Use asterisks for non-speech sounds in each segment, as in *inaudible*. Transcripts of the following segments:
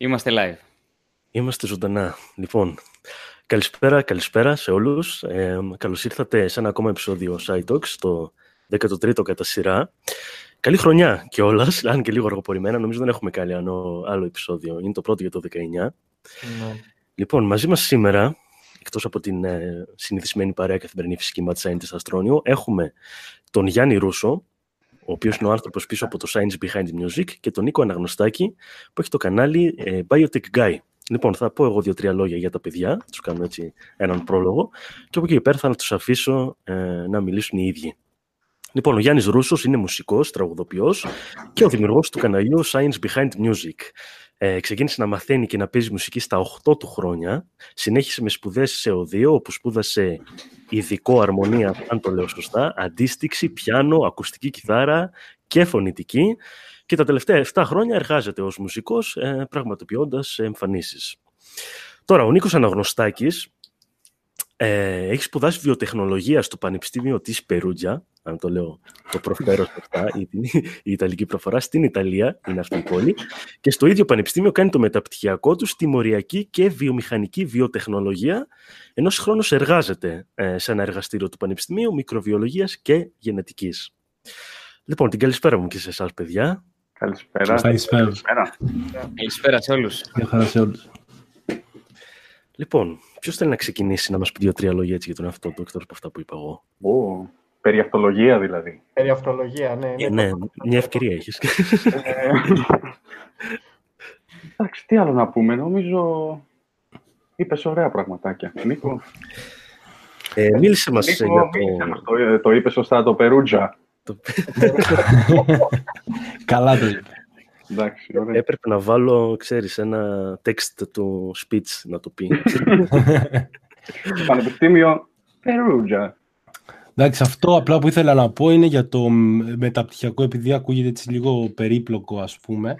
Είμαστε live. Είμαστε ζωντανά. Λοιπόν, καλησπέρα, καλησπέρα σε όλους. Ε, καλώς ήρθατε σε ένα ακόμα επεισόδιο SciTalks, το 13ο κατά σειρά. Καλή χρονιά κιόλας, *laughs* αν και λίγο αργοπορημένα. Νομίζω δεν έχουμε κάνει άλλο επεισόδιο. Είναι το πρώτο για το 19. Ναι. Λοιπόν, μαζί μας σήμερα, εκτός από την ε, συνηθισμένη παρέα καθημερινή φυσική Mad Scientist Αστρόνιο, έχουμε τον Γιάννη Ρούσο, ο οποίος είναι ο άνθρωπος πίσω από το Science Behind Music, και τον Νίκο Αναγνωστάκη, που έχει το κανάλι ε, Biotech Guy. Λοιπόν, θα πω εγώ δύο-τρία λόγια για τα παιδιά, τους κάνω έτσι έναν πρόλογο, και από εκεί πέρα θα τους αφήσω ε, να μιλήσουν οι ίδιοι. Λοιπόν, ο Γιάννης Ρούσος είναι μουσικός, τραγουδοποιός και ο δημιουργός του καναλιού Science Behind Music. Ε, ξεκίνησε να μαθαίνει και να παίζει μουσική στα 8 του χρόνια. Συνέχισε με σπουδές σε οδείο, όπου σπούδασε ειδικό αρμονία, αν το λέω σωστά, αντίστοιξη, πιάνο, ακουστική κιθάρα και φωνητική. Και τα τελευταία 7 χρόνια εργάζεται ως μουσικός, ε, πραγματοποιώντας εμφανίσεις. Τώρα, ο Νίκος Αναγνωστάκης ε, έχεις σπουδάσει βιοτεχνολογία στο Πανεπιστήμιο της Περούτζια, αν το λέω, το προφέρω σωστά, η, η Ιταλική προφορά, στην Ιταλία, είναι αυτή η πόλη, και στο ίδιο πανεπιστήμιο κάνει το μεταπτυχιακό του στη μοριακή και βιομηχανική βιοτεχνολογία, ενώ χρόνο εργάζεται ε, σε ένα εργαστήριο του Πανεπιστημίου Μικροβιολογίας και Γενετικής. Λοιπόν, την καλησπέρα μου και σε εσάς, παιδιά. Καλησπέρα. Καλησπέρα. Καλησπέρα σε όλους. Καλησπέρα σε όλους. Λοιπόν, ποιος θέλει να ξεκινήσει να μας πει δύο-τρία λόγια έτσι για τον εαυτό του, εκτός από αυτά που είπα εγώ; Περί αυτολογία δηλαδή. Περί αυτολογία, ναι. Ε, ναι, μια ευκαιρία έχεις. Ε, εντάξει, τι άλλο να πούμε. Νομίζω είπες ωραία πραγματάκια. Νίκο. Ε, μίλησε μας για το... το... Ε, το είπες σωστά το Περούτζα. *laughs* Καλά το είπε. Εντάξει, Έπρεπε να βάλω, ξέρεις, ένα text του speech να το πει. *laughs* Πανεπιστήμιο Περούτζα. Εντάξει, αυτό απλά που ήθελα να πω είναι για το μεταπτυχιακό, επειδή ακούγεται έτσι λίγο περίπλοκο, ας πούμε.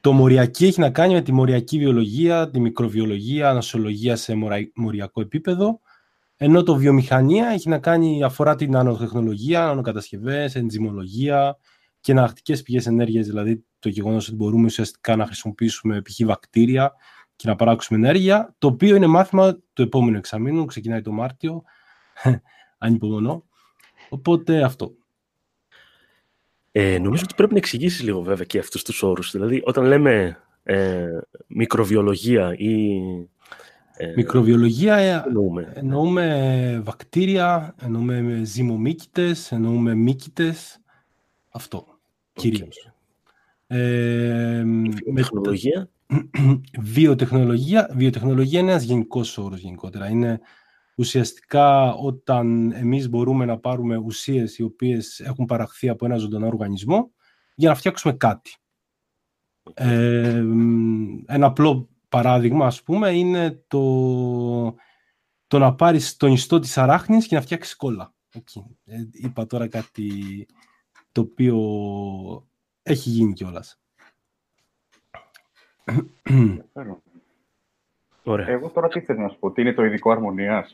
Το μοριακή έχει να κάνει με τη μοριακή βιολογία, τη μικροβιολογία, ανασολογία σε μοριακό επίπεδο, ενώ το βιομηχανία έχει να κάνει, αφορά την νανοτεχνολογία, νανοκατασκευές, ενζυμολογία και εναλλακτικές πηγές ενέργειας, δηλαδή το γεγονός ότι μπορούμε ουσιαστικά να χρησιμοποιήσουμε π.χ. βακτήρια και να παράξουμε ενέργεια, το οποίο είναι μάθημα του επόμενου εξαμήνου, ξεκινάει το Μάρτιο, *laughs* ανυπομονώ. Οπότε αυτό. Ε, νομίζω ότι πρέπει να εξηγήσεις λίγο βέβαια και αυτούς τους όρους. Δηλαδή, όταν λέμε ε, μικροβιολογία ή... Ε, μικροβιολογία ε, εννοούμε. εννοούμε βακτήρια, εννοούμε ζυμομύκητες, εννοούμε μύκητες. Αυτό, okay. Κυρίως. Ε, βιοτεχνολογία. *clears throat* βιοτεχνολογία. Βιοτεχνολογία είναι ένας γενικός όρος γενικότερα. Είναι ουσιαστικά όταν εμείς μπορούμε να πάρουμε ουσίες οι οποίες έχουν παραχθεί από ένα ζωντανό οργανισμό για να φτιάξουμε κάτι. Ε, ένα απλό παράδειγμα, ας πούμε, είναι το, το να πάρεις τον ιστό της αράχνης και να φτιάξεις κόλλα. Ε, είπα τώρα κάτι το οποίο έχει γίνει κιόλας. Ωραία. Εγώ τώρα τι θέλω να σου πω, τι είναι το ειδικό αρμονίας;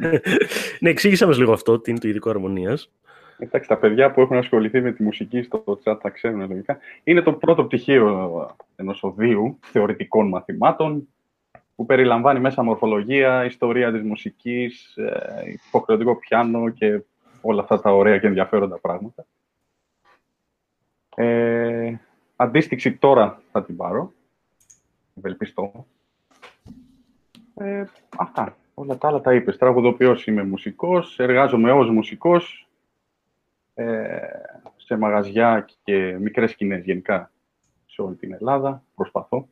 *laughs* ναι, εξήγησα μας λίγο αυτό, τι είναι το ειδικό αρμονίας. Εντάξει, τα παιδιά που έχουν ασχοληθεί με τη μουσική στο chat θα ξέρουν λογικά. Είναι το πρώτο πτυχίο ενός οδείου θεωρητικών μαθημάτων που περιλαμβάνει μέσα μορφολογία, ιστορία της μουσικής, ε, υποχρεωτικό πιάνο και όλα αυτά τα ωραία και ενδιαφέροντα πράγματα. Ε, αντίστοιξη τώρα θα την πάρω. Ευελπιστώ. Ε, αυτά. Όλα τα άλλα τα είπες. Τραγουδοποιός είμαι μουσικός, εργάζομαι ως μουσικός ε, σε μαγαζιά και μικρές σκηνές γενικά σε όλη την Ελλάδα. Προσπαθώ.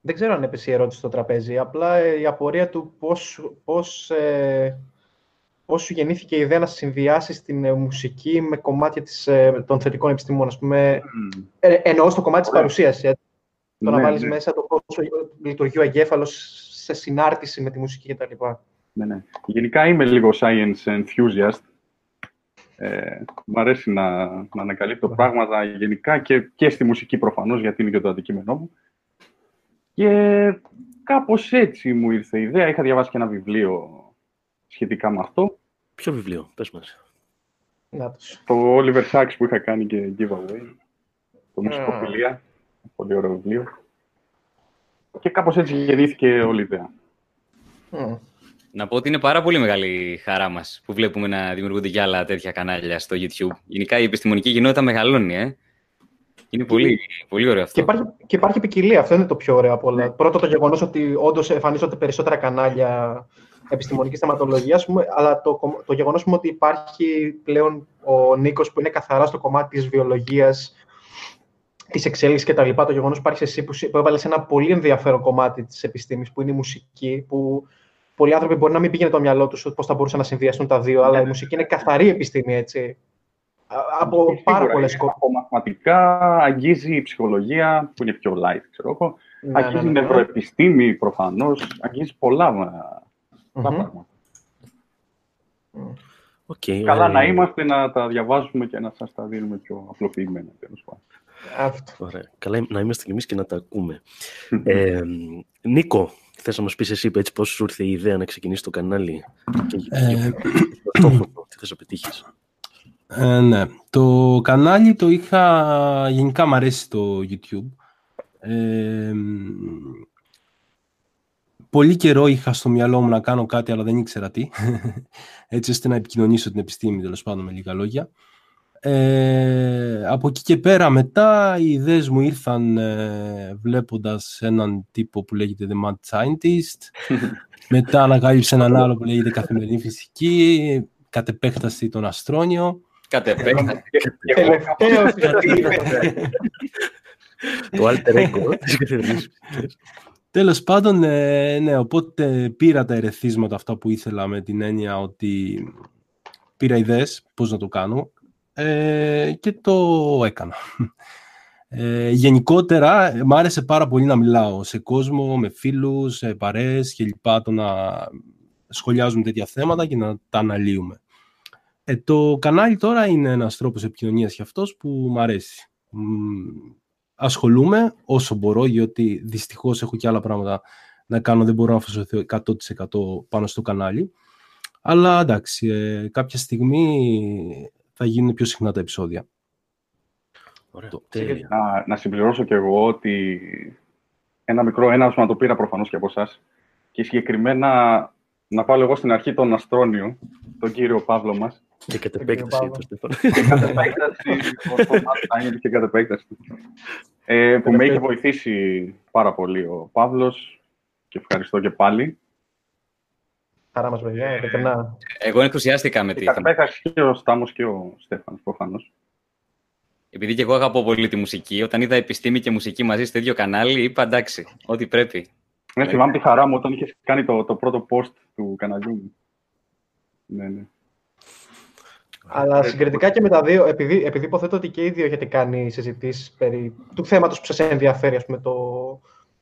Δεν ξέρω αν έπεσε η ερώτηση στο τραπέζι. Απλά ε, η απορία του πώς, πώς, ε, πώς σου γεννήθηκε η ιδέα να συνδυάσει την ε, μουσική με κομμάτια της, ε, των θετικών επιστημών. Ας πούμε, mm. ε, εννοώ στο κομμάτι της παρουσίας. Το ναι, να βάλεις ναι. μέσα το πώς λειτουργεί ο εγκέφαλος σε συνάρτηση με τη μουσική κτλ. Ναι, ναι. Γενικά είμαι λίγο science enthusiast. Ε, μου αρέσει να, να ανακαλύπτω πράγματα γενικά και, και στη μουσική προφανώς, γιατί είναι και το αντικείμενό μου. Και κάπως έτσι μου ήρθε η ιδέα. Είχα διαβάσει και ένα βιβλίο σχετικά με αυτό. Ποιο βιβλίο, πες μας. Το Oliver Sacks που είχα κάνει και giveaway. Το Μουσικοφιλία. Πολύ ωραίο βιβλίο. Και κάπως έτσι γεννήθηκε όλη η ιδέα. Μμ. Να πω ότι είναι πάρα πολύ μεγάλη χαρά μας που βλέπουμε να δημιουργούνται και άλλα τέτοια κανάλια στο YouTube. Γενικά η επιστημονική κοινότητα μεγαλώνει, ε. Είναι πολύ, πολύ ωραίο Και αυτό. υπάρχει, και υπάρχει ποικιλία, αυτό είναι το πιο ωραίο από όλα. Πρώτο το γεγονός ότι όντως εμφανίζονται περισσότερα κανάλια επιστημονικής θεματολογίας, αλλά το, κομ- το γεγονός ότι υπάρχει πλέον ο Νίκος που είναι καθαρά στο κομμάτι της βιολογίας, της εξέλιξης κτλ. Το γεγονός που υπάρχει εσύ που, συ- που έβαλες ένα πολύ ενδιαφέρον κομμάτι της επιστήμης που είναι η μουσική, που πολλοί άνθρωποι μπορεί να μην πήγαινε το μυαλό τους πώς θα μπορούσαν να συνδυαστούν τα δύο, αλλά η μουσική είναι καθαρή επιστήμη, έτσι. Α- Από Σίγουρα πάρα πολλέ είναι σκοπέ. Από μαθηματικά αγγίζει η ψυχολογία, που είναι πιο light, ξέρω εγώ. Ναι, αγγίζει νευροεπιστήμη, προφανώς. Αγγίζει πολλά, μα, πολλά Μμμ. πράγματα. Οκ, Καλά ωραία. να είμαστε, να τα διαβάζουμε και να σας τα δίνουμε πιο απλοποιημένα, τέλος πάντων. Αυτό. Ωραία. Καλά να είμαστε κι εμείς και να τα ακούμε. ε, Νίκο, θες να μας πεις εσύ έτσι πώς σου ήρθε η ιδέα να ξεκινήσεις το κανάλι και Ε, και το στόχο του, τι θες να πετύχεις; Ε, ναι. Το κανάλι το είχα... Γενικά μ' αρέσει το YouTube. Ε, μ, πολύ καιρό είχα στο μυαλό μου να κάνω κάτι, αλλά δεν ήξερα τι. *laughs* Έτσι ώστε να επικοινωνήσω την επιστήμη, τέλος πάντων, με λίγα λόγια. Ε, από εκεί και πέρα μετά οι ιδέες μου ήρθαν ε, βλέποντας έναν τύπο που λέγεται The Mad Scientist *laughs* μετά ανακάλυψε έναν άλλο που λέγεται Καθημερινή Φυσική κατ' επέκταση τον Αστρόνιο Κατ' επέκταση. *laughs* Τελευταίο το alter ego της καθημερινής φυσικής. Τέλος πάντων, ε, ναι, οπότε πήρα τα ερεθίσματα αυτά που ήθελα με την έννοια ότι πήρα ιδέες πώς να το κάνω ε, και το έκανα. Ε, γενικότερα, μ' άρεσε πάρα πολύ να μιλάω σε κόσμο, με φίλους, σε παρέες και λοιπά, το να σχολιάζουμε τέτοια θέματα και να τα αναλύουμε. Ε, το κανάλι τώρα είναι ένας τρόπος επικοινωνίας και αυτός που μ' αρέσει. Μ, ασχολούμαι όσο μπορώ, γιατί δυστυχώς έχω και άλλα πράγματα να κάνω, δεν μπορώ να αφοσιωθώ 100% πάνω στο κανάλι. Αλλά εντάξει, ε, κάποια στιγμή θα γίνουν πιο συχνά τα επεισόδια. Ωραία, Το- τέλεια. Να, να συμπληρώσω και εγώ ότι ένα μικρό έναυσμα το πήρα προφανώς και από εσάς. Και συγκεκριμένα να βάλω εγώ στην αρχή τον Αστρόνιο, τον κύριο Παύλο μας. Και κατ' Τον κύριο επέκταση Παύλο. το Στέφανο. Και κατ' επέκταση, ο Θωμάς Στάινερ και κατ' επέκταση. Ε, που με είχε βοηθήσει πάρα πολύ ο Παύλος και ευχαριστώ και πάλι. Χαρά μας, παιδιά, ειλικρινά. Εγώ ενθουσιάστηκα με Και τη κατ' θέμα. επέκταση και ο Στάμος και ο Στέφανος προφανώς. Επειδή και εγώ αγαπώ πολύ τη μουσική, όταν είδα επιστήμη και μουσική μαζί στο ίδιο κανάλι, είπα εντάξει, ό,τι πρέπει. Ναι, θυμάμαι τη χαρά μου όταν είχες κάνει το, το πρώτο post του καναλιού μου. Ναι, ναι. Αλλά συγκριτικά και με τα δύο, επειδή, επειδή υποθέτω ότι και οι δύο έχετε κάνει συζητήσεις περί του θέματος που σας ενδιαφέρει, ας πούμε, το,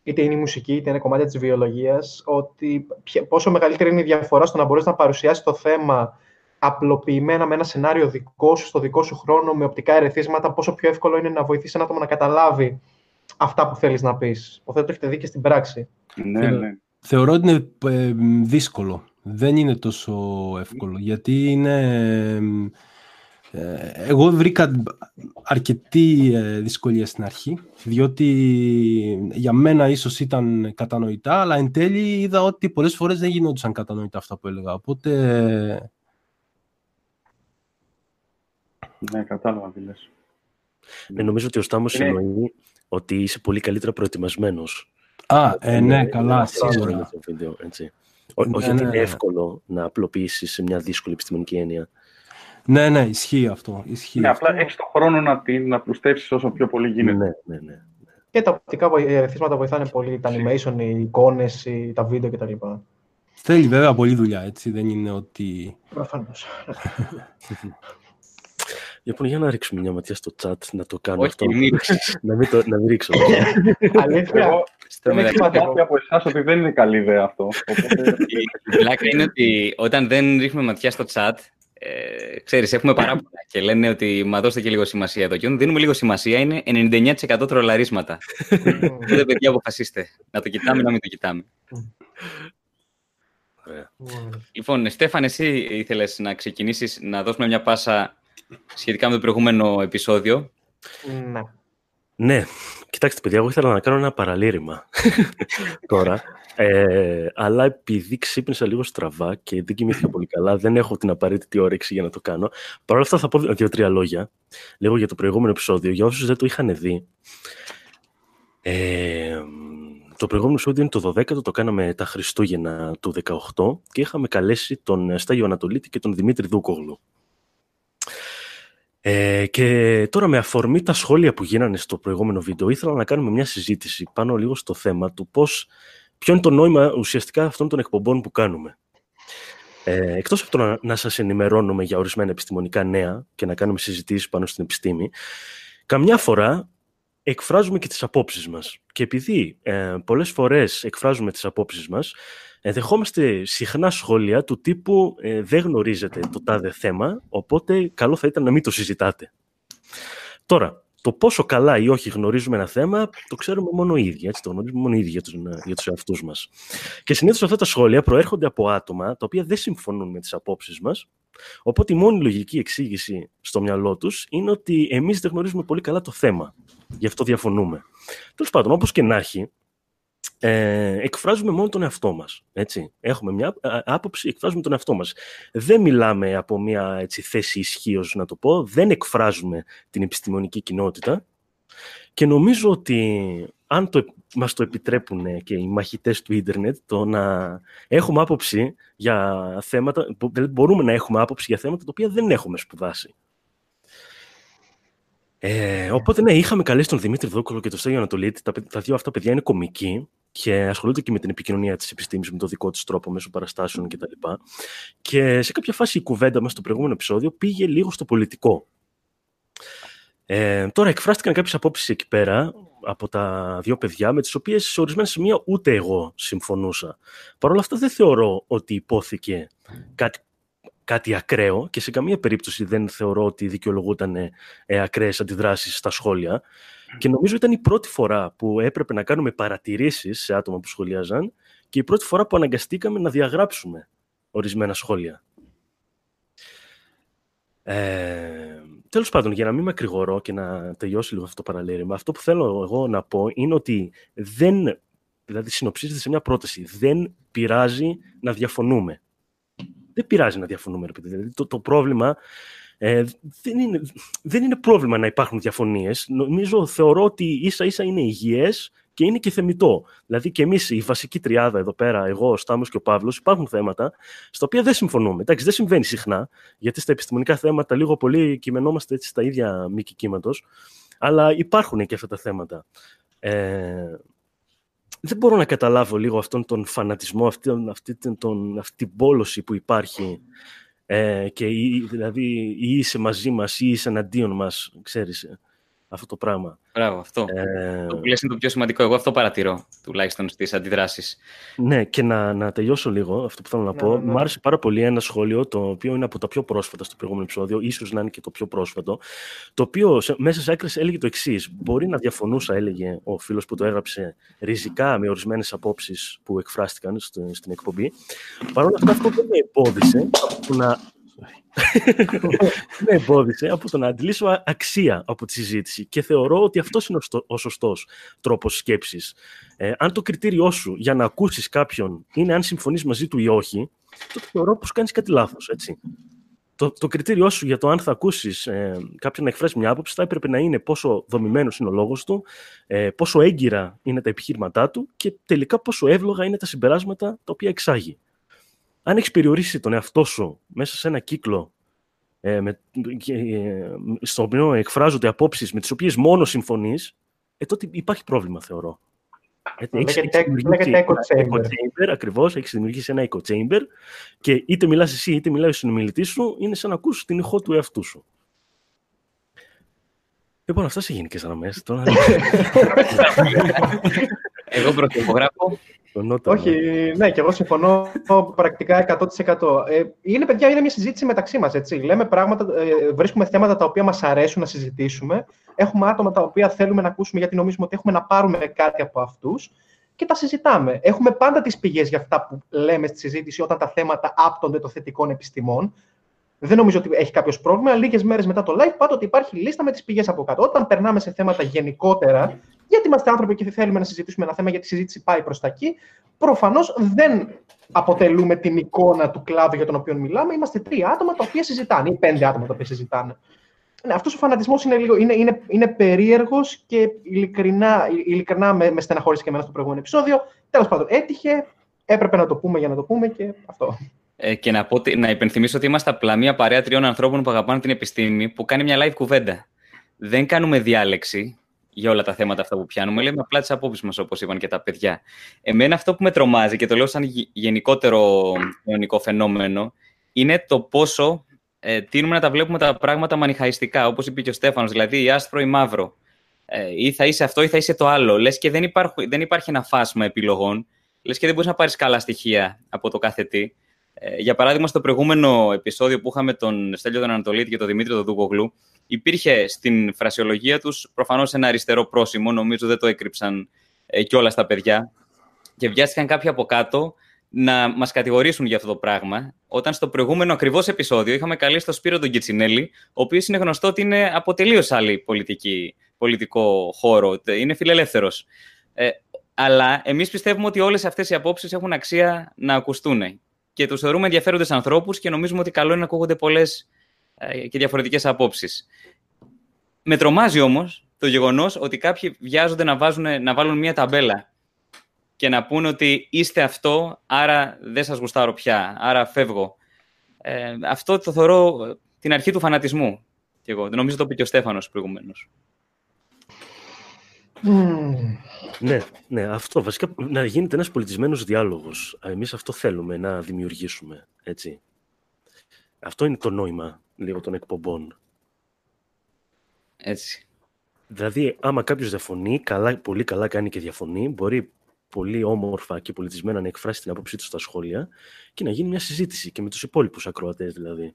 είτε είναι η μουσική, είτε είναι κομμάτια της βιολογίας, ότι ποια- πόσο μεγαλύτερη είναι η διαφορά στο να μπορείς να παρουσιάσεις το θέμα απλοποιημένα με ένα σενάριο δικό σου, στο δικό σου χρόνο, με οπτικά ερεθίσματα, πόσο πιο εύκολο είναι να βοηθήσει ένα άτομο να καταλάβει αυτά που θέλεις να πεις. Υποθέτω το έχετε δει και στην πράξη. ναι, Θέλω- ναι. Θεωρώ ότι είναι ε, μ, δύσκολο. Δεν είναι τόσο εύκολο. Γιατί είναι... μ, ε, εγώ βρήκα αρκετή ε, δυσκολία στην αρχή, διότι για μένα ίσως ήταν κατανοητά, αλλά εν τέλει είδα ότι πολλές φορές δεν γινόντουσαν κατανοητά αυτά που έλεγα. Οπότε Ναι, κατάλαβα τι λες. Ναι, νομίζω ότι ο Στάμος Είναι- εννοεί ότι είσαι πολύ καλύτερα προετοιμασμένος. Α, ε, ναι, Είναι- καλά, είναι αυτό σίγουρα. είναι το βίντεο, έτσι. Ό- Ναι, όχι ότι ναι, είναι ναι. εύκολο να απλοποιήσεις σε μια δύσκολη επιστημονική έννοια. Ναι, ναι, ισχύει αυτό. Ισχύει Ναι, αυτό. απλά έχεις τον χρόνο να την απλουστεύσεις όσο πιο πολύ γίνεται. Ναι, ναι, ναι. Και τα οπτικά βοη- ερεθίσματα βοηθάνε πολύ, τα animation, οι εικόνες, τα βίντεο κτλ. Θέλει βέβαια πολλή δουλειά, έτσι. Δεν είναι ότι... Προφανώς. *laughs* Λοιπόν, για να ρίξουμε μια ματιά στο chat, να το κάνω Όχι, αυτό. μην να, μην το, να μην ρίξω. Αλήθεια. Εγώ Στο δεν μεταξύ, έχω μάθει από εσάς ότι δεν είναι καλή ιδέα αυτό. Οπότε, *laughs* η πλάκα είναι ότι όταν δεν ρίχνουμε ματιά στο chat, ε, ξέρεις, έχουμε παράπονα και λένε ότι μα δώστε και λίγο σημασία εδώ. Και όταν δίνουμε λίγο σημασία είναι 99% τρολαρίσματα. *laughs* Οπότε, παιδιά, αποφασίστε. Να το κοιτάμε, να μην το κοιτάμε. Ωραία. Λοιπόν, Στέφαν, εσύ ήθελες να ξεκινήσεις να δώσουμε μια πάσα σχετικά με το προηγούμενο επεισόδιο; Ναι. Ναι, κοιτάξτε, παιδιά, εγώ ήθελα να κάνω ένα παραλήρημα *laughs* τώρα. Ε, αλλά επειδή ξύπνησα λίγο στραβά και δεν κοιμήθηκα πολύ καλά, δεν έχω την απαραίτητη όρεξη για να το κάνω. Παρ' όλα αυτά θα πω δύο-τρία λόγια, λίγο για το προηγούμενο επεισόδιο. Για όσους δεν το είχαν δει, ε, το προηγούμενο επεισόδιο είναι το 12ο, το κάναμε τα Χριστούγεννα του 18 και είχαμε καλέσει τον Στάγιο Ανατολίτη και τον Δημήτρη Δούκογλου. Ε, και τώρα με αφορμή τα σχόλια που γίνανε στο προηγούμενο βίντεο, ήθελα να κάνουμε μια συζήτηση πάνω λίγο στο θέμα του πώς, ποιο είναι το νόημα ουσιαστικά αυτών των εκπομπών που κάνουμε. Ε, εκτός από το να, να σας ενημερώνουμε για ορισμένα επιστημονικά νέα και να κάνουμε συζητήσεις πάνω στην επιστήμη, καμιά φορά εκφράζουμε και τις απόψεις μας. Και επειδή ε, πολλές φορές εκφράζουμε τις απόψεις μας, δεχόμαστε συχνά σχόλια του τύπου ε, «δεν γνωρίζετε το τάδε θέμα, οπότε καλό θα ήταν να μην το συζητάτε». Τώρα, το πόσο καλά ή όχι γνωρίζουμε ένα θέμα, το ξέρουμε μόνο οι ίδιοι, έτσι, το γνωρίζουμε μόνο οι ίδιοι για τους, για τους εαυτούς μας. Και συνήθως αυτά τα σχόλια προέρχονται από άτομα τα οποία δεν συμφωνούν με τις απόψεις μας, οπότε η μόνη λογική εξήγηση στο μυαλό τους είναι ότι εμείς δεν γνωρίζουμε πολύ καλά το θέμα, γι' αυτό διαφωνούμε. Τέλος πάντων, όπως και να έχει, ε, εκφράζουμε μόνο τον εαυτό μας. Έτσι. Έχουμε μια άποψη, εκφράζουμε τον εαυτό μας. Δεν μιλάμε από μια έτσι, θέση ισχύως, να το πω. Δεν εκφράζουμε την επιστημονική κοινότητα. Και νομίζω ότι αν το, μας το επιτρέπουν και οι μαχητές του ίντερνετ, το να έχουμε άποψη για θέματα, μπορούμε να έχουμε άποψη για θέματα τα οποία δεν έχουμε σπουδάσει. Ε, οπότε ναι, είχαμε καλέσει τον Δημήτρη Δόκολο και τον Στέγιο Ανατολίτη. Τα, τα δύο αυτά παιδιά είναι κομικοί και ασχολούνται και με την επικοινωνία της επιστήμης με τον δικό του τρόπο μέσω παραστάσεων κτλ. Και, και σε κάποια φάση η κουβέντα μας στο προηγούμενο επεισόδιο πήγε λίγο στο πολιτικό. Ε, τώρα εκφράστηκαν κάποιες απόψεις εκεί πέρα από τα δύο παιδιά με τις οποίες σε ορισμένα σημεία ούτε εγώ συμφωνούσα. Παρ' όλα αυτά δεν θεωρώ ότι υπόθηκε κάτι κάτι ακραίο και σε καμία περίπτωση δεν θεωρώ ότι δικαιολογούταν ε, ακραίες αντιδράσεις στα σχόλια. Και νομίζω ήταν η πρώτη φορά που έπρεπε να κάνουμε παρατηρήσεις σε άτομα που σχολιάζαν και η πρώτη φορά που αναγκαστήκαμε να διαγράψουμε ορισμένα σχόλια. Ε, τέλος πάντων, για να μην με ακρηγορώ και να τελειώσει λίγο αυτό το παραλήρημα, αυτό που θέλω εγώ να πω είναι ότι δεν, δηλαδή συνοψίζεται σε μια πρόταση, δεν πειράζει να διαφωνούμε δεν πειράζει να διαφωνούμε. Δηλαδή, το, το πρόβλημα ε, δεν, είναι, δεν είναι πρόβλημα να υπάρχουν διαφωνίες. Νομίζω, θεωρώ ότι ίσα ίσα είναι υγιές και είναι και θεμητό. Δηλαδή και εμείς, η βασική τριάδα εδώ πέρα, εγώ, ο Στάμος και ο Παύλος, υπάρχουν θέματα στα οποία δεν συμφωνούμε. Εντάξει, δεν συμβαίνει συχνά, γιατί στα επιστημονικά θέματα λίγο πολύ κειμενόμαστε έτσι στα ίδια μήκη κύματος, αλλά υπάρχουν και αυτά τα θέματα. Ε, δεν μπορώ να καταλάβω λίγο αυτόν τον φανατισμό, αυτή, αυτή, τον, αυτή την πόλωση που υπάρχει ε, και δηλαδή ή είσαι μαζί μας ή είσαι εναντίον μας, ξέρεις, ε, αυτό το πράγμα. Μπράβο, αυτό. Ε... Το που λες είναι το πιο σημαντικό. Εγώ αυτό παρατηρώ, τουλάχιστον στις αντιδράσεις. Ναι, και να, να τελειώσω λίγο αυτό που θέλω να ναι, πω. Ναι, ναι. Μου άρεσε πάρα πολύ ένα σχόλιο, το οποίο είναι από τα πιο πρόσφατα στο προηγούμενο επεισόδιο, ίσως να είναι και το πιο πρόσφατο, το οποίο μέσα σε άκρες έλεγε το εξής. Μπορεί να διαφωνούσα, έλεγε ο φίλος που το έγραψε, ριζικά με ορισμένες απόψεις που εκφράστηκαν στην εκπομπή. Παρ' όλα αυτά αυτό δεν με εμπόδισε να *laughs* με εμπόδισε από το να αντιλήσω αξία από τη συζήτηση και θεωρώ ότι αυτός είναι ο σωστός τρόπος σκέψης. Ε, αν το κριτήριό σου για να ακούσεις κάποιον είναι αν συμφωνείς μαζί του ή όχι, τότε θεωρώ πως κάνεις κάτι λάθος. Το, το κριτήριό σου για το αν θα ακούσεις ε, κάποιον να εκφράσει μια άποψη θα έπρεπε να είναι πόσο δομημένος είναι ο λόγος του, ε, πόσο έγκυρα είναι τα επιχείρηματά του και τελικά πόσο εύλογα είναι τα συμπεράσματα τα οποία εξάγει αν έχει περιορίσει τον εαυτό σου μέσα σε ένα κύκλο ε, με, ε, στο οποίο εκφράζονται απόψει με τι οποίε μόνο συμφωνεί, ε, τότε υπάρχει πρόβλημα, θεωρώ. Λέγεται echo chamber. Ακριβώ, έχει δημιουργήσει ένα echo chamber και είτε μιλά εσύ είτε μιλάει ο συνομιλητή σου, είναι σαν να ακούσει την ηχό του εαυτού σου. Λοιπόν, αυτά σε γενικέ γραμμέ. Εγώ πρωτοπογράφω. Όχι, ναι, και εγώ συμφωνώ πρακτικά 100%. Ε, είναι, παιδιά, είναι μια συζήτηση μεταξύ μας. Λέμε πράγματα, ε, βρίσκουμε θέματα τα οποία μας αρέσουν να συζητήσουμε. Έχουμε άτομα τα οποία θέλουμε να ακούσουμε γιατί νομίζουμε ότι έχουμε να πάρουμε κάτι από αυτούς και τα συζητάμε. Έχουμε πάντα τις πηγές για αυτά που λέμε στη συζήτηση όταν τα θέματα άπτονται των θετικών επιστημών. Δεν νομίζω ότι έχει κάποιος πρόβλημα. Λίγες μέρες μετά το live, πάντοτε υπάρχει λίστα με τις πηγές από κάτω. Όταν περνάμε σε θέματα γενικότερα, γιατί είμαστε άνθρωποι και θέλουμε να συζητήσουμε ένα θέμα, γιατί η συζήτηση πάει προς τα εκεί. Προφανώς δεν αποτελούμε την εικόνα του κλάδου για τον οποίο μιλάμε. Είμαστε τρία άτομα τα οποία συζητάνε, ή πέντε άτομα τα οποία συζητάνε. Ναι, αυτός ο φανατισμός είναι, λίγο, είναι, είναι, είναι περίεργος και ειλικρινά, ειλικρινά με, με στεναχώρησε και εμένα στο προηγούμενο επεισόδιο. Τέλος πάντων, έτυχε, έπρεπε να το πούμε για να το πούμε και αυτό. Ε, και να, πω, να υπενθυμίσω ότι είμαστε απλά μια παρέα τριών ανθρώπων που αγαπάνε την επιστήμη, που κάνει μια live κουβέντα. Δεν κάνουμε διάλεξη για όλα τα θέματα αυτά που πιάνουμε. Λέμε απλά τις απόψεις μας, όπως είπαν και τα παιδιά. Εμένα αυτό που με τρομάζει και το λέω σαν γενικότερο κοινωνικό φαινόμενο είναι το πόσο ε, τείνουμε να τα βλέπουμε τα πράγματα μανιχαϊστικά, όπως είπε και ο Στέφανος, δηλαδή ή άσπρο ή μαύρο. Ε, ή θα είσαι αυτό ή θα είσαι το άλλο. Λες και δεν, υπάρχει, δεν υπάρχει ένα φάσμα επιλογών. Λες και δεν μπορείς να πάρεις καλά στοιχεία από το κάθε τι. Ε, για παράδειγμα, στο προηγούμενο επεισόδιο που είχαμε τον Στέλιο τον Ανατολίτη και τον Δημήτρη τον Δούκογλου, υπήρχε στην φρασιολογία τους προφανώς ένα αριστερό πρόσημο. Νομίζω δεν το έκρυψαν ε, κιόλας τα παιδιά. Και βιάστηκαν κάποιοι από κάτω να μας κατηγορήσουν για αυτό το πράγμα, όταν στο προηγούμενο ακριβώς επεισόδιο είχαμε καλέσει τον Σπύρο τον Κιτσινέλη, ο οποίος είναι γνωστό ότι είναι από τελείως άλλη πολιτική, πολιτικό χώρο, είναι φιλελεύθερος. Ε, αλλά εμείς πιστεύουμε ότι όλες αυτές οι απόψεις έχουν αξία να ακουστούν. Και τους θεωρούμε ενδιαφέροντες ανθρώπους και νομίζουμε ότι καλό είναι να ακούγονται πολλές ε, και διαφορετικές απόψεις. Με τρομάζει όμως το γεγονός ότι κάποιοι βιάζονται να, βάζουν, να βάλουν μια ταμπέλα και να πούνε ότι είστε αυτό, άρα δεν σας γουστάρω πια, άρα φεύγω. Ε, αυτό το θεωρώ την αρχή του φανατισμού. Και εγώ. Νομίζω το είπε και ο Στέφανος προηγουμένως. Ναι, ναι, αυτό. Βασικά να γίνεται ένας πολιτισμένος διάλογος. Εμείς αυτό θέλουμε να δημιουργήσουμε, έτσι. Αυτό είναι το νόημα λίγο των εκπομπών. Έτσι. Δηλαδή, άμα κάποιος διαφωνεί, καλά, πολύ καλά κάνει και διαφωνεί, μπορεί πολύ όμορφα και πολιτισμένα να εκφράσει την άποψή του στα σχόλια και να γίνει μια συζήτηση και με τους υπόλοιπους ακροατές δηλαδή.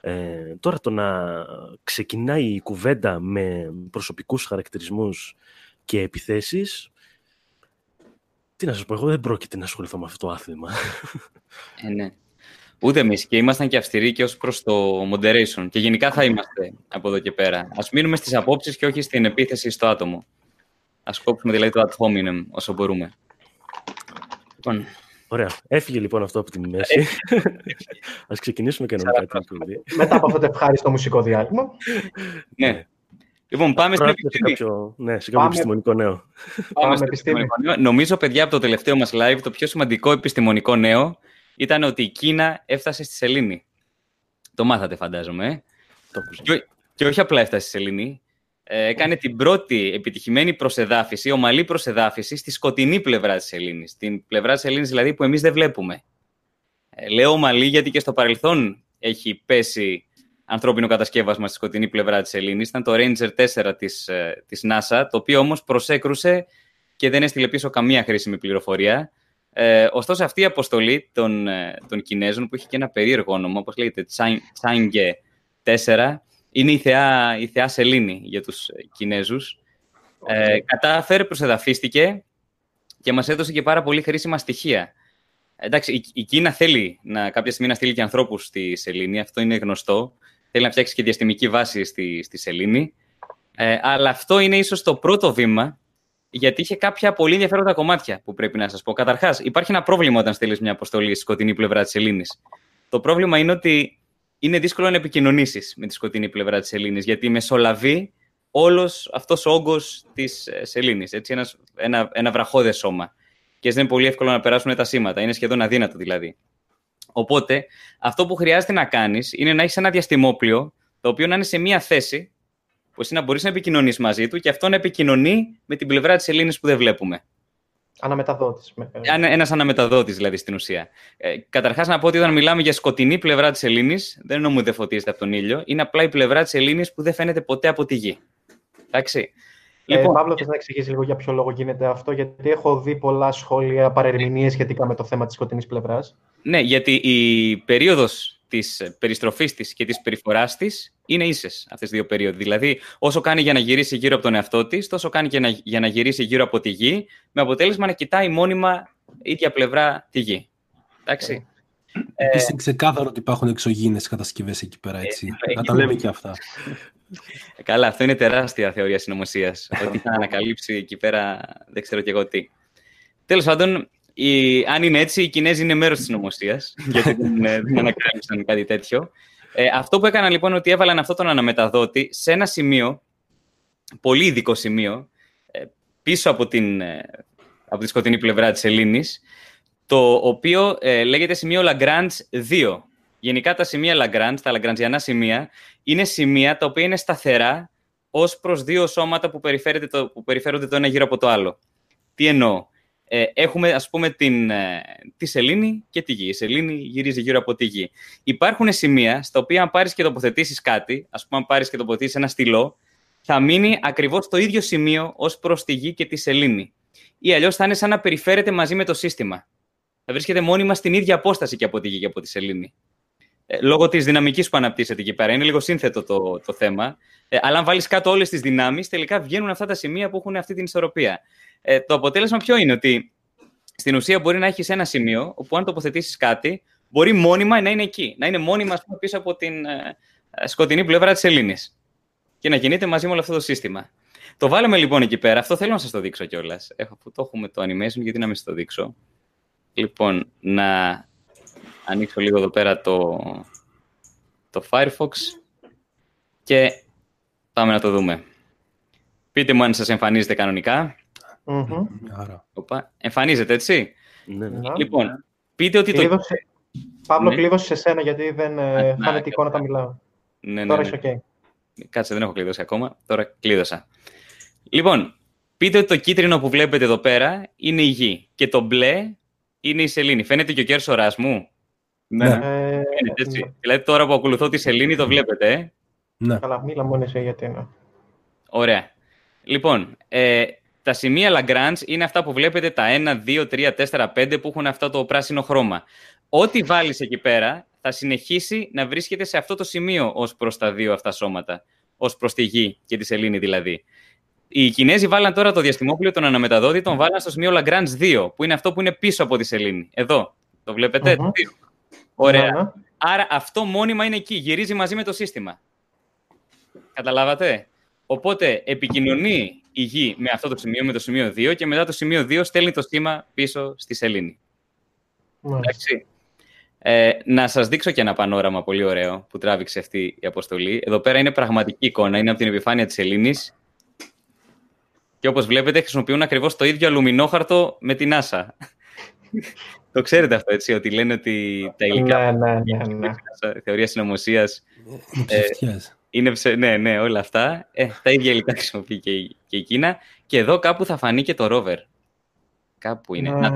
Ε, τώρα το να ξεκινάει η κουβέντα με προσωπικούς χαρακτηρισμούς και επιθέσεις τι να σας πω, εγώ δεν πρόκειται να ασχοληθώ με αυτό το άθλημα. Ε, ναι. Ούτε εμείς και ήμασταν και αυστηροί και ως προς το moderation. Και γενικά θα είμαστε από εδώ και πέρα. Α μείνουμε στις απόψεις και όχι στην επίθεση στο άτομο. Α κόψουμε δηλαδή το ad hominem όσο μπορούμε. Λοιπόν. Ωραία. Έφυγε λοιπόν αυτό από τη μέση. *laughs* Α ξεκινήσουμε και να την κουβέντα. Μετά από αυτό το ευχάριστο μουσικό διάλειμμα. ναι. Λοιπόν, πάμε στην επιστήμη. Κάποιο, ναι, σε κάποιο επιστημονικό νέο. Πάμε στο επιστημονικό νέο. Νομίζω, παιδιά, από το τελευταίο μας live, το πιο σημαντικό επιστημονικό νέο ήταν ότι η Κίνα έφτασε στη Σελήνη. Το μάθατε, φαντάζομαι. Ε; Το και, και όχι απλά έφτασε στη Σελήνη, ε, έκανε την πρώτη επιτυχημένη προσεδάφιση, ομαλή προσεδάφιση στη σκοτεινή πλευρά της Ελλήνης. Την πλευρά της Ελλήνης δηλαδή που εμείς δεν βλέπουμε. Ε, λέω ομαλή γιατί και στο παρελθόν έχει πέσει ανθρώπινο κατασκεύασμα στη σκοτεινή πλευρά της Ελλήνης. Ήταν το Ranger 4 της, ε, της NASA, το οποίο όμως προσέκρουσε και δεν έστειλε πίσω καμία χρήσιμη πληροφορία. Ε, ωστόσο, αυτή η αποστολή των, των Κινέζων, που είχε και ένα περίεργο όνομα, όπως λέγεται Chang'e 4, είναι η θεά, η θεά Σελήνη για τους Κινέζους. Ε, κατάφερε, προσεδαφίστηκε και μας έδωσε και πάρα πολύ χρήσιμα στοιχεία. Εντάξει, η, η Κίνα θέλει να, κάποια στιγμή να στείλει και ανθρώπους στη Σελήνη, αυτό είναι γνωστό. Θέλει να φτιάξει και διαστημική βάση στη, στη Σελήνη. Ε, αλλά αυτό είναι ίσως το πρώτο βήμα, γιατί είχε κάποια πολύ ενδιαφέροντα κομμάτια που πρέπει να σας πω. Καταρχάς, υπάρχει ένα πρόβλημα όταν στείλει μια αποστολή στη σκοτεινή πλευρά της Σελήνης. Το πρόβλημα είναι ότι είναι δύσκολο να επικοινωνήσεις με τη σκοτεινή πλευρά της Ελλήνης, γιατί μεσολαβεί όλος αυτός ο όγκος της ε, Σελήνη. Ένας, ένα, ένα βραχώδες σώμα. Και δεν είναι πολύ εύκολο να περάσουν τα σήματα. Είναι σχεδόν αδύνατο δηλαδή. Οπότε, αυτό που χρειάζεται να κάνεις είναι να έχεις ένα διαστημόπλιο το οποίο να είναι σε μία θέση που εσύ να μπορείς να επικοινωνείς μαζί του και αυτό να επικοινωνεί με την πλευρά της Ελλήνης που δεν βλέπουμε. Αναμεταδότης. Ένας αναμεταδότης, δηλαδή, στην ουσία. Ε, Καταρχάς, να πω ότι όταν μιλάμε για σκοτεινή πλευρά της Ελλήνης, δεν εννοούμε ότι δεν φωτίζεται από τον ήλιο. Είναι απλά η πλευρά της Ελλήνης που δεν φαίνεται ποτέ από τη γη. Εντάξει. Ε, λοιπόν, Παύλο, θες να εξηγήσεις λίγο για ποιο λόγο γίνεται αυτό, γιατί έχω δει πολλά σχόλια, παρερμηνίες σχετικά με το θέμα της σκοτεινής πλευράς. Ναι, γιατί η περίοδος της περιστροφής της και της περιφοράς της είναι ίσες αυτές τι δύο περίοδοι. Δηλαδή, όσο κάνει για να γυρίσει γύρω από τον εαυτό της, τόσο κάνει και για να γυρίσει γύρω από τη γη, με αποτέλεσμα να κοιτάει μόνιμα ίδια πλευρά τη γη. Εντάξει. Ε, Επίσης είναι ξεκάθαρο ότι υπάρχουν εξωγήινες κατασκευές εκεί πέρα, έτσι. Ε, να τα λέμε και αυτά. Καλά, αυτό είναι τεράστια θεωρία συνωμοσίας. Ότι είχαν ανακαλύψει εκεί πέρα, δεν ξέρω κι εγώ τι. Τέλος πάντων, η, αν είναι έτσι, οι Κινέζοι είναι μέρος της συνωμοσίας, γιατί δεν, ε, δεν ανακάλυψαν κάτι τέτοιο. Ε, αυτό που έκαναν λοιπόν ότι έβαλαν αυτό τον αναμεταδότη σε ένα σημείο, πολύ ειδικό σημείο, ε, πίσω από, την, ε, από τη σκοτεινή πλευρά της Ελλήνης, το οποίο ε, λέγεται σημείο Lagrange 2. Γενικά τα σημεία Lagrange, τα Lagrangiana σημεία, είναι σημεία τα οποία είναι σταθερά ως προς δύο σώματα που, το, που περιφέρονται το ένα γύρω από το άλλο. Τι εννοώ; Ε, έχουμε, ας πούμε, την, ε, τη σελήνη και τη γη. Η σελήνη γυρίζει γύρω από τη γη. Υπάρχουν σημεία στα οποία αν πάρεις και τοποθετήσεις κάτι, ας πούμε αν πάρεις και τοποθετήσεις ένα στυλό, θα μείνει ακριβώς στο ίδιο σημείο ως προς τη γη και τη σελήνη. Ή αλλιώς θα είναι σαν να περιφέρεται μαζί με το σύστημα. Θα βρίσκεται μόνιμα στην ίδια απόσταση και από τη γη και από τη σελήνη. Ε, λόγω της δυναμικής που αναπτύσσεται εκεί πέρα. Είναι λίγο σύνθετο το, το θέμα. Ε, αλλά αν βάλεις κάτω όλες τις δυνάμεις, τελικά βγαίνουν αυτά τα σημεία που έχουν αυτή την ισορροπία. Ε, το αποτέλεσμα ποιο είναι, ότι στην ουσία μπορεί να έχεις ένα σημείο όπου αν τοποθετήσεις κάτι, μπορεί μόνιμα να είναι εκεί. Να είναι μόνιμα πούμε, πίσω από την ε, σκοτεινή πλευρά της Ελλήνης. Και να κινείται μαζί με όλο αυτό το σύστημα. Το βάλαμε λοιπόν εκεί πέρα. Αυτό θέλω να σας το δείξω κιόλας. Αφού το έχουμε το animation, γιατί να μην σας το δείξω. Λοιπόν, να ανοίξω λίγο εδώ πέρα το, το Firefox και πάμε να το δούμε. Πείτε μου αν σας εμφανίζεται κανονικά. Mm-hmm. Εμφανίζεται, έτσι. Ναι, ναι. Λοιπόν, πείτε ότι κλείδωσε... το... Παύλο, ναι. κλείδωσε σε σένα, γιατί δεν ε, φάνε την εικόνα τα μιλάω. Ναι, ναι, Τώρα είσαι ok. Κάτσε, δεν έχω κλειδώσει ακόμα. Τώρα κλείδωσα. Λοιπόν, πείτε ότι το κίτρινο που βλέπετε εδώ πέρα είναι η γη και το μπλε είναι η σελήνη. Φαίνεται και ο κέρσορας μου. Ναι. Ε, έτσι. Ναι. Δηλαδή τώρα που ακολουθώ τη σελήνη το βλέπετε, ε; Ναι. Καλά, μίλα μόνος εσύ γιατί είναι. Ωραία. Λοιπόν, ε, τα σημεία Lagrange είναι αυτά που βλέπετε, τα 1, 2, 3, 4, 5 που έχουν αυτό το πράσινο χρώμα. Ό,τι βάλεις εκεί πέρα θα συνεχίσει να βρίσκεται σε αυτό το σημείο ως προς τα δύο αυτά σώματα. Ως προς τη γη και τη σελήνη δηλαδή. Οι Κινέζοι βάλαν τώρα το διαστημόπλαιο, τον αναμεταδότη, τον βάλαν στο σημείο Lagrange 2, που είναι αυτό που είναι πίσω από τη σελήνη. Εδώ. Το βλέπετε; Uh-huh. Ωραία. Άρα αυτό μόνιμα είναι εκεί. Γυρίζει μαζί με το σύστημα. Καταλάβατε; Οπότε επικοινωνεί η γη με αυτό το σημείο, με το σημείο 2 και μετά το σημείο 2 στέλνει το σήμα πίσω στη σελήνη. Εντάξει. Ε, να σας δείξω και ένα πανόραμα πολύ ωραίο που τράβηξε αυτή η αποστολή. Εδώ πέρα είναι πραγματική εικόνα, είναι από την επιφάνεια της σελήνης και όπως βλέπετε χρησιμοποιούν ακριβώς το ίδιο αλουμινόχαρτο με την NASA. *laughs* το ξέρετε αυτό, έτσι, ότι λένε ότι τα υλικά... Ναι, ναι, ναι, ναι. Θεωρία συνωμοσίας... Ε, είναι ψε... Ναι, ναι, όλα αυτά. Ε, τα ίδια υλικά χρησιμοποιεί και η, και η Κίνα. Και εδώ κάπου θα φανεί και το ρόβερ. Κάπου είναι. Ναι,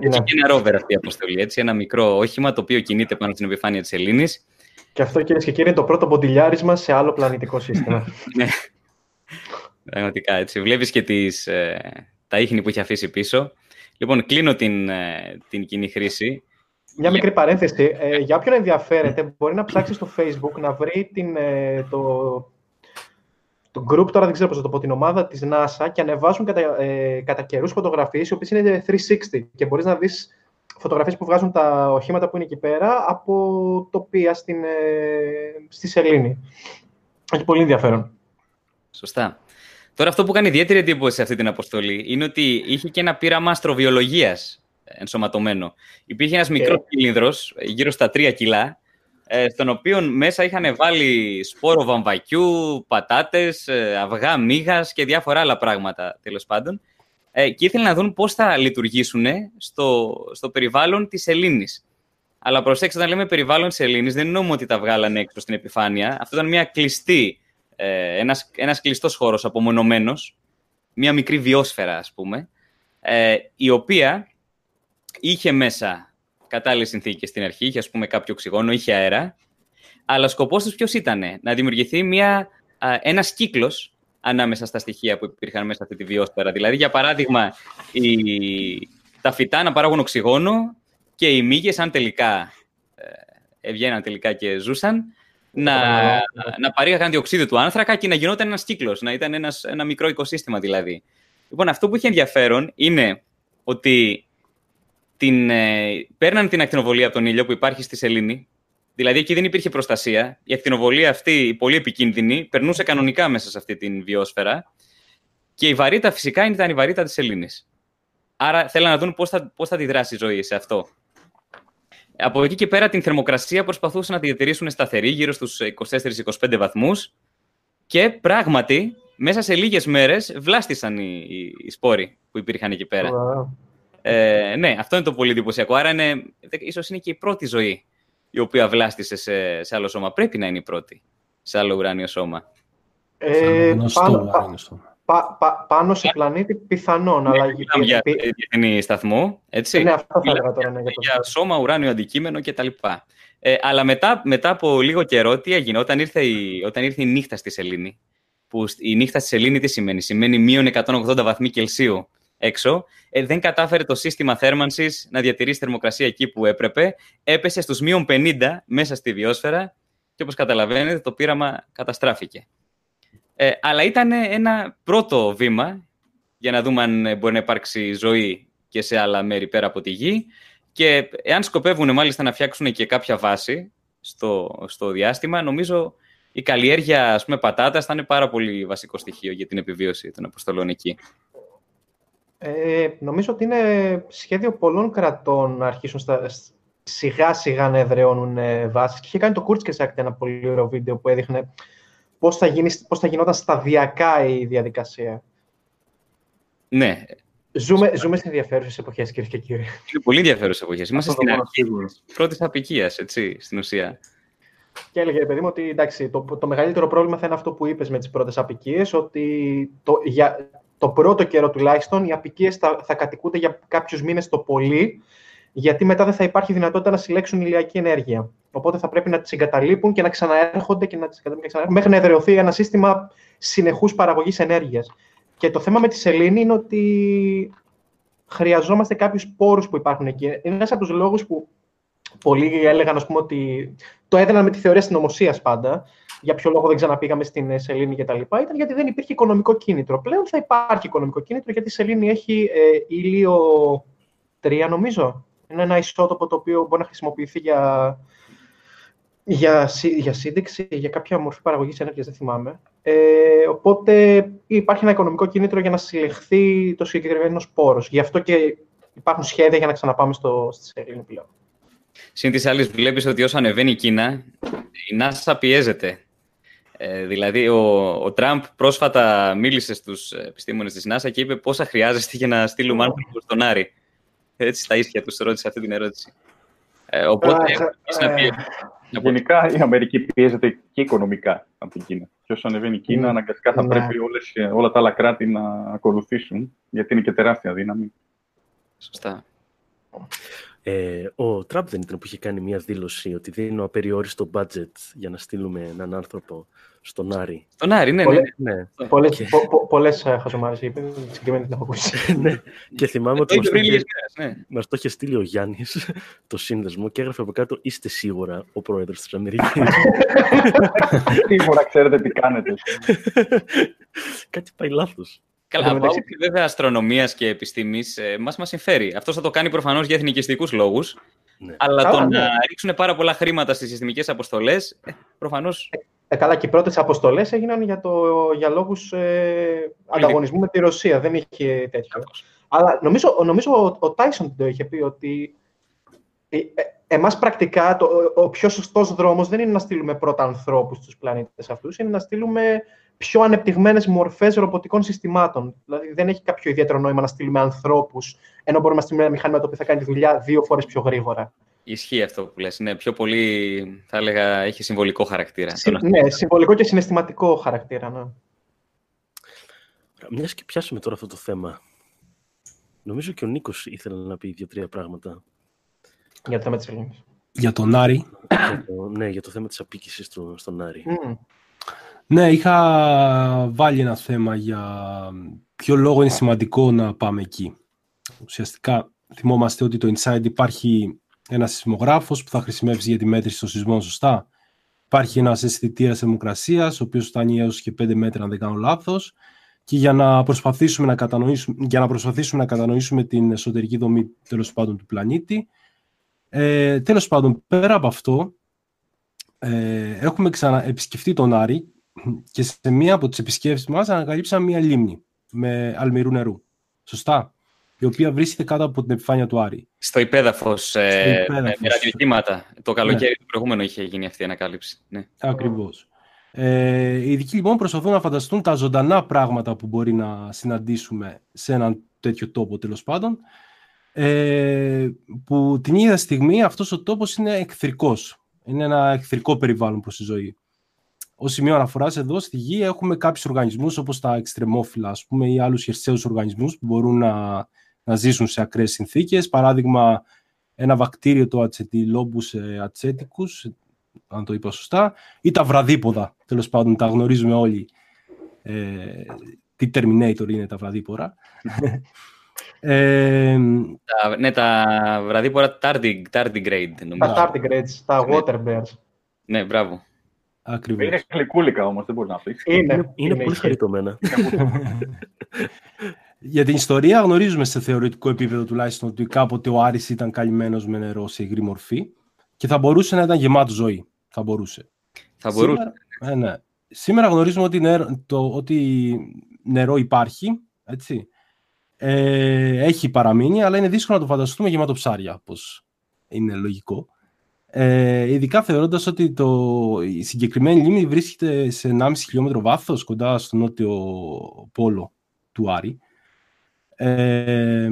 έτσι και ένα ρόβερ αυτή η αποστολή. Έτσι, ένα μικρό όχημα το οποίο κινείται πάνω στην επιφάνεια της Ελλήνης. Και αυτό κυρίες και κύριοι είναι το πρώτο ποντιλιάρισμα σε άλλο πλανητικό σύστημα. *laughs* ναι. Πραγματικά έτσι. Βλέπεις και τις, ε, τα ίχνη που έχει αφήσει πίσω. Λοιπόν, κλείνω την, ε, την κοινή χρήση. Μια μικρή παρένθεση. Ε, για όποιον ενδιαφέρεται, μπορεί να ψάξει στο Facebook να βρει την, ε, το, το group, τώρα δεν ξέρω πώς θα το πω, την ομάδα της NASA και ανεβάζουν κατά, ε, κατά καιρούς φωτογραφίες, οι οποίες είναι 360 και μπορείς να δεις φωτογραφίες που βγάζουν τα οχήματα που είναι εκεί πέρα από τοπία στην, ε, στη Σελήνη. Έχει πολύ ενδιαφέρον. Σωστά. Τώρα αυτό που κάνει ιδιαίτερη εντύπωση σε αυτή την αποστολή είναι ότι είχε και ένα πείραμα αστροβιολογίας ενσωματωμένο. Υπήρχε ένας μικρός κύλινδρος, γύρω στα τρία κιλά, ε, στον οποίο μέσα είχαν βάλει σπόρο βαμβακιού, πατάτες, ε, αυγά μίγας και διάφορα άλλα πράγματα, τέλος πάντων. Ε, και ήθελαν να δουν πώς θα λειτουργήσουν στο, στο περιβάλλον της Ελλήνης. Αλλά προσέξτε, όταν λέμε περιβάλλον της Ελλήνης, δεν εννοούμε ότι τα βγάλανε έξω στην επιφάνεια. Αυτό ήταν μια κλειστή, ένας, ένας κλειστός χώρος απομονωμένος, μια μικρή βιόσφαιρα, ας πούμε, η οποία είχε μέσα κατάλληλες συνθήκες στην αρχή, είχε ας πούμε κάποιο οξυγόνο, είχε αέρα. Αλλά ο σκοπός του ποιος ήταν, να δημιουργηθεί μια, ένας κύκλος ανάμεσα στα στοιχεία που υπήρχαν μέσα αυτή τη βιόσφαιρα. Δηλαδή, για παράδειγμα, η, τα φυτά να παράγουν οξυγόνο και οι μύγες, αν τελικά ε, έβγαιναν τελικά και ζούσαν, να, να παρήγαγαν διοξείδιο του άνθρακα και να γινόταν ένας κύκλος, να ήταν ένας, ένα μικρό οικοσύστημα δηλαδή. Λοιπόν, αυτό που είχε ενδιαφέρον είναι ότι την, ε, παίρναν την ακτινοβολία από τον ήλιο που υπάρχει στη σελήνη, Δηλαδή εκεί δεν υπήρχε προστασία. Η ακτινοβολία αυτή, η πολύ επικίνδυνη, περνούσε κανονικά μέσα σε αυτή την βιόσφαιρα. Και η βαρύτητα φυσικά ήταν η βαρύτητα της Σελήνης. Άρα θέλανε να δουν πώς θα, πώς θα αντιδράσει η ζωή σε αυτό. Από εκεί και πέρα την θερμοκρασία προσπαθούσαν να τη διατηρήσουν σταθερή, γύρω στους 24-25 βαθμούς. Και πράγματι, μέσα σε λίγες μέρες βλάστησαν οι, οι, οι σπόροι που υπήρχαν εκεί πέρα. Ε, ναι, αυτό είναι το πολύ εντυπωσιακό. Άρα είναι, ίσως είναι και η πρώτη ζωή η οποία βλάστησε σε, σε άλλο σώμα. Πρέπει να είναι η πρώτη σε άλλο ουράνιο σώμα. Ε, πάνω, πα, πα, πάνω σε πλανήτη πιθανόν. Ναι, αλλά για διεθνή σταθμό, έτσι. Ναι, αυτό θα έλεγα τώρα. Ναι, για, για σώμα, ουράνιο αντικείμενο κτλ. Ε, αλλά μετά, μετά από λίγο καιρό, τι έγινε, όταν ήρθε η, όταν ήρθε η νύχτα στη Σελήνη, που η νύχτα στη Σελήνη τι σημαίνει, σημαίνει μείον 180 βαθμοί Κελσίου έξω, ε, δεν κατάφερε το σύστημα θέρμανσης να διατηρήσει θερμοκρασία εκεί που έπρεπε, έπεσε στους μείον 50 μέσα στη βιόσφαιρα και όπως καταλαβαίνετε το πείραμα καταστράφηκε. Ε, αλλά ήταν ένα πρώτο βήμα για να δούμε αν μπορεί να υπάρξει ζωή και σε άλλα μέρη πέρα από τη γη και εάν σκοπεύουν μάλιστα να φτιάξουν και κάποια βάση στο, στο διάστημα, νομίζω η καλλιέργεια ας πούμε, πατάτας θα είναι πάρα πολύ βασικό στοιχείο για την επιβίωση των αποστολών εκεί. Ε, νομίζω ότι είναι σχέδιο πολλών κρατών να αρχίσουν στα, σιγά σιγά να εδραιώνουν ε, βάσεις. Και είχε κάνει το Kurzgesagt ένα πολύ ωραίο βίντεο που έδειχνε πώς θα, γίνει, πώς θα γινόταν σταδιακά η διαδικασία. Ναι. Ζούμε, ζούμε σε ενδιαφέρουσες εποχές, κυρίε και κύριοι. Είναι πολύ ενδιαφέρουσες εποχές. Είμαστε στην αρχή τη πρώτης απικίας, έτσι, στην ουσία. Και έλεγε, παιδί μου, ότι εντάξει, το, το μεγαλύτερο πρόβλημα θα είναι αυτό που είπες με τις πρώτες απικίες, ότι το, για το πρώτο καιρό τουλάχιστον οι απικίες θα, θα κατοικούνται για κάποιους μήνες το πολύ, γιατί μετά δεν θα υπάρχει δυνατότητα να συλλέξουν ηλιακή ενέργεια. Οπότε θα πρέπει να τις εγκαταλείπουν και να ξαναέρχονται και να τις εγκαταλείπουν μέχρι να εδραιωθεί ένα σύστημα συνεχούς παραγωγής ενέργειας. Και το θέμα με τη σελήνη είναι ότι χρειαζόμαστε κάποιους πόρους που υπάρχουν εκεί. Είναι ένας από τους λόγους που πολλοί έλεγαν ας πούμε, ότι το έδαιναν με τη θεωρία συνωμοσίας πάντα. Για ποιο λόγο δεν ξαναπήγαμε στην Σελήνη κτλ. Ήταν γιατί δεν υπήρχε οικονομικό κίνητρο. Πλέον θα υπάρχει οικονομικό κίνητρο γιατί η Σελήνη έχει ε, ήλιο 3, νομίζω. Είναι ένα ισότοπο το οποίο μπορεί να χρησιμοποιηθεί για, για, για σύνδεξη, για κάποια μορφή παραγωγής ενέργειας, δεν θυμάμαι. Ε, οπότε υπάρχει ένα οικονομικό κίνητρο για να συλλεχθεί το συγκεκριμένος πόρος. Γι' αυτό και υπάρχουν σχέδια για να ξαναπάμε στο, στη Σελήνη πλέον. Συν της άλλης, βλέπεις ότι όσο ανεβαίνει η Κίνα, η NASA πιέζεται. Ε, δηλαδή, ο, ο Τραμπ πρόσφατα μίλησε στους επιστήμονες της NASA και είπε πόσα χρειάζεστε για να στείλουμε άνθρωπο στον Άρη. Έτσι, στα ίσια τους ρώτησε αυτή την ερώτηση. Ε, οπότε, ε, να πει, Γενικά η Αμερική πιέζεται και οικονομικά από την Κίνα. Και όσο ανεβαίνει η Κίνα, αναγκαστικά θα ναι. πρέπει όλες, όλα τα άλλα κράτη να ακολουθήσουν, γιατί είναι και τεράστια δύναμη. Σωστά. Ε, ο Τραμπ δεν ήταν που είχε κάνει μια δήλωση ότι δίνει απεριόριστο budget για να στείλουμε έναν άνθρωπο στον Άρη. Στον Άρη, ναι, ναι. ναι. Πολλές, και... πο, πολλές ε, χαζομάρες είπε, συγκεκριμένα την έχω ακούσει. *laughs* ναι. Και θυμάμαι ότι μας, ναι. μας το είχε στείλει ο Γιάννης *laughs* το σύνδεσμο και έγραφε από κάτω «Είστε σίγουρα ο πρόεδρος της Αμερικής». *laughs* Σίγουρα ξέρετε τι κάνετε. Κάτι πάει λάθος. Καλά, από άποψη βέβαια αστρονομίας και επιστήμης, ε, μα μας συμφέρει. Αυτός θα το κάνει προφανώς για εθνικιστικούς λόγους. Ναι. Αλλά καλά, το ναι. να ρίξουν πάρα πολλά χρήματα στις συστημικές αποστολές, ε, προφανώς. Ε, καλά, και οι πρώτες αποστολές έγιναν για, το, για λόγους ε, ανταγωνισμού με τη Ρωσία. Δεν είχε τέτοιο. Αλλά νομίζω, νομίζω ο, Τάισον το είχε πει ότι ε, εμάς πρακτικά το, ο πιο σωστός δρόμος δεν είναι να στείλουμε πρώτα ανθρώπους στους πλανήτες αυτούς, είναι να στείλουμε πιο ανεπτυγμένες μορφές ρομποτικών συστημάτων. Δηλαδή δεν έχει κάποιο ιδιαίτερο νόημα να στείλουμε ανθρώπους, ενώ μπορούμε να στείλουμε ένα μηχάνημα το οποίο θα κάνει τη δουλειά δύο φορές πιο γρήγορα. Ισχύει αυτό που λες. Ναι, πιο πολύ, θα έλεγα, έχει συμβολικό χαρακτήρα. ναι, συμβολικό και συναισθηματικό χαρακτήρα, ναι. Μιας και πιάσουμε τώρα αυτό το θέμα. Νομίζω και ο Νίκος ήθελε να πει δύο-τρία πράγματα. Για το θέμα της Ελλήνης. Για τον Άρη. ναι, για το θέμα της απίκησης του, στον Άρη. Ναι, είχα βάλει ένα θέμα για ποιο λόγο είναι σημαντικό να πάμε εκεί. Ουσιαστικά θυμόμαστε ότι το Inside υπάρχει ένας σεισμογράφος που θα χρησιμεύσει για τη μέτρηση των σεισμών, σωστά; Υπάρχει ένας αισθητήρα θερμοκρασίας, ο οποίος φτάνει έως και 5 μέτρα, αν δεν κάνω λάθος. Και για να, προσπαθήσουμε να κατανοήσουμε, για να προσπαθήσουμε να κατανοήσουμε την εσωτερική δομή τέλος πάντων του πλανήτη. Ε, τέλος πάντων, πέρα από αυτό, ε, έχουμε ξαναεπισκεφτεί τον Άρη και σε μία από τις επισκέψεις μας ανακαλύψαμε μία λίμνη με αλμυρού νερού. Σωστά; Η οποία βρίσκεται κάτω από την επιφάνεια του Άρη. Στο υπέδαφος, ε, με ραδιοκύματα. Το καλοκαίρι ναι. του προηγούμενο είχε γίνει αυτή η ανακάλυψη. Ναι. Ακριβώς. Ε, οι ειδικοί λοιπόν προσπαθούν να φανταστούν τα ζωντανά πράγματα που μπορεί να συναντήσουμε σε έναν τέτοιο τόπο τέλος πάντων ε, που την ίδια στιγμή αυτός ο τόπος είναι εχθρικός. Είναι ένα εχθρικό περιβάλλον προς τη ζωή. Ω σημείο αναφοράς εδώ στη γη έχουμε κάποιους οργανισμούς όπως τα εξτρεμόφυλλα ας πούμε, ή άλλους χερσαίους οργανισμούς που μπορούν να, να ζήσουν σε ακραίες συνθήκες. Παράδειγμα, ένα βακτήριο το ατσετιλόμπους ατσέτικους, αν το είπα σωστά, ή τα βραδίποδα, τέλος πάντων, τα γνωρίζουμε όλοι. Ε, τι Terminator είναι τα βραδίπορα. Ε, τα, ναι, τα βραδίπορα tardigrade. Νομίζω. Τα tardigrades, τα ναι. waterbears. Ναι, μπράβο. Ακριβώς. Είναι γλυκούλικα όμως, δεν μπορεί να πει. Είναι, είναι, είναι πολύ χαριτωμένα. *laughs* *laughs* Για την ιστορία γνωρίζουμε σε θεωρητικό επίπεδο τουλάχιστον ότι κάποτε ο Άρης ήταν καλυμμένος με νερό σε υγρή μορφή και θα μπορούσε να ήταν γεμάτο ζωή. Θα μπορούσε. Θα μπορούσε. Σήμερα, ε, ναι. Σήμερα γνωρίζουμε ότι νερό, το, ότι νερό υπάρχει, έτσι. Ε, έχει παραμείνει, αλλά είναι δύσκολο να το φανταστούμε γεμάτο ψάρια, όπως είναι λογικό. Ε, ειδικά θεωρώντας ότι το, η συγκεκριμένη λίμνη βρίσκεται σε 1,5 χιλιόμετρο βάθος κοντά στο νότιο πόλο του Άρη. Ε,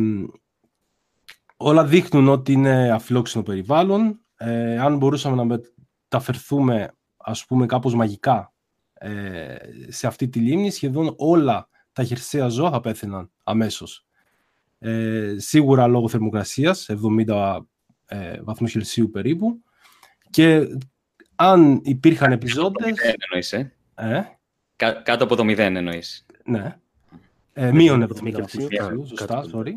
όλα δείχνουν ότι είναι αφιλόξενο περιβάλλον. Ε, αν μπορούσαμε να μεταφερθούμε ας πούμε κάπως μαγικά ε, σε αυτή τη λίμνη, σχεδόν όλα τα χερσαία ζώα θα πέθαιναν αμέσως. Ε, σίγουρα λόγω θερμοκρασίας, 70 ε, βαθμούς Κελσίου περίπου. Και αν υπήρχαν επιζώντες... εννοείς, ε; ε; κάτω από το 0 εννοείς. Ναι. Ε, μείον 70 βαθμούς Κελσίου, σωστά, sorry.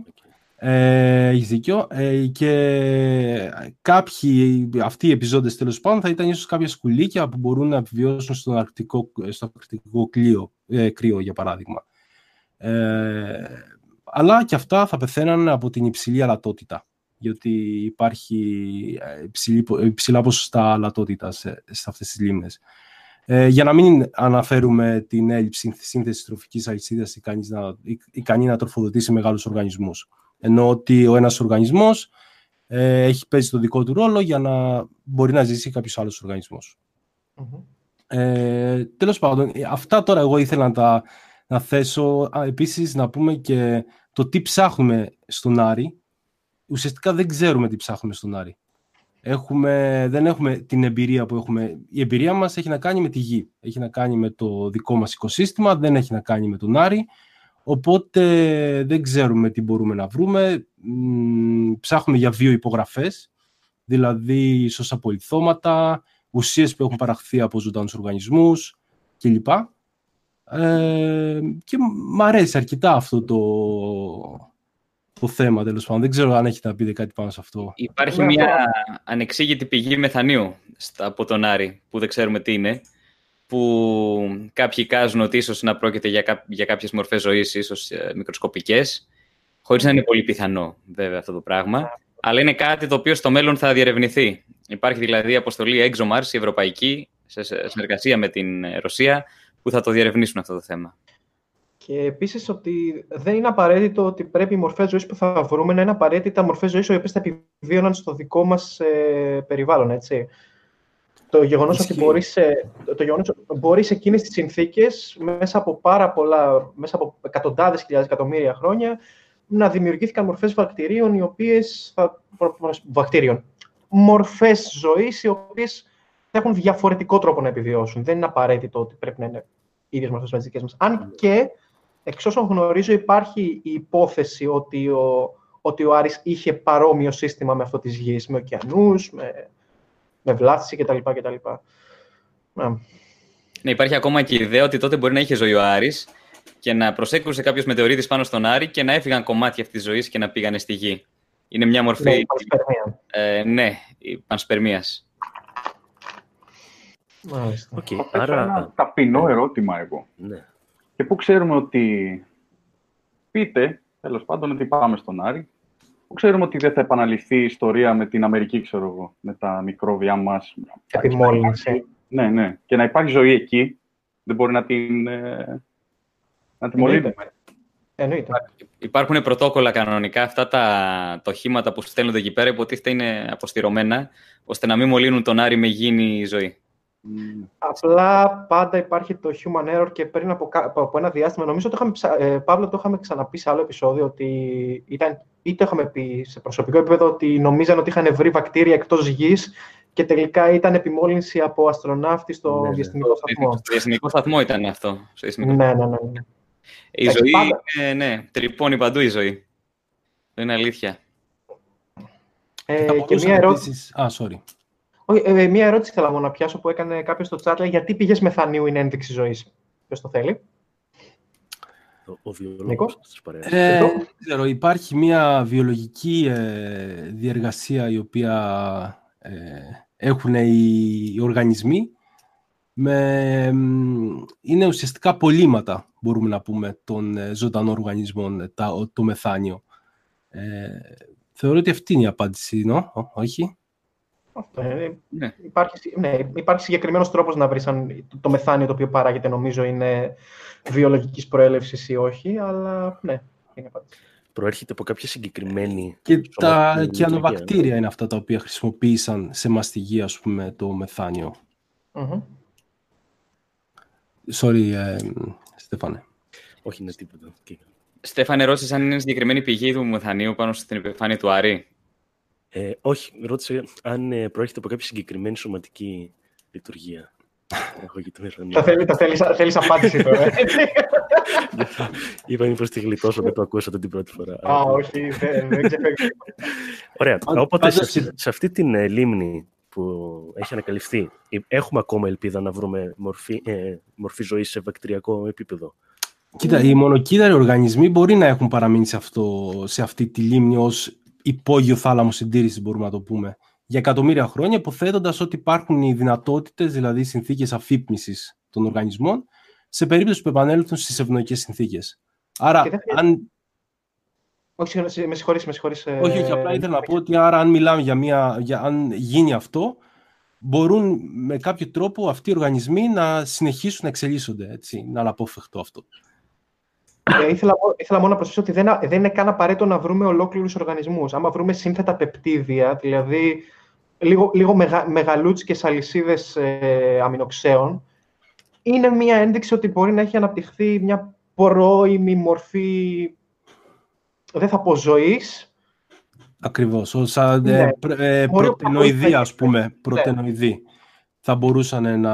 Ε, έχεις δίκιο. Ε, και κάποιοι, αυτοί οι επιζώντες τέλος πάντων θα ήταν ίσως κάποια σκουλίκια που μπορούν να επιβιώσουν στον αρκτικό, στο αρκτικό κλείο, ε, κρύο, για παράδειγμα. Ε, αλλά και αυτά θα πεθαίναν από την υψηλή αλατότητα γιατί υπάρχει ε, υψηλή, υψηλά ποσοστά αλατότητα σε, σε αυτές τις λίμνες. Ε, για να μην αναφέρουμε την έλλειψη σύνθεσης τροφικής αλυσίδας ικανή να, ικανή να τροφοδοτήσει μεγάλους οργανισμούς. Ενώ ότι ο ένας οργανισμός ε, έχει παίζει το δικό του ρόλο για να μπορεί να ζήσει κάποιος άλλος οργανισμός. Mm-hmm. Ε, τέλος πάντων, αυτά τώρα εγώ ήθελα να τα να θέσω. Α, επίσης να πούμε και το τι ψάχνουμε στον Άρη. Ουσιαστικά δεν ξέρουμε τι ψάχνουμε στον Άρη. Έχουμε, δεν έχουμε την εμπειρία που έχουμε. Η εμπειρία μας έχει να κάνει με τη γη. Έχει να κάνει με το δικό μας οικοσύστημα, δεν έχει να κάνει με τον Άρη. Οπότε δεν ξέρουμε τι μπορούμε να βρούμε. Ψάχνουμε για βιοϋπογραφές, δηλαδή ίσως απολυθώματα, ουσίες που έχουν παραχθεί από ζωντανούς οργανισμούς κλπ. Ε, και μ' αρέσει αρκετά αυτό το, το θέμα, τέλος πάντων. Δεν ξέρω αν έχετε να πείτε κάτι πάνω σε αυτό. Υπάρχει μια ανεξήγητη πηγή μεθανίου από τον Άρη, που δεν ξέρουμε τι είναι, που κάποιοι κάζουν ότι ίσως να πρόκειται για, κά, για κάποιες μορφές ζωής, ίσως ε, μικροσκοπικές, χωρίς να είναι πολύ πιθανό βέβαια αυτό το πράγμα, αλλά είναι κάτι το οποίο στο μέλλον θα διερευνηθεί. Υπάρχει δηλαδή αποστολή ExoMars, η ευρωπαϊκή, σε συνεργασία με την Ρωσία, που θα το διερευνήσουν αυτό το θέμα. Και επίσης ότι δεν είναι απαραίτητο ότι πρέπει οι μορφές ζωής που θα βρούμε να είναι απαραίτητα μορφές ζωής οι οποίες θα επιβίωναν στο δικό μας ε, περιβάλλον. Έτσι. Το γεγονός ότι μπορείς σε, το γεγονός, μπορείς σε εκείνες τις συνθήκες μέσα από πάρα πολλά, μέσα από εκατοντάδες χιλιάδες εκατομμύρια χρόνια να δημιουργήθηκαν μορφές βακτηρίων οι οποίες θα, βακτήριων, μορφές ζωής οι οποίες θα έχουν διαφορετικό τρόπο να επιβιώσουν. Δεν είναι απαραίτητο ότι πρέπει να είναι ίδιες μορφές με τις δικές μας. Αν και, εξ όσων γνωρίζω, υπάρχει η υπόθεση ότι ο, ότι ο Άρης είχε παρόμοιο σύστημα με αυτό της γης, με ωκεανούς, με, με βλάστηση κτλ. κτλ. Ναι. ναι, υπάρχει ακόμα και η ιδέα ότι τότε μπορεί να είχε ζωή ο Άρης και να προσέκρουσε κάποιος μετεωρίτης πάνω στον Άρη και να έφυγαν κομμάτια αυτής της ζωής και να πήγανε στη γη. Είναι μια μορφή. Ναι, πανσπερμία. Ε, ναι, πανσπερμίας. Μάλιστα. Okay, άρα... ένα ταπεινό ερώτημα εγώ. Ναι. Και πού ξέρουμε ότι πείτε, τέλος πάντων, ότι πάμε στον Άρη Ξέρουμε ότι δεν θα επαναληφθεί η ιστορία με την Αμερική, ξέρω εγώ, με τα μικρόβια μας. Επιμόλυνση. Ναι, ναι. Και να υπάρχει ζωή εκεί, δεν μπορεί να την, ε, να την μολύνουμε. Εννοείται. Υπάρχουν πρωτόκολλα κανονικά. Αυτά τα, τα οχήματα που στέλνονται εκεί πέρα υποτίθεται είναι αποστηρωμένα, ώστε να μην μολύνουν τον Άρη με γήινη ζωή. Απλά πάντα υπάρχει το human error και πριν από, κα- από ένα διάστημα, νομίζω το είχαμε, ψα- ε, Παύλο, το είχαμε ξαναπεί σε άλλο επεισόδιο, ότι ήταν, ή το είχαμε πει σε προσωπικό επίπεδο, ότι νομίζαν ότι είχαν βρει βακτήρια εκτός γης και τελικά ήταν επιμόλυνση από αστροναύτη στο Ναι, ναι. διαστημικό σταθμό. Στο διαστημικό σταθμό ήταν αυτό. Στο διαστημικό Ναι, ναι, ναι. ναι. Η Εντάξει, ζωή πάντα- είναι, ναι, τρυπώνει παντού η ζωή. Δεν είναι αλήθεια. Ε, Θα και μπορούσαν μία ερώτηση, επίσης- Α, sorry. Όχι, ε, μία ερώτηση θέλω μόνο να πιάσω που έκανε κάποιος στο chat, λέει, γιατί πηγές μεθανίου είναι ένδειξη ζωής; Ποιος το θέλει. Ο, ο Νίκο; βιολόγος της παρέας. Ε, Εδώ. δεν ξέρω, υπάρχει μια βιολογική ε, διεργασία η οποία ε, έχουν οι, οι οργανισμοί με, μ, είναι ουσιαστικά πολύματα, μπορούμε να πούμε, των ε, ζωντανών οργανισμών, ε, τα, ο- το μεθάνιο. Ε, θεωρώ ότι αυτή είναι η απάντηση, νο; Ω, όχι. Αυτό, ε, Ναι. Υπάρχει, ναι, υπάρχει συγκεκριμένος τρόπος να βρεις αν το, το μεθάνιο το οποίο παράγεται, νομίζω, είναι βιολογικής προέλευσης ή όχι, αλλά ναι, είναι απάντηση. Προέρχεται από κάποια συγκεκριμένη... Και τα σωματική κιανοβακτήρια είναι αυτά τα οποία χρησιμοποίησαν σε μαστιγία, ας πούμε, το μεθάνιο. Μμμ. Sorry, ε, Στέφανε. Όχι, είναι τίποτα. Και- Στέφανε, ρώτησες αν είναι συγκεκριμένη πηγή του μεθανίου πάνω στην επιφάνεια του Άρη. Ε, όχι, ρώτησε αν ε, προέρχεται από κάποια συγκεκριμένη σωματική λειτουργία. *laughs* Έχω και το μεθανείο. Τα θέλει, τα θέλεις, θέλεις απάντηση *laughs* τώρα. έτσι. Είπα μήπως τη γλιτώσω, δεν το ακούσατε την πρώτη φορά. Α, όχι, δεν, δεν ξεφεύγει. Ωραία. Πάντως- Οπότε σε πάντως- αυτή, σε αυτή την ε, λίμνη που έχει ανακαλυφθεί, ε, έχουμε ακόμα ελπίδα να βρούμε μορφή, ε, μορφή ζωής σε βακτηριακό επίπεδο; Κοίτα, οι μονοκύτταροι οργανισμοί μπορεί να έχουν παραμείνει σε, αυτό, σε αυτή τη λίμνη ως υπόγειο θάλαμο συντήρησης, μπορούμε να το πούμε, για εκατομμύρια χρόνια, υποθέτοντας ότι υπάρχουν οι δυνατότητες, δηλαδή συνθήκες αφύπνισης των οργανισμών, σε περίπτωση που επανέλθουν στις ευνοϊκές συνθήκες. Άρα, Και δεν χρειάζεται- αν, όχι, συγγνώμη, με συγχωρείς, με συγχωρείς. ε, όχι, όχι, απλά ήθελα να πω ότι άρα αν μιλάμε για μια, για, αν γίνει αυτό, μπορούν με κάποιο τρόπο αυτοί οι οργανισμοί να συνεχίσουν να εξελίσσονται, έτσι, να είναι απόφευκτο αυτό. Ε, ήθελα, μο- ήθελα μόνο να προσθέσω ότι δεν, δεν είναι καν απαραίτητο να βρούμε ολόκληρους οργανισμούς. Άμα βρούμε σύνθετα πεπτίδια, δηλαδή λίγο, λίγο μεγα, μεγαλούτσικες αλυσίδες ε, αμινοξέων, είναι μια ένδειξη ότι μπορεί να έχει αναπτυχθεί μια πρώιμη μορφή, δεν θα πω ζωής, Ακριβώς, ως σαν Ναι. ε, πρε- ε, Μπορεί ο πρωτενοειδή, παππούς ας πούμε, Ναι. πρωτενοειδή. Θα μπορούσαν να,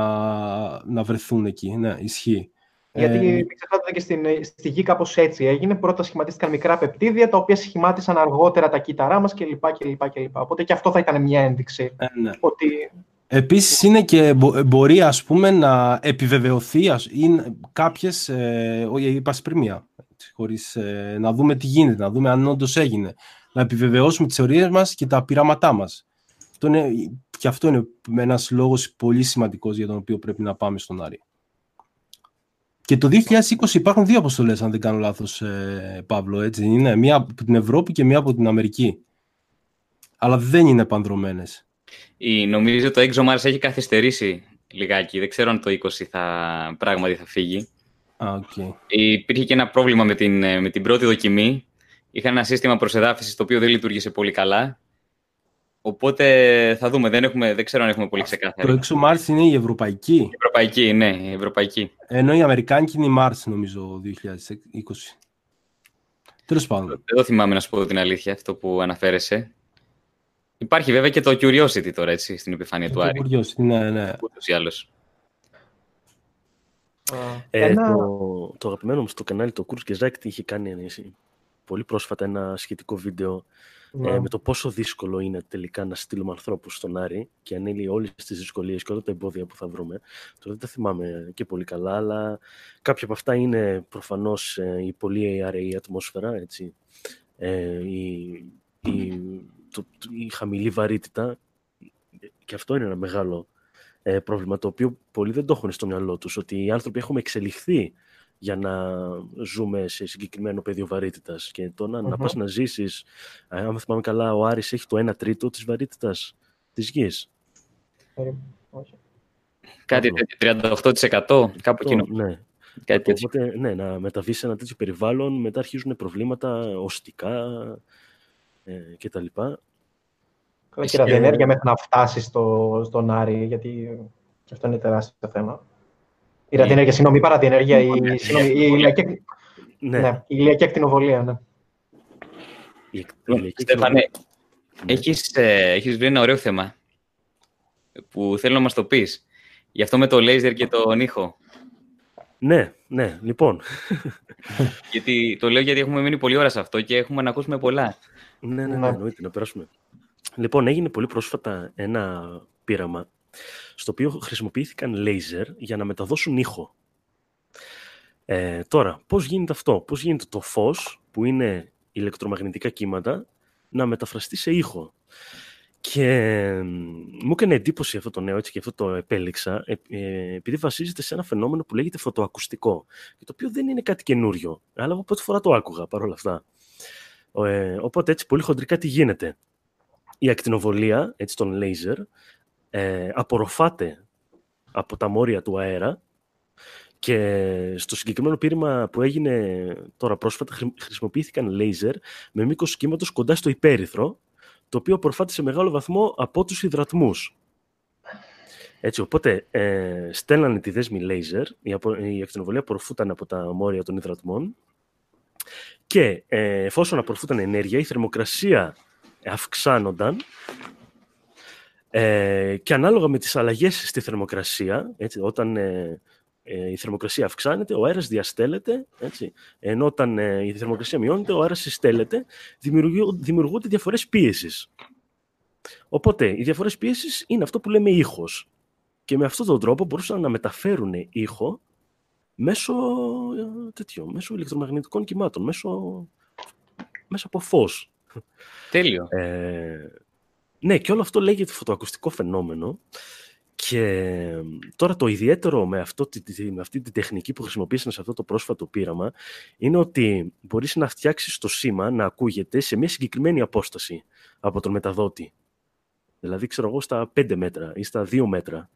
να βρεθούν εκεί, ναι, ισχύει. Γιατί Ε, μην ξεχνάτε ότι και στην, στη γη κάπως έτσι έγινε. Πρώτα σχηματίστηκαν μικρά πεπτίδια, τα οποία σχημάτισαν αργότερα τα κύτταρά μας κλπ. κλπ, κλπ. Οπότε και αυτό θα ήταν μια ένδειξη. ε, ναι. Ότι Επίσης είναι και μπο- μπορεί ας πούμε να επιβεβαιωθεί ας, ή κάποιες, ε, όχι είπα σπριμία, έτσι, χωρίς ε, να δούμε τι γίνεται, να δούμε αν όντως έγινε. Να επιβεβαιώσουμε τις θεωρίες μας και τα πειράματά μας. Αυτό είναι, και αυτό είναι ένας λόγος πολύ σημαντικός για τον οποίο πρέπει να πάμε στον Άρη. Και το 2020 υπάρχουν δύο αποστολές, αν δεν κάνω λάθος, ε, Παύλο, έτσι δεν είναι. Μία από την Ευρώπη και μία από την Αμερική. Αλλά δεν είναι επανδρωμένες. Η, νομίζω το ExoMars έχει καθυστερήσει λιγάκι. Δεν ξέρω αν το 20 θα, πράγματι θα φύγει. Α, οκ. Υπήρχε και ένα πρόβλημα με την, ε, με την πρώτη δοκιμή. Είχαν ένα σύστημα προσεδάφισης το οποίο δεν λειτούργησε πολύ καλά. Οπότε θα δούμε. Δεν, έχουμε, δεν ξέρω αν έχουμε πολύ ξεκάθαρη. Το ExoMars είναι η ευρωπαϊκή, Η Ευρωπαϊκή, ναι, η Ευρωπαϊκή. ενώ η αμερικάνικη είναι η Mars, νομίζω, 2020. Τέλος πάντων. Δεν το θυμάμαι να σου πω την αλήθεια, αυτό που αναφέρεσαι. Υπάρχει βέβαια και το Curiosity τώρα, έτσι, στην επιφάνεια του Το Άρη. Curiosity, ναι, ναι. Ούτως ή άλλως. Ε, ένα... το, το αγαπημένο μου στο κανάλι, το Kurs και Zach, είχε κάνει ε, πολύ πρόσφατα ένα σχετικό βίντεο Ναι. ε, με το πόσο δύσκολο είναι τελικά να στείλουμε ανθρώπους στον Άρη και ανέλει όλες τις δυσκολίες και όλα τα εμπόδια που θα βρούμε. Τώρα δεν τα θυμάμαι και πολύ καλά, αλλά κάποια από αυτά είναι προφανώς η πολύ αραιή ατμόσφαιρα, έτσι. Ε, η, η, το, η χαμηλή βαρύτητα και αυτό είναι ένα μεγάλο ε, πρόβλημα το οποίο πολλοί δεν το έχουν στο μυαλό τους ότι οι άνθρωποι έχουμε εξελιχθεί για να ζούμε σε συγκεκριμένο πεδίο βαρύτητας. Και το να, να πας να ζήσεις, αν θυμάμαι καλά, ο Άρης έχει το 1 τρίτο της βαρύτητας της γης. Ε, όχι. Κάτι τέτοιο, 38% κάπου εκείνο. Ναι. Κάτι τέτοιο. Οπότε, ναι, να μεταβείς σε ένα τέτοιο περιβάλλον, μετά αρχίζουν προβλήματα οστικά ε, κτλ. Καλά και η ραδιενέργεια μέχρι να φτάσεις στο, στον Άρη, γιατί αυτό είναι τεράστιο θέμα. Η ραδιενέργεια, συγγνώμη, είπα ραδιενέργεια, η, συγγνώμη, η ηλιακή, Ναι, ναι, η ηλιακή ακτινοβολία, ναι. η εκ- η ηλιακή Στέφανε, Ναι. έχεις, ε, έχεις βρει ένα ωραίο θέμα που θέλω να μας το πεις. Γι' αυτό με το λέιζερ και τον ήχο. Ναι, ναι, λοιπόν. *laughs* Γιατί, το λέω γιατί έχουμε μείνει πολλή ώρα σε αυτό και έχουμε να ακούσουμε πολλά. Ναι, ναι, Ναι. ναι, εννοείται, να περάσουμε. Λοιπόν, έγινε πολύ πρόσφατα ένα πείραμα στο οποίο χρησιμοποιήθηκαν λέιζερ για να μεταδώσουν ήχο. Ε, τώρα, πώς γίνεται αυτό, πώς γίνεται το φως που είναι ηλεκτρομαγνητικά κύματα να μεταφραστεί σε ήχο; Και ε, μου έκανε εντύπωση αυτό το νέο, έτσι και αυτό το επέλεξα, ε, ε, επειδή βασίζεται σε ένα φαινόμενο που λέγεται φωτοακουστικό, και το οποίο δεν είναι κάτι καινούριο, αλλά εγώ πρώτη φορά το άκουγα παρόλα αυτά. Ε, οπότε έτσι πολύ χοντρικά τι γίνεται. Η ακτινοβολία, έτσι των λέιζερ, ε, απορροφάται από τα μόρια του αέρα και στο συγκεκριμένο πείραμα που έγινε τώρα πρόσφατα χρη- χρησιμοποιήθηκαν λέιζερ με μήκος κύματος κοντά στο υπέρυθρο το οποίο απορροφάται σε μεγάλο βαθμό από τους υδρατμούς. Έτσι, οπότε ε, στέλνανε τη δέσμη λέιζερ, η, απο, η ακτινοβολία απορροφούταν από τα μόρια των υδρατμών και ε, εφόσον απορροφούταν ενέργεια, η θερμοκρασία αυξάνονταν ε, και ανάλογα με τις αλλαγές στη θερμοκρασία, έτσι, όταν ε, ε, η θερμοκρασία αυξάνεται, ο αέρας διαστέλλεται, έτσι, ενώ όταν ε, η θερμοκρασία μειώνεται, ο αέρας συστέλλεται, δημιουργού- δημιουργούνται διαφορές πίεσης. Οπότε, οι διαφορές πίεσης είναι αυτό που λέμε ήχος. Και με αυτόν τον τρόπο μπορούσαν να μεταφέρουν ήχο μέσω, ε, τέτοιο, μέσω ηλεκτρομαγνητικών κυμάτων, μέσω, μέσω από φως. Τέλειο. Ε, ναι, και όλο αυτό λέγεται φωτοακουστικό φαινόμενο. Και τώρα το ιδιαίτερο με, αυτό, τη- τη- με αυτή τη τεχνική που χρησιμοποίησαν σε αυτό το πρόσφατο πείραμα είναι ότι μπορείς να φτιάξεις το σήμα να ακούγεται σε μια συγκεκριμένη απόσταση από τον μεταδότη. Δηλαδή, ξέρω εγώ, στα 5 μέτρα ή στα 2 μέτρα.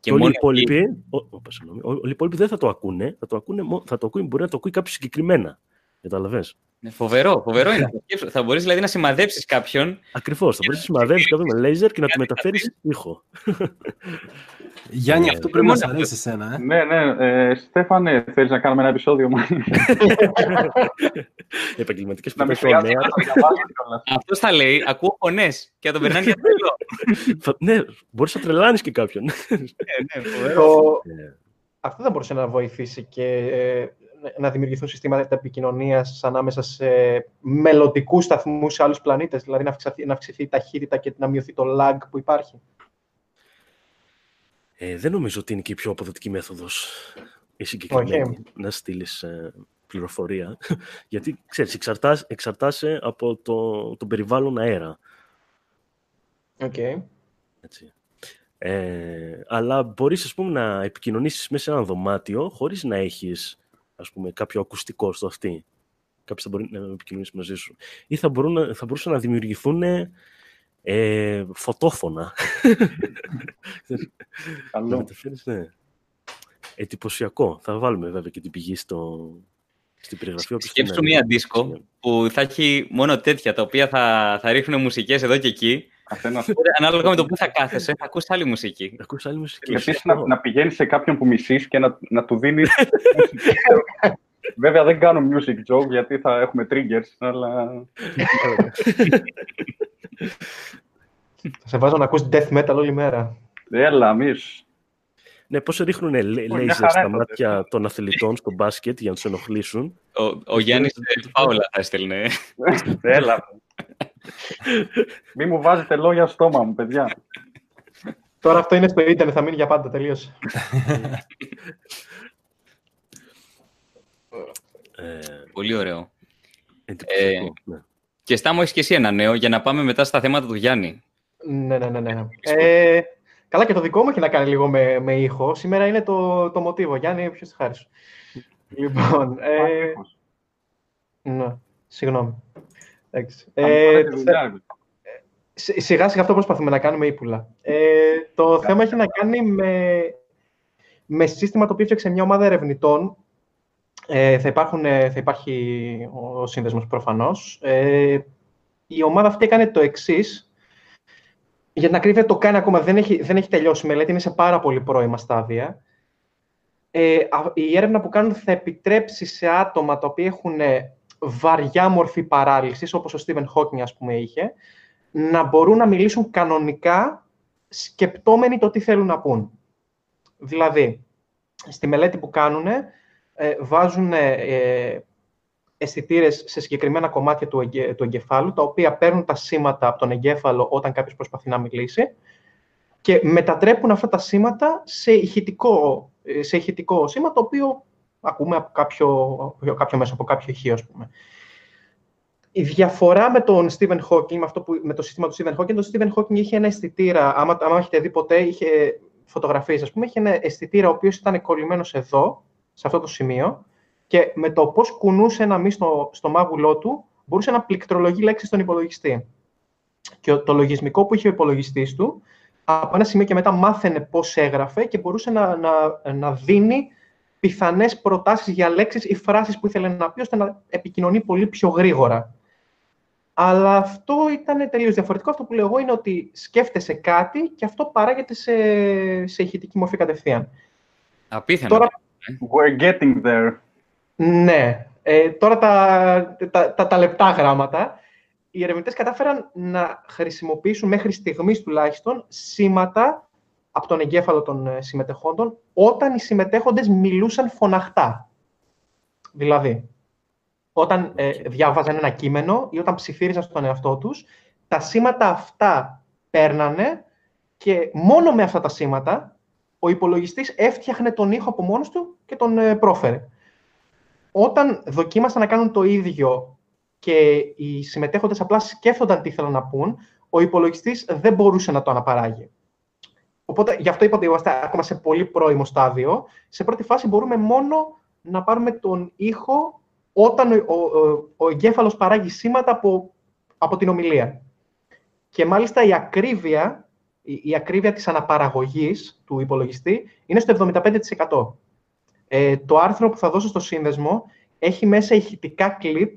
Και, όλοι οι μόνο εκεί- υπόλοιποι, ο, όπα, συγγνώμη, όλοι οι υπόλοιποι δεν θα το ακούνε, θα το ακούνε, μο- θα το ακούει, μπορεί να το ακούει κάποιος συγκεκριμένα. Καταλαβες; Ναι, φοβερό, φοβερό είναι. αυτό. Σκέψου, Θα μπορείς δηλαδή να σημαδέψεις κάποιον. Ακριβώς. Θα μπορείς να σημαδεύει κάποιον με λέιζερ και να του μεταφέρεις ήχο. Γιάννη, Ε, αυτό πρέπει να μόνο σ' αρέσει εσένα, ε. Ναι, ναι. Ε, Στέφανε, θέλεις να κάνουμε ένα επεισόδιο μαζί. *laughs* Επαγγελματικές να μην σπουδέ χρειάζεται να το διαβάσεις κιόλας. Αυτό θα λέει, ακούω φωνές και θα τον περνάνε για τρελό. Ναι, μπορείς να τρελάνεις και κάποιον. Ναι, ναι, φοβερό. Το... Ε, Αυτό δεν μπορούσε να βοηθήσει και ε, να δημιουργηθούν συστήματα επικοινωνίας ανάμεσα σε μελλοντικούς σταθμούς σε άλλους πλανήτες, δηλαδή να αυξηθεί, να αυξηθεί η ταχύτητα και να μειωθεί το lag που υπάρχει. Ε, δεν νομίζω ότι είναι και η πιο αποδοτική μέθοδος η συγκεκριμένη Όχι. να στείλεις πληροφορία. *laughs* Γιατί ξέρεις, εξαρτάς, εξαρτάσαι από το, το περιβάλλον αέρα. Okay. Έτσι. Ε, αλλά μπορείς ας πούμε να επικοινωνήσεις μέσα σε ένα δωμάτιο χωρίς να έχεις ας πούμε κάποιο ακουστικό στο αυτή. Κάποιος θα μπορεί να επικοινωνήσει μαζί σου. Ή θα, μπορούν, να- θα μπορούσαν να δημιουργηθούν ε, φωτόφωνα. Να Καλό. μεταφέρεις, ναι. Εντυπωσιακό. Θα βάλουμε βέβαια και την πηγή στο, στην περιγραφή. όποιος θέλει Σκέψου να μία δει. δίσκο που θα έχει μόνο τέτοια τα οποία θα, θα ρίχνουν μουσικές εδώ και εκεί. Καθένας. Οπότε, ανάλογα με το που θα κάθεσαι, θα ακούσει άλλη μουσική. Να ακούσεις άλλη μουσική. Επίσης να, να πηγαίνεις σε κάποιον που μισείς και να, να του δίνεις μουσική. *laughs* Βέβαια δεν κάνω music joke γιατί θα έχουμε triggers, αλλά Θα σε βάζω να ακούς death metal όλη μέρα. έλα, μης. Ναι, πώς ρίχνουν λέ- μια λέιζερ χαρά στα είναι το μάτια των αθλητών στο μπάσκετ για να τους ενοχλήσουν; Ο, ο Γιάννης ε, φάουλα θα έστελνε. Έλα. Μη μου βάζετε λόγια στο στόμα μου, παιδιά. Τώρα αυτό είναι στο ίντερνετ, θα μείνει για πάντα, τελείωσε. Ε, Πολύ ωραίο. εντυπωσιακό, ναι. Και Στάμο, έχεις και εσύ ένα νέο για να πάμε μετά στα θέματα του Γιάννη. ναι, ναι, ναι. ναι. Ε, καλά, και το δικό μου έχει να κάνει λίγο με, με ήχο. Σήμερα είναι το, το μοτίβο. Γιάννη, ποιος τη χάρη σου. Λοιπόν, ε, Ακριβώς. ναι, συγγνώμη. Εντάξει. Θα μου Ε, πάρετε το δουλειά, ρε. Σι- Σιγά σιγά αυτό προσπαθούμε να κάνουμε ύπουλα. Ε, το θέμα έχει να κάνει με, με σύστημα το οποίο έφτιαξε μια ομάδα ερευνητών. Ε, θα, υπάρχουν, ε, θα υπάρχει ο σύνδεσμος προφανώς. Ε, η ομάδα αυτή έκανε το εξής. Για την ακρίβεια το κάνει ακόμα, δεν έχει, δεν έχει τελειώσει η μελέτη, είναι σε πάρα πολύ πρώιμα στάδια. Ε, α- η έρευνα που κάνουν θα επιτρέψει σε άτομα τα οποία έχουν ε, βαριά μορφή παράλυσης, όπως ο Στίβεν Χόκινγκ ας πούμε είχε, να μπορούν να μιλήσουν κανονικά σκεπτόμενοι το τι θέλουν να πούν. Δηλαδή, στη μελέτη που κάνουν, βάζουν ε, αισθητήρες σε συγκεκριμένα κομμάτια του, εγκε- του εγκεφάλου, τα οποία παίρνουν τα σήματα από τον εγκέφαλο όταν κάποιος προσπαθεί να μιλήσει και μετατρέπουν αυτά τα σήματα σε ηχητικό, ε, σε ηχητικό σήμα, το οποίο ακούμε από κάποιο, από κάποιο μέσο, από κάποιο ηχείο, ας πούμε. Η διαφορά με τον Stephen Hawking, με, αυτό που, με το σύστημα του Stephen Hawking, το Stephen Hawking είχε ένα αισθητήρα, άμα, άμα έχετε δει ποτέ, είχε φωτογραφίες, ας πούμε, είχε ένα αισθητήρα ο οποίος ήταν κολλημένος εδώ, σε αυτό το σημείο, και με το πώς κουνούσε ένα μη στο, στο μάγουλό του, μπορούσε να πληκτρολογεί λέξεις στον υπολογιστή. Και ο- το λογισμικό που είχε ο υπολογιστής του, από ένα σημείο και μετά μάθαινε πώς έγραφε και μπορούσε να, να, να δίνει πιθανές προτάσεις για λέξεις ή φράσεις που ήθελε να πει, ώστε να επικοινωνεί πολύ πιο γρήγορα. Αλλά αυτό ήταν τελείως διαφορετικό. Αυτό που λέω εγώ είναι ότι σκέφτεσαι κάτι και αυτό παράγεται σε, σε ηχητική μορφή κατευθείαν. Απίθανο. Τώρα- We're getting there. Ναι. Ε, τώρα τα, τα, τα, τα λεπτά γράμματα. Οι ερευνητές κατάφεραν να χρησιμοποιήσουν μέχρι στιγμής τουλάχιστον σήματα από τον εγκέφαλο των ε, συμμετεχόντων όταν οι συμμετέχοντες μιλούσαν φωναχτά. Δηλαδή, όταν ε, διάβαζαν ένα κείμενο ή όταν ψιθύριζαν στον εαυτό τους, τα σήματα αυτά παίρνανε και μόνο με αυτά τα σήματα ο υπολογιστής έφτιαχνε τον ήχο από μόνος του και τον ε, πρόφερε. Όταν δοκίμασαν να κάνουν το ίδιο και οι συμμετέχοντες απλά σκέφτονταν τι ήθελαν να πούν, ο υπολογιστής δεν μπορούσε να το αναπαράγει. Οπότε, γι' αυτό είπα ότι είμαστε ακόμα σε πολύ πρώιμο στάδιο. Σε πρώτη φάση μπορούμε μόνο να πάρουμε τον ήχο όταν ο, ο, ο, ο εγκέφαλος παράγει σήματα από, από την ομιλία. Και μάλιστα η ακρίβεια, η, η ακρίβεια της αναπαραγωγής του υπολογιστή είναι στο 75%. Ε, το άρθρο που θα δώσω στο σύνδεσμο έχει μέσα ηχητικά κλιπ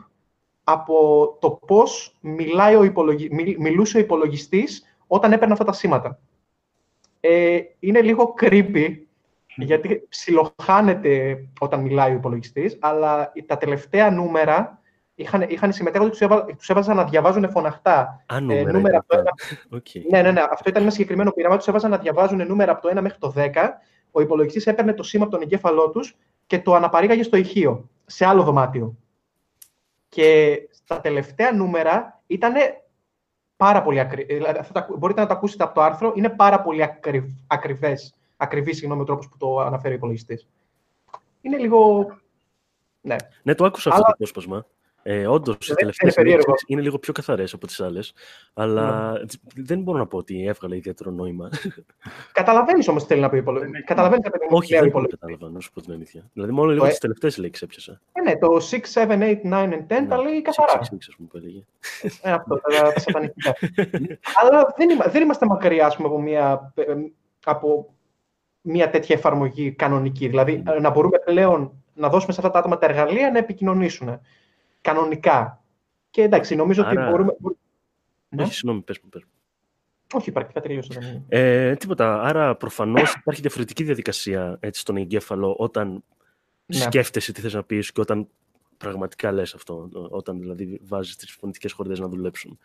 από το πώς μιλάει ο υπολογι... μιλ- μιλούσε ο υπολογιστής όταν έπαιρνε αυτά τα σήματα. Ε, είναι λίγο creepy, γιατί ψιλοχάνεται όταν μιλάει ο υπολογιστής, αλλά τα τελευταία νούμερα είχαν, είχαν συμμετέχοντες τους, έβα, τους έβαζαν να διαβάζουν φωναχτά. Α, Ε, νούμερα. νούμερα είναι από το αυτά. Οκ. Ναι, ναι, ναι. Αυτό ήταν ένα συγκεκριμένο πείραμα. Τους έβαζαν να διαβάζουν νούμερα από το 1 μέχρι το 10. Ο υπολογιστής έπαιρνε το σήμα από τον εγκέφαλό τους και το αναπαρήγαγε στο ηχείο, σε άλλο δωμάτιο. Και στα τελευταία νούμερα ήταν πάρα πολύ ακρι... δηλαδή, αυτά τα- Μπορείτε να το ακούσετε από το άρθρο. Είναι πάρα πολύ ακρι... ακριβές, ακριβής συγγνώμη, ο τρόπος που το αναφέρει ο υπολογιστής. Είναι λίγο... Ναι. Ναι, το άκουσα αυτό Αλλά- το απόσπασμα. Ε, Όντως, οι είναι τελευταίε περίεργο. συνέντευξει είναι λίγο πιο καθαρές από τις άλλες. Αλλά Ναι. δεν μπορώ να πω ότι έβγαλε ιδιαίτερο νόημα. Καταλαβαίνεις όμως τι θέλει να πει ο υπολογιστή. Καταλαβαίνεις τι Όχι, λέει ο δεν το υπολογιστή. κατάλαβα, να σου πω την αλήθεια. Δηλαδή, μόνο λίγο Το- τις τελευταίες λέξεις έπιασα. Ε, ναι, το 6, 7, 8, 9 and 10 τα Ναι, λέει six, καθαρά. six, six, ας πούμε, που έλεγε. Ε, αυτό, τα, τα σατανικά. *laughs* Αλλά δεν, είμα- δεν είμαστε μακριά ας πούμε, από, μια, ε, από μια τέτοια εφαρμογή κανονική. Δηλαδή, ε, να μπορούμε πλέον να δώσουμε σε αυτά τα άτομα τα εργαλεία να επικοινωνήσουν κανονικά. Και εντάξει, νομίζω ότι Άρα- μπορούμε... Ναι. Όχι, συγγνώμη, πες μου, πες μου. Όχι, πρακτικά τελείωσα. δεν είναι. Ε, τίποτα. Άρα, προφανώς υπάρχει διαφορετική διαδικασία έτσι, στον εγκέφαλο όταν Ναι. σκέφτεσαι τι θες να πεις και όταν πραγματικά λες αυτό. Όταν δηλαδή βάζεις τις φωνητικές χορδές να δουλέψουν.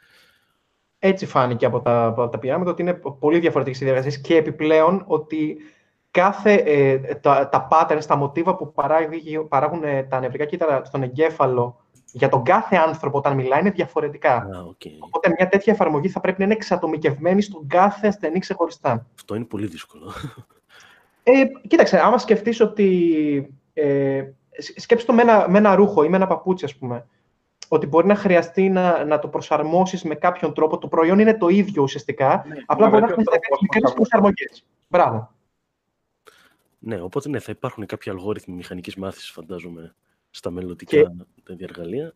Έτσι φάνηκε από τα, από τα πειράματα ότι είναι πολύ διαφορετικές οι διαδικασίες και επιπλέον ότι κάθε, ε, τα, τα patterns, τα μοτίβα που παράγει- παράγουν ε, τα νευρικά κύτταρα στον εγκέφαλο για τον κάθε άνθρωπο όταν μιλάει είναι διαφορετικά. Α, οκ. Οπότε μια τέτοια εφαρμογή θα πρέπει να είναι εξατομικευμένη στον κάθε ασθενή ξεχωριστά. Αυτό είναι πολύ δύσκολο. Ε, κοίταξε, άμα σκεφτείς ότι... Ε, σκ- σκέψου το με ένα, με ένα ρούχο ή με ένα παπούτσι, ας πούμε. Ότι μπορεί να χρειαστεί να, να το προσαρμόσεις με κάποιον τρόπο. Το προϊόν είναι το ίδιο ουσιαστικά. Ναι, απλά με μπορεί να κάποιο χρειαστεί να τρόπο κάνεις μικρές θα- προσαρμογές. Μπράβο. Ναι, οπότε ναι, θα υπάρχουν κάποιοι αλγόριθμοι μηχανικής μάθησης, φαντάζομαι, στα μελλοντικά Και- εργαλεία.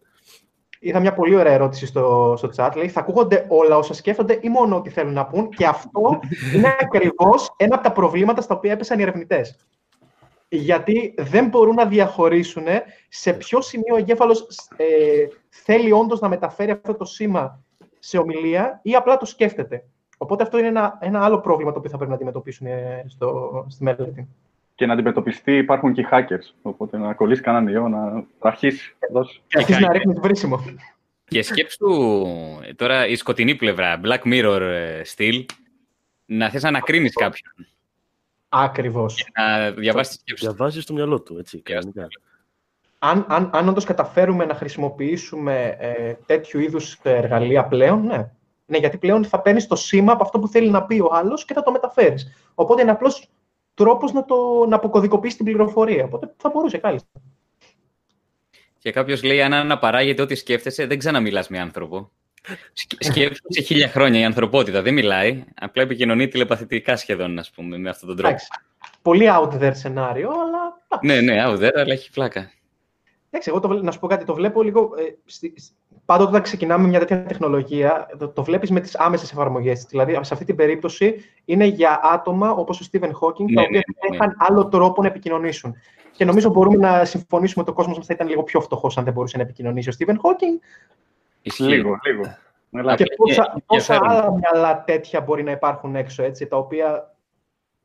Είχα μια πολύ ωραία ερώτηση στο, στο chat. Λέει, θα ακούγονται όλα όσα σκέφτονται ή μόνο ό,τι θέλουν να πούν. Και αυτό είναι ακριβώς ένα από τα προβλήματα στα οποία έπεσαν οι ερευνητές. Γιατί δεν μπορούν να διαχωρίσουν σε ποιο σημείο ο εγκέφαλος ε, θέλει όντως να μεταφέρει αυτό το σήμα σε ομιλία ή απλά το σκέφτεται. Οπότε αυτό είναι ένα, ένα άλλο πρόβλημα το οποίο θα πρέπει να αντιμετωπίσουν ε, στο, στη μελέτη. Και να αντιμετωπιστεί υπάρχουν και οι hackers. Οπότε να κολλήσει κανέναν ιό, να αρχίσει. Δώσει. Και αρχίζει να ρίχνεις βρίσιμο. Και σκέψου ε, τώρα η σκοτεινή πλευρά, Black Mirror ε, στυλ, να θες να ανακρίνεις κάποιον, Ακριβώς. να διαβάσεις τη σκέψη του. Διαβάζεις στο μυαλό του, έτσι, Διαβάζεις κανονικά. αν, αν, αν όντως καταφέρουμε να χρησιμοποιήσουμε ε, τέτοιου είδους εργαλεία πλέον, ναι. Ναι, γιατί πλέον θα παίρνεις το σήμα από αυτό που θέλει να πει ο άλλος και θα το μεταφέρεις. Οπότε είναι απλώς τρόπος να, το, να αποκωδικοποιήσει την πληροφορία. Οπότε θα μπορούσε κάλλιστα. Και κάποιος λέει: Αν αναπαράγεται ό,τι σκέφτεσαι, δεν ξαναμιλάς με άνθρωπο. Σκ- Σκέψου σε χίλια χρόνια η ανθρωπότητα δεν μιλάει, απλά επικοινωνεί τηλεπαθητικά σχεδόν, ας πούμε, με αυτόν τον τρόπο. Εντάξει. Πολύ out there σενάριο, αλλά Ναι, ναι, out there, αλλά έχει πλάκα. Εντάξει, εγώ το, βλέ- να σου πω κάτι, το βλέπω λίγο. Ε, στη, σ- πάντοτε όταν ξεκινάμε μια τέτοια τεχνολογία, το, το βλέπεις με τις άμεσες εφαρμογές. Δηλαδή, σε αυτή την περίπτωση είναι για άτομα όπως ο Stephen Hawking, Ναι, τα ναι, οποία ναι, ναι. είχαν άλλο τρόπο να επικοινωνήσουν. Και νομίζω μπορούμε να συμφωνήσουμε ότι ο κόσμος θα ήταν λίγο πιο φτωχός αν δεν μπορούσε να επικοινωνήσει ο Stephen Hawking. Ισχύει. Λίγο, λίγο. Ελάχιστα. Και πόσα, είναι πόσα ενδιαφέρον. άλλα μυαλά τέτοια μπορεί να υπάρχουν έξω, έτσι, τα οποία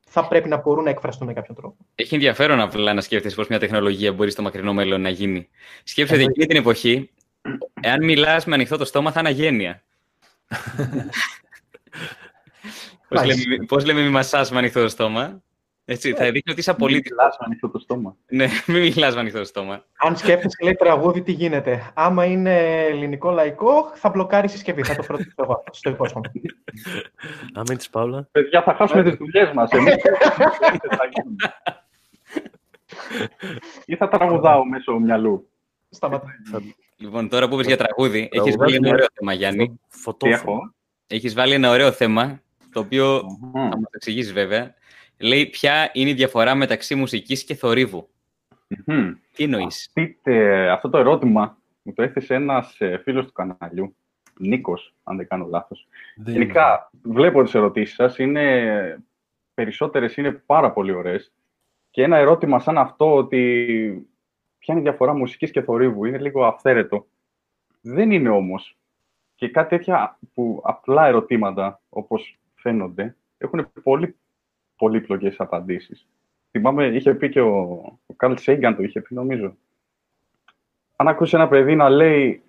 θα πρέπει να μπορούν να εκφραστούν με κάποιον τρόπο. Έχει ενδιαφέρον απλά να σκέφτεσαι πώ μια τεχνολογία μπορεί στο μακρινό μέλλον να γίνει. Σκέψτε ότι Εννοείται. εκείνη την εποχή, εάν μιλάς με ανοιχτό το στόμα, θα είναι αγένεια. Πώς Μάλιστα. λέμε, πώς λέμε μη μασάς με ανοιχτό το στόμα; Έτσι, θα δείχνει ότι είσαι Μην απολύτω. μιλάς με ανοιχτό το στόμα. Ναι, *laughs* μην μιλάς με ανοιχτό το στόμα. Αν σκέφτεσαι, λέει τραγούδι, τι γίνεται; Άμα είναι ελληνικό λαϊκό, θα μπλοκάρει η συσκευή. Θα το φροντίσω εγώ. Στο υπόσχομαι. Άμα είναι της Παύλα, Παιδιά, θα χάσουμε τις δουλειές μας. Εμείς θα γίνουμε. Ή θα τραγουδάω μέσω μυαλού. Σταματά. Λοιπόν, τώρα που είπε για τραγούδι, έχεις Τραγουδάς βάλει ένα μια- ωραίο θέμα, Γιάννη. Τι φωτόφωνο. έχω; Έχεις βάλει ένα ωραίο θέμα, το οποίο Μμμ. θα μας εξηγήσεις βέβαια. Λέει ποια είναι η διαφορά μεταξύ μουσικής και θορύβου; Μμμ. Τι εννοείς; Πείτε, αυτό το ερώτημα μου το έθεσε ένας ε, φίλος του καναλιού, Νίκος, αν δεν κάνω λάθος. Δεν Γενικά, βλέπω τις ερωτήσεις σας, είναι, περισσότερες είναι πάρα πολύ ωραίες. Και ένα ερώτημα σαν αυτό, ότι ποια είναι η διαφορά μουσικής και θορύβου, είναι λίγο αυθαίρετο. Δεν είναι όμως. Και κάτι τέτοια που απλά ερωτήματα, όπως φαίνονται, έχουν πολύ πολύπλοκες απαντήσεις. Θυμάμαι, είχε πει και ο, ο Καρλ Σέιγκαν το είχε πει, νομίζω. Αν ακούσεις ένα παιδί να λέει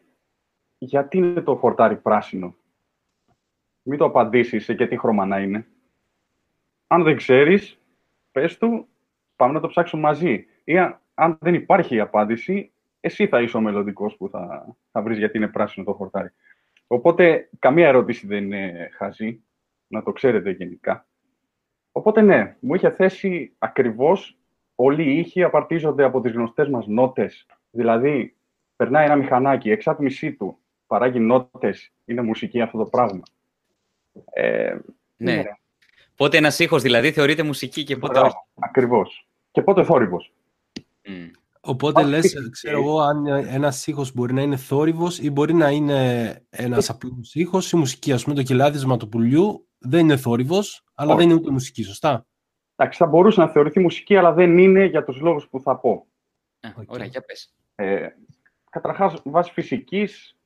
γιατί είναι το χορτάρι πράσινο, μην το απαντήσεις σε και τι χρώμα να είναι. Αν δεν ξέρεις, πες του, πάμε να το ψάξουμε μαζί. Ή αν, αν δεν υπάρχει η απάντηση, εσύ θα είσαι ο μελλοντικός που θα, θα βρεις γιατί είναι πράσινο το χορτάρι. Οπότε, καμία ερώτηση δεν είναι χαζή, να το ξέρετε γενικά. Οπότε, ναι, μου είχε θέσει ακριβώς όλοι οι ήχοι απαρτίζονται από τις γνωστές μας νότες. Δηλαδή, περνάει ένα μηχανάκι, εξάτμισή του, παράγει νότες, είναι μουσική αυτό το πράγμα. Ε, Ναι. Πότε ένας ήχος δηλαδή θεωρείται μουσική και πότε όχι. Μπράβο, ακριβώς. Και πότε θόρυβος. Μμ. Οπότε Ας λες, πει- ξέρω εγώ, αν ένας ήχος μπορεί να είναι θόρυβος ή μπορεί να είναι ένας απλός ήχος. Η μουσική, ας πούμε, το κελάδισμα του πουλιού δεν είναι θόρυβος, αλλά Όχι. δεν είναι ούτε μουσική, σωστά; Εντάξει, θα μπορούσε να θεωρηθεί μουσική, αλλά δεν είναι για τους λόγους που θα πω. Α, Οκ. Ωραία, για πες. Ε, καταρχάς, βάσει φυσικής,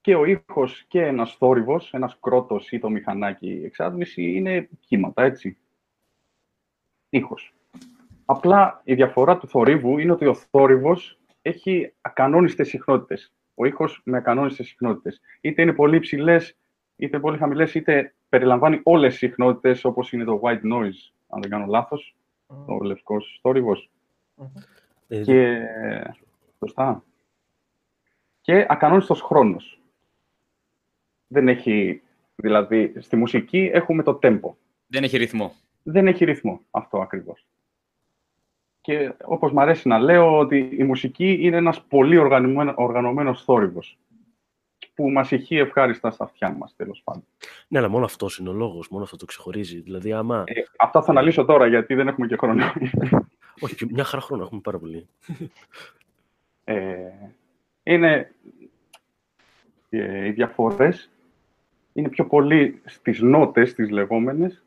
και ο ήχος και ένας θόρυβος, ένας κρότος ή το μηχανάκι εξάτμιση, είναι κύματα, έτσι. Ήχος. Απλά η διαφορά του θορύβου είναι ότι ο θόρυβος έχει ακανόνιστες συχνότητες. Ο ήχος με ακανόνιστες συχνότητες. Είτε είναι πολύ υψηλές, είτε πολύ χαμηλές, είτε περιλαμβάνει όλες τις συχνότητες, όπως είναι το white noise, αν δεν κάνω λάθος, ο λευκός θόρυβος. Ε, Και... Σωστά. Και ακανόνιστος χρόνος. Δεν έχει... Δηλαδή, στη μουσική έχουμε το tempo. Δεν έχει ρυθμό. Δεν έχει ρυθμό αυτό ακριβώς. Και όπως μου αρέσει να λέω ότι η μουσική είναι ένας πολύ οργανωμένο, οργανωμένος θόρυβος. που μας ηχεί ευχάριστα στα αυτιά μας, τέλος πάντων. Ναι, αλλά μόνο αυτός είναι ο λόγος, μόνο αυτό το ξεχωρίζει. Δηλαδή, άμα... Ε, αυτά θα αναλύσω τώρα, γιατί δεν έχουμε και χρόνο. *laughs* Όχι, και μια χαρά χρόνο έχουμε πάρα πολύ. Ε, είναι ε, οι διαφορές είναι πιο πολύ στις νότες, τις λεγόμενες,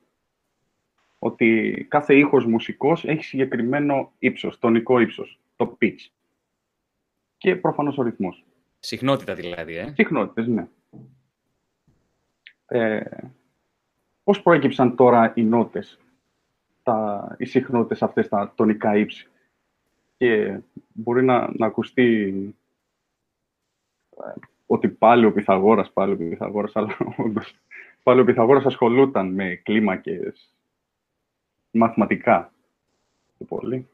ότι κάθε ήχος μουσικός έχει συγκεκριμένο ύψος, τονικό ύψος, το pitch. Και προφανώς ο ρυθμός. Συχνότητα δηλαδή, ε. Συχνότητες, ναι. Ε, πώς προέκυψαν τώρα οι νότες, τα, οι συχνότητες αυτές, τα τονικά ύψη; Και μπορεί να, να ακουστεί ε, ότι πάλι ο Πυθαγόρας, πάλι ο Πυθαγόρας, αλλά όντως, πάλι ο Πυθαγόρας ασχολούταν με κλίμακες μαθηματικά και πολύ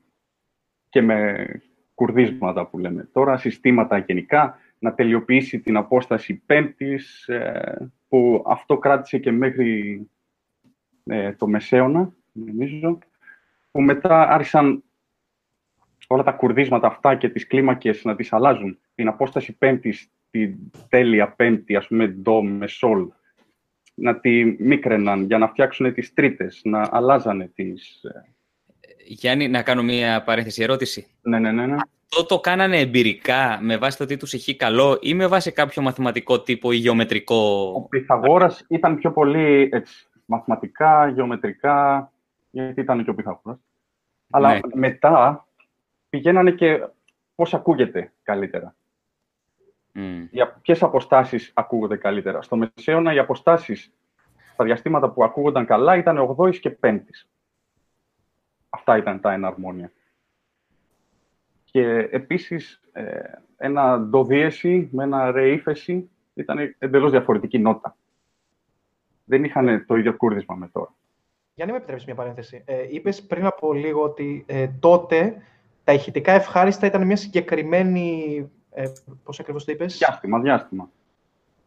και με κουρδίσματα που λέμε τώρα, συστήματα γενικά, να τελειοποιήσει την απόσταση πέμπτης, ε, που αυτό κράτησε και μέχρι ε, το Μεσαίωνα, νομίζω, που μετά άρχισαν όλα τα κουρδίσματα αυτά και τις κλίμακες να τις αλλάζουν. Την απόσταση πέμπτης, την τέλεια πέμπτη, ας πούμε, ντο με σολ, να τη μίκραιναν για να φτιάξουν τις τρίτες, να αλλάζανε τις... Ε, Γιάννη, να κάνω μία παρένθεση ερώτηση. Ναι, ναι, ναι. ναι. Αυτό το κάνανε εμπειρικά με βάση το τι τους είχε καλό ή με βάση κάποιο μαθηματικό τύπο ή γεωμετρικό... Ο Πυθαγόρας ήταν πιο πολύ έτσι, μαθηματικά, γεωμετρικά, γιατί ήταν και ο Πυθαγόρας. Αλλά Ναι. μετά πηγαίνανε και πώς ακούγεται καλύτερα. Μμ. Για ποιες αποστάσεις ακούγονται καλύτερα. Στο Μεσαίωνα οι αποστάσεις στα διαστήματα που ακούγονταν καλά ήταν 8η και 5η. Αυτά ήταν τα εναρμόνια. Και επίσης ε, ένα ντο δίεση με ένα ρε ύφεση ήταν εντελώς διαφορετική νότα. Δεν είχαν το ίδιο κούρδισμα με τώρα. Γιάννη, με επιτρέψεις μια παρένθεση. Ε, Είπες πριν από λίγο ότι ε, τότε τα ηχητικά ευχάριστα ήταν μια συγκεκριμένη. Ε, Πώς ακριβώς το είπες; Διάστημα, διάστημα.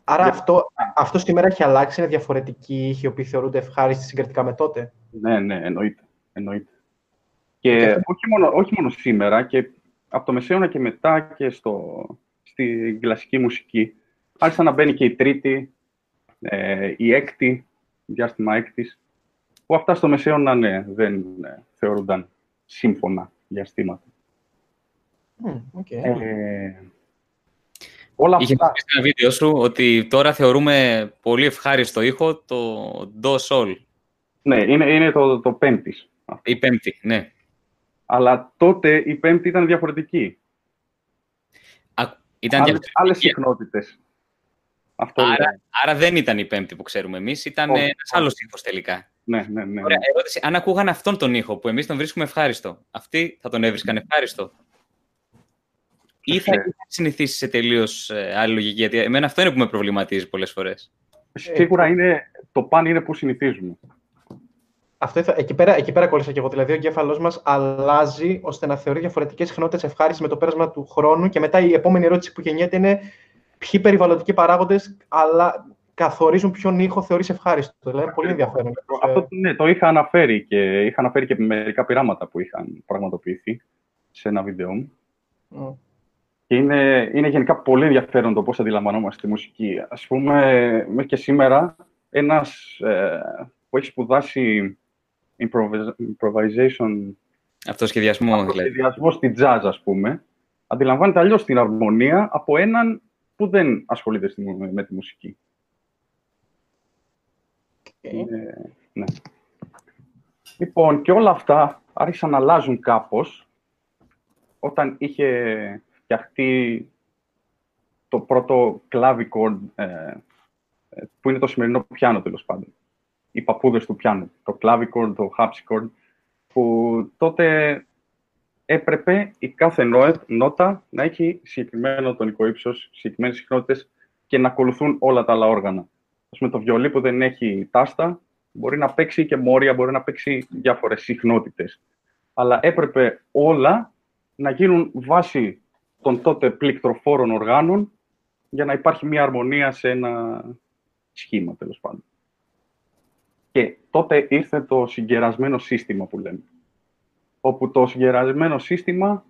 Άρα Για- αυτό, αυτό σήμερα έχει αλλάξει, είναι διαφορετικοί οι ήχοι οι οποίοι θεωρούνται ευχάριστοι συγκριτικά με τότε; Ναι, ναι, εννοείται. εννοείται. Και Και αυτό- όχι μόνο, όχι μόνο σήμερα, και από το Μεσαίωνα και μετά και στο, στη κλασική μουσική, άρχισε να μπαίνει και η τρίτη, ε, η έκτη, διάστημα έκτης, που αυτά στο Μεσαίωνα, ναι, δεν ε, θεωρούνταν σύμφωνα διαστήματα. Μμ, οκ. Ε, όλα Είχε αυτά, πει σε ένα βίντεο σου ότι τώρα θεωρούμε πολύ ευχάριστο ήχο το ντο σολ, ναι, είναι, είναι το, το πέμπτης. η πέμπτη, ναι. Αλλά τότε η πέμπτη ήταν διαφορετική. Α, ήταν Άλλες, διαφορετική. άλλες συχνότητες. Αυτό Άρα, λέω. άρα δεν ήταν η πέμπτη που ξέρουμε εμείς, ήταν Όχι, ένας όχι. άλλος ήχος τελικά. Ναι, ναι, ναι. Ωραία, ερώτηση. Αν ακούγαν αυτόν τον ήχο που εμείς τον βρίσκουμε ευχάριστο, αυτοί θα τον έβρισκαν ευχάριστο; Ή θα Ε. είχαν συνηθίσει σε τελείως άλλη λογική, γιατί εμένα αυτό είναι που με προβληματίζει πολλές φορές. Σίγουρα είναι, το παν είναι που συνηθίζουμε. Αυτό ήθελα- εκεί, πέρα, εκεί πέρα κόλλησα και εγώ. Δηλαδή, ο εγκέφαλός μας αλλάζει ώστε να θεωρεί διαφορετικές συχνότητε ευχάριστε με το πέρασμα του χρόνου. Και μετά η επόμενη ερώτηση που γεννιέται είναι ποιοι περιβαλλοντικοί παράγοντες αλλά καθορίζουν ποιον ήχο θεωρείς ευχάριστο. Δηλαδή, είναι πολύ ενδιαφέρον. Αυτό ναι, το είχα αναφέρει και είχα αναφέρει και μερικά πειράματα που είχαν πραγματοποιηθεί σε ένα βίντεο μου. Μμ. Και είναι, είναι γενικά πολύ ενδιαφέρον το πώς αντιλαμβανόμαστε τη μουσική. Ας πούμε, μέχρι και σήμερα, ένας ε, που έχει σπουδάσει improvis- improvisation, Αυτοσχεδιασμό, δηλαδή. σχεδιασμό στη jazz, ας πούμε, αντιλαμβάνεται αλλιώς την αρμονία από έναν που δεν ασχολείται στη μου- με τη μουσική. Ε, ναι. Λοιπόν, και όλα αυτά άρχισαν να αλλάζουν κάπως όταν είχε φτιαχτεί το πρώτο clavichord, ε, ε, που είναι το σημερινό πιάνο, τέλος πάντων. Οι παππούδες του πιάνου. Το clavichord, το harpsichord, που τότε έπρεπε η κάθε νόε- νότα να έχει συγκεκριμένο τονικό ύψος, συγκεκριμένες συχνότητες και να ακολουθούν όλα τα άλλα όργανα. Ας πούμε, το βιολί που δεν έχει τάστα μπορεί να παίξει και μόρια, μπορεί να παίξει διάφορες συχνότητες. Αλλά έπρεπε όλα να γίνουν βάση των τότε πληκτροφόρων οργάνων για να υπάρχει μια αρμονία σε ένα σχήμα, τέλος πάντων. Και τότε ήρθε το συγκερασμένο σύστημα που λέμε. Όπου το συγκερασμένο σύστημα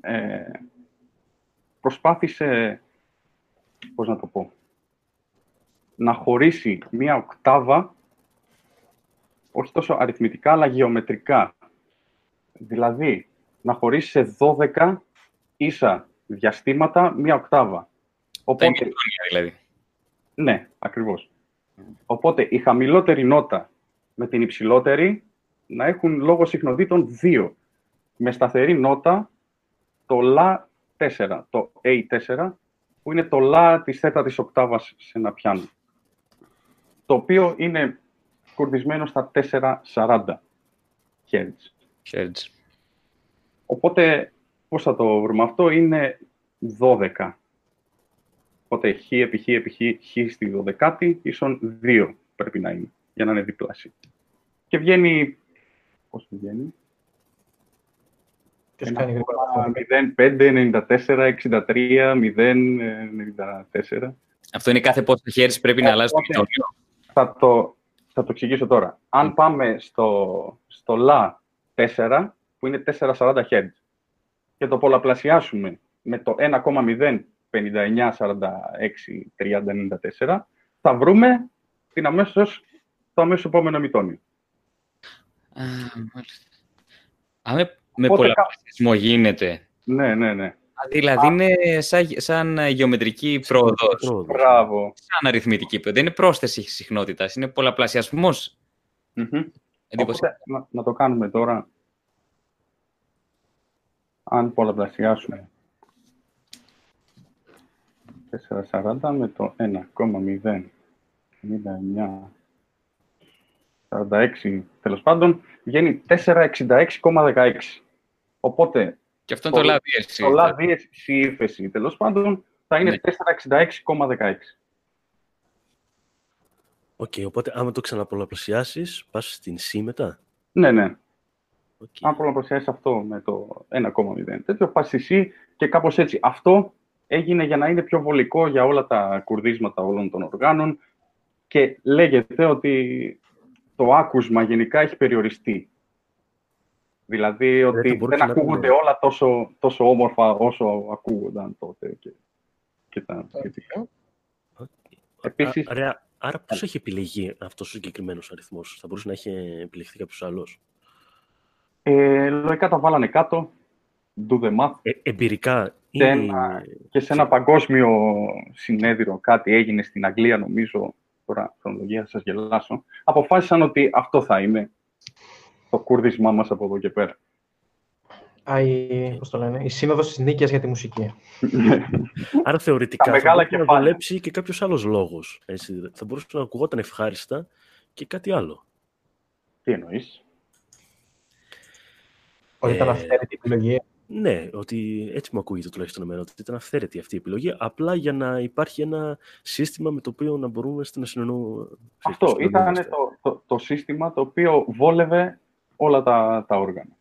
ε, προσπάθησε πώς να το πω, να χωρίσει μία οκτάβα, όχι τόσο αριθμητικά, αλλά γεωμετρικά. Δηλαδή, να χωρίσει σε 12 ίσα διαστήματα μία οκτάβα. Οπότε, δηλαδή. Ναι, ακριβώς. Οπότε, η χαμηλότερη νότα με την υψηλότερη να έχουν λόγο συχνοτήτων 2. Με σταθερή νότα το λα 4, το A4, που είναι το λα της τέταρτης οκτάβας σε ένα πιάνο. Το οποίο είναι κουρδισμένο στα 440 Hz. Hz. Οπότε, πώς θα το βρούμε; Αυτό, είναι 12. Οπότε, χ επί χ επί χ, χ στη δωδεκάτη, ίσον 2 πρέπει να είναι, για να είναι διπλάσια. Και βγαίνει, πώς βγαίνει, Ποιος κάνει γρήγορα αυτό; 0, 5, 93, 63, 0, 94. Αυτό είναι κάθε πόσο χέρις πρέπει να αλλάζει το Οπότε, μητρόνιο. Θα το, θα το εξηγήσω τώρα. Αν πάμε στο, στο LA 4, που είναι 440 Hz, και το πολλαπλασιάσουμε με το 1,0 59, 46, 30, 94, θα βρούμε την αμέσως, το αμέσως επόμενο μητόνιο. Α, μάλιστα. Α, με, με Οπότε πολλαπλασιασμό γίνεται. Ναι, ναι, ναι. Α, Δηλαδή είναι σαν, σαν γεωμετρική πρόοδος, Πρόοδος. Μπράβο. σαν αριθμητική πρόοδος. Δεν είναι πρόσθεση συχνότητας, είναι πολλαπλασιασμός. Μμμ. Εντυπωσιακό. Οπότε, να, να το κάνουμε τώρα. Αν πολλαπλασιάσουμε 440 με το 1,059 46 τέλος πάντων, βγαίνει 466,16. Οπότε, Και αυτό είναι το Το- λα δι- το λα δίεση ή σι ύφεση τέλος πάντων θα είναι Ναι. 466,16. Οκ, οπότε άμα το ξαναπολλαπλασιάσεις, πας στην C μετά. Ναι, ναι. Οκ. αν πολλαπλασιάσει αυτό με το 1,0 τέτοιο, πας στη C και κάπως έτσι. Αυτό έγινε για να είναι πιο βολικό για όλα τα κουρδίσματα όλων των οργάνων και λέγεται ότι το άκουσμα γενικά έχει περιοριστεί. Δηλαδή ότι θα μπορούσε δεν να ακούγονται πούμε. όλα τόσο, τόσο όμορφα όσο ακούγονταν τότε και, και τα σχετικά. Επίσης, Α- Άρα, άρα πώς έχει επιλεγεί αυτός ο συγκεκριμένος αριθμός; Θα μπορούσε να έχει επιλεχθεί κάποιος άλλος; Ε, λογικά τα βάλανε κάτω, do the math, Ε, εμπειρικά ή... Σε ένα- και σε ένα παγκόσμιο συνέδριο κάτι έγινε στην Αγγλία, νομίζω, τώρα χρονολογία θα σας γελάσω, αποφάσισαν ότι αυτό θα είναι το κούρδισμά μας από εδώ και πέρα. Α, η, πώς το λένε, η Σύνοδος της Νίκαιας για τη μουσική. *laughs* Άρα θεωρητικά Τα θα μεγάλα μπορούσε να κεφάλαια. δουλέψει και κάποιος άλλος λόγος. Έτσι. Θα μπορούσε να ακουγόταν ευχάριστα και κάτι άλλο. Τι εννοείς; Ότι ήταν Ε, αυθαίρετη επιλογή. Ναι, ότι έτσι μου ακούγεται τουλάχιστον εμένα, ότι ήταν αυθαίρετη αυτή η επιλογή, απλά για να υπάρχει ένα σύστημα με το οποίο να μπορούμε να συνεννοούμε. Αυτό ήταν το, το, το σύστημα το οποίο βόλευε όλα τα, τα όργανα.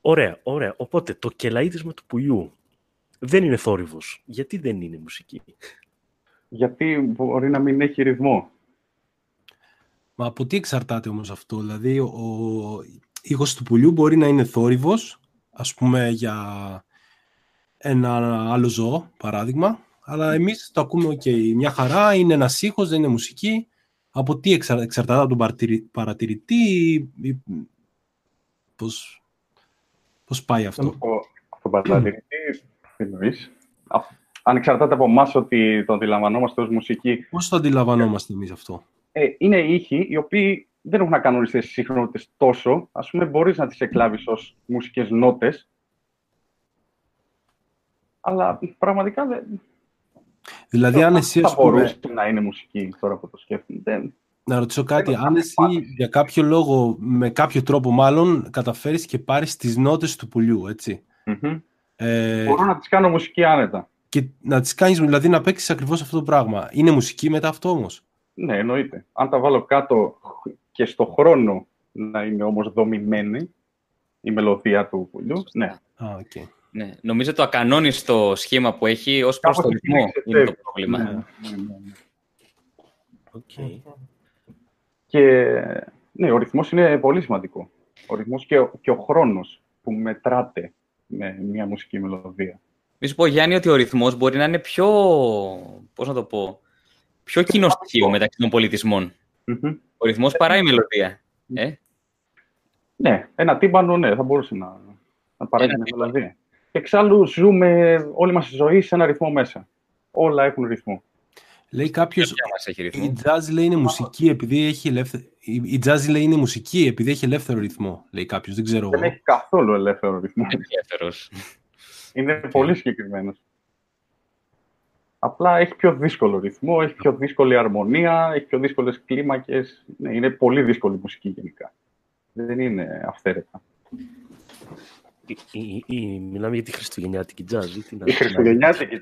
Ωραία, ωραία. Οπότε το κελαίδισμα του πουλιού δεν είναι θόρυβος. Γιατί δεν είναι μουσική; Γιατί μπορεί να μην έχει ρυθμό; Μα από τι εξαρτάται όμως αυτό, δηλαδή ο, ο ήχος του πουλιού μπορεί να είναι θόρυβος, ας πούμε για ένα άλλο ζώο, παράδειγμα, αλλά εμείς το ακούμε, οκ, μια χαρά, είναι ένας ήχος, δεν είναι μουσική. Από τι εξα- εξαρτάται, από τον παρατηρη- παρατηρητή ή, ή πώς, πώς πάει αυτό; Ο, τον παρατηρητή, τι εννοείς. Α, Αν εξαρτάται από εμάς ότι το αντιλαμβανόμαστε ως μουσική, Πώς το αντιλαμβανόμαστε εμείς αυτό; Ε, είναι ήχοι οι οποίοι δεν έχουν να κάνουν στις συχνότητες τόσο. Ας πούμε, μπορείς να τις εκλάβεις ως μουσικές νότες, αλλά πραγματικά δεν Δηλαδή αν εσύ, θα ας πούμε, μπορούσε να είναι μουσική τώρα που το σκέφτομαι. Δεν... Να ρωτήσω κάτι, Δεν αν εσύ για κάποιο λόγο, με κάποιο τρόπο μάλλον, καταφέρεις και πάρεις τις νότες του πουλιού, έτσι. Μμμ. Ε, Μπορώ να τις κάνω μουσική άνετα. και να τις κάνεις, δηλαδή να παίξεις ακριβώς αυτό το πράγμα. Είναι μουσική μετά αυτό όμως; Ναι, εννοείται. Αν τα βάλω κάτω και στο χρόνο να είναι όμως δομημένη η μελωδία του πουλιού, ναι. Α, οκ. Ναι. Νομίζω το ακανόνιστο σχήμα που έχει ως προς Κάπως το εκεί ρυθμό εξαιτεύει. είναι το πρόβλημα. Ναι, ναι, ναι, ναι. Οκ. Και ναι, ο ρυθμός είναι πολύ σημαντικό. Ο ρυθμός και, ο- και ο χρόνος που μετράται με μια μουσική μελωδία. Μη σου πω, Γιάννη, ότι ο ρυθμός μπορεί να είναι πιο, πώς να το πω, πιο κοινό στοιχείο μεταξύ των πολιτισμών. Μμμ. Ο ρυθμός παρά η μελωδία. Ε; Ναι, ένα τύμπανο, ναι, θα μπορούσε να, να παράγει Ένα μια μελωδία. Εξάλλου ζούμε όλη μας τη ζωή σε ένα ρυθμό μέσα. Όλα έχουν ρυθμό. Λέει κάποιος. Ποια μας έχει ρυθμό; Η jazz λέει είναι μουσική επειδή έχει ελεύθερο. Η η jazz λέει είναι μουσική επειδή έχει ελεύθερο ρυθμό. Λέει κάποιος, δεν ξέρω Δεν εγώ. έχει καθόλου ελεύθερο ρυθμό. Είναι ελεύθερος. Είναι πολύ συγκεκριμένος. Απλά έχει πιο δύσκολο ρυθμό, έχει πιο δύσκολη αρμονία, έχει πιο δύσκολες κλίμακες. Ναι, είναι πολύ δύσκολη η μουσική γενικά. Δεν είναι αυθαίρετα. Η, η- η- μιλάμε για τη χριστουγεννιάτικη jazz. ή τι να- Η χριστουγεννιάτικη.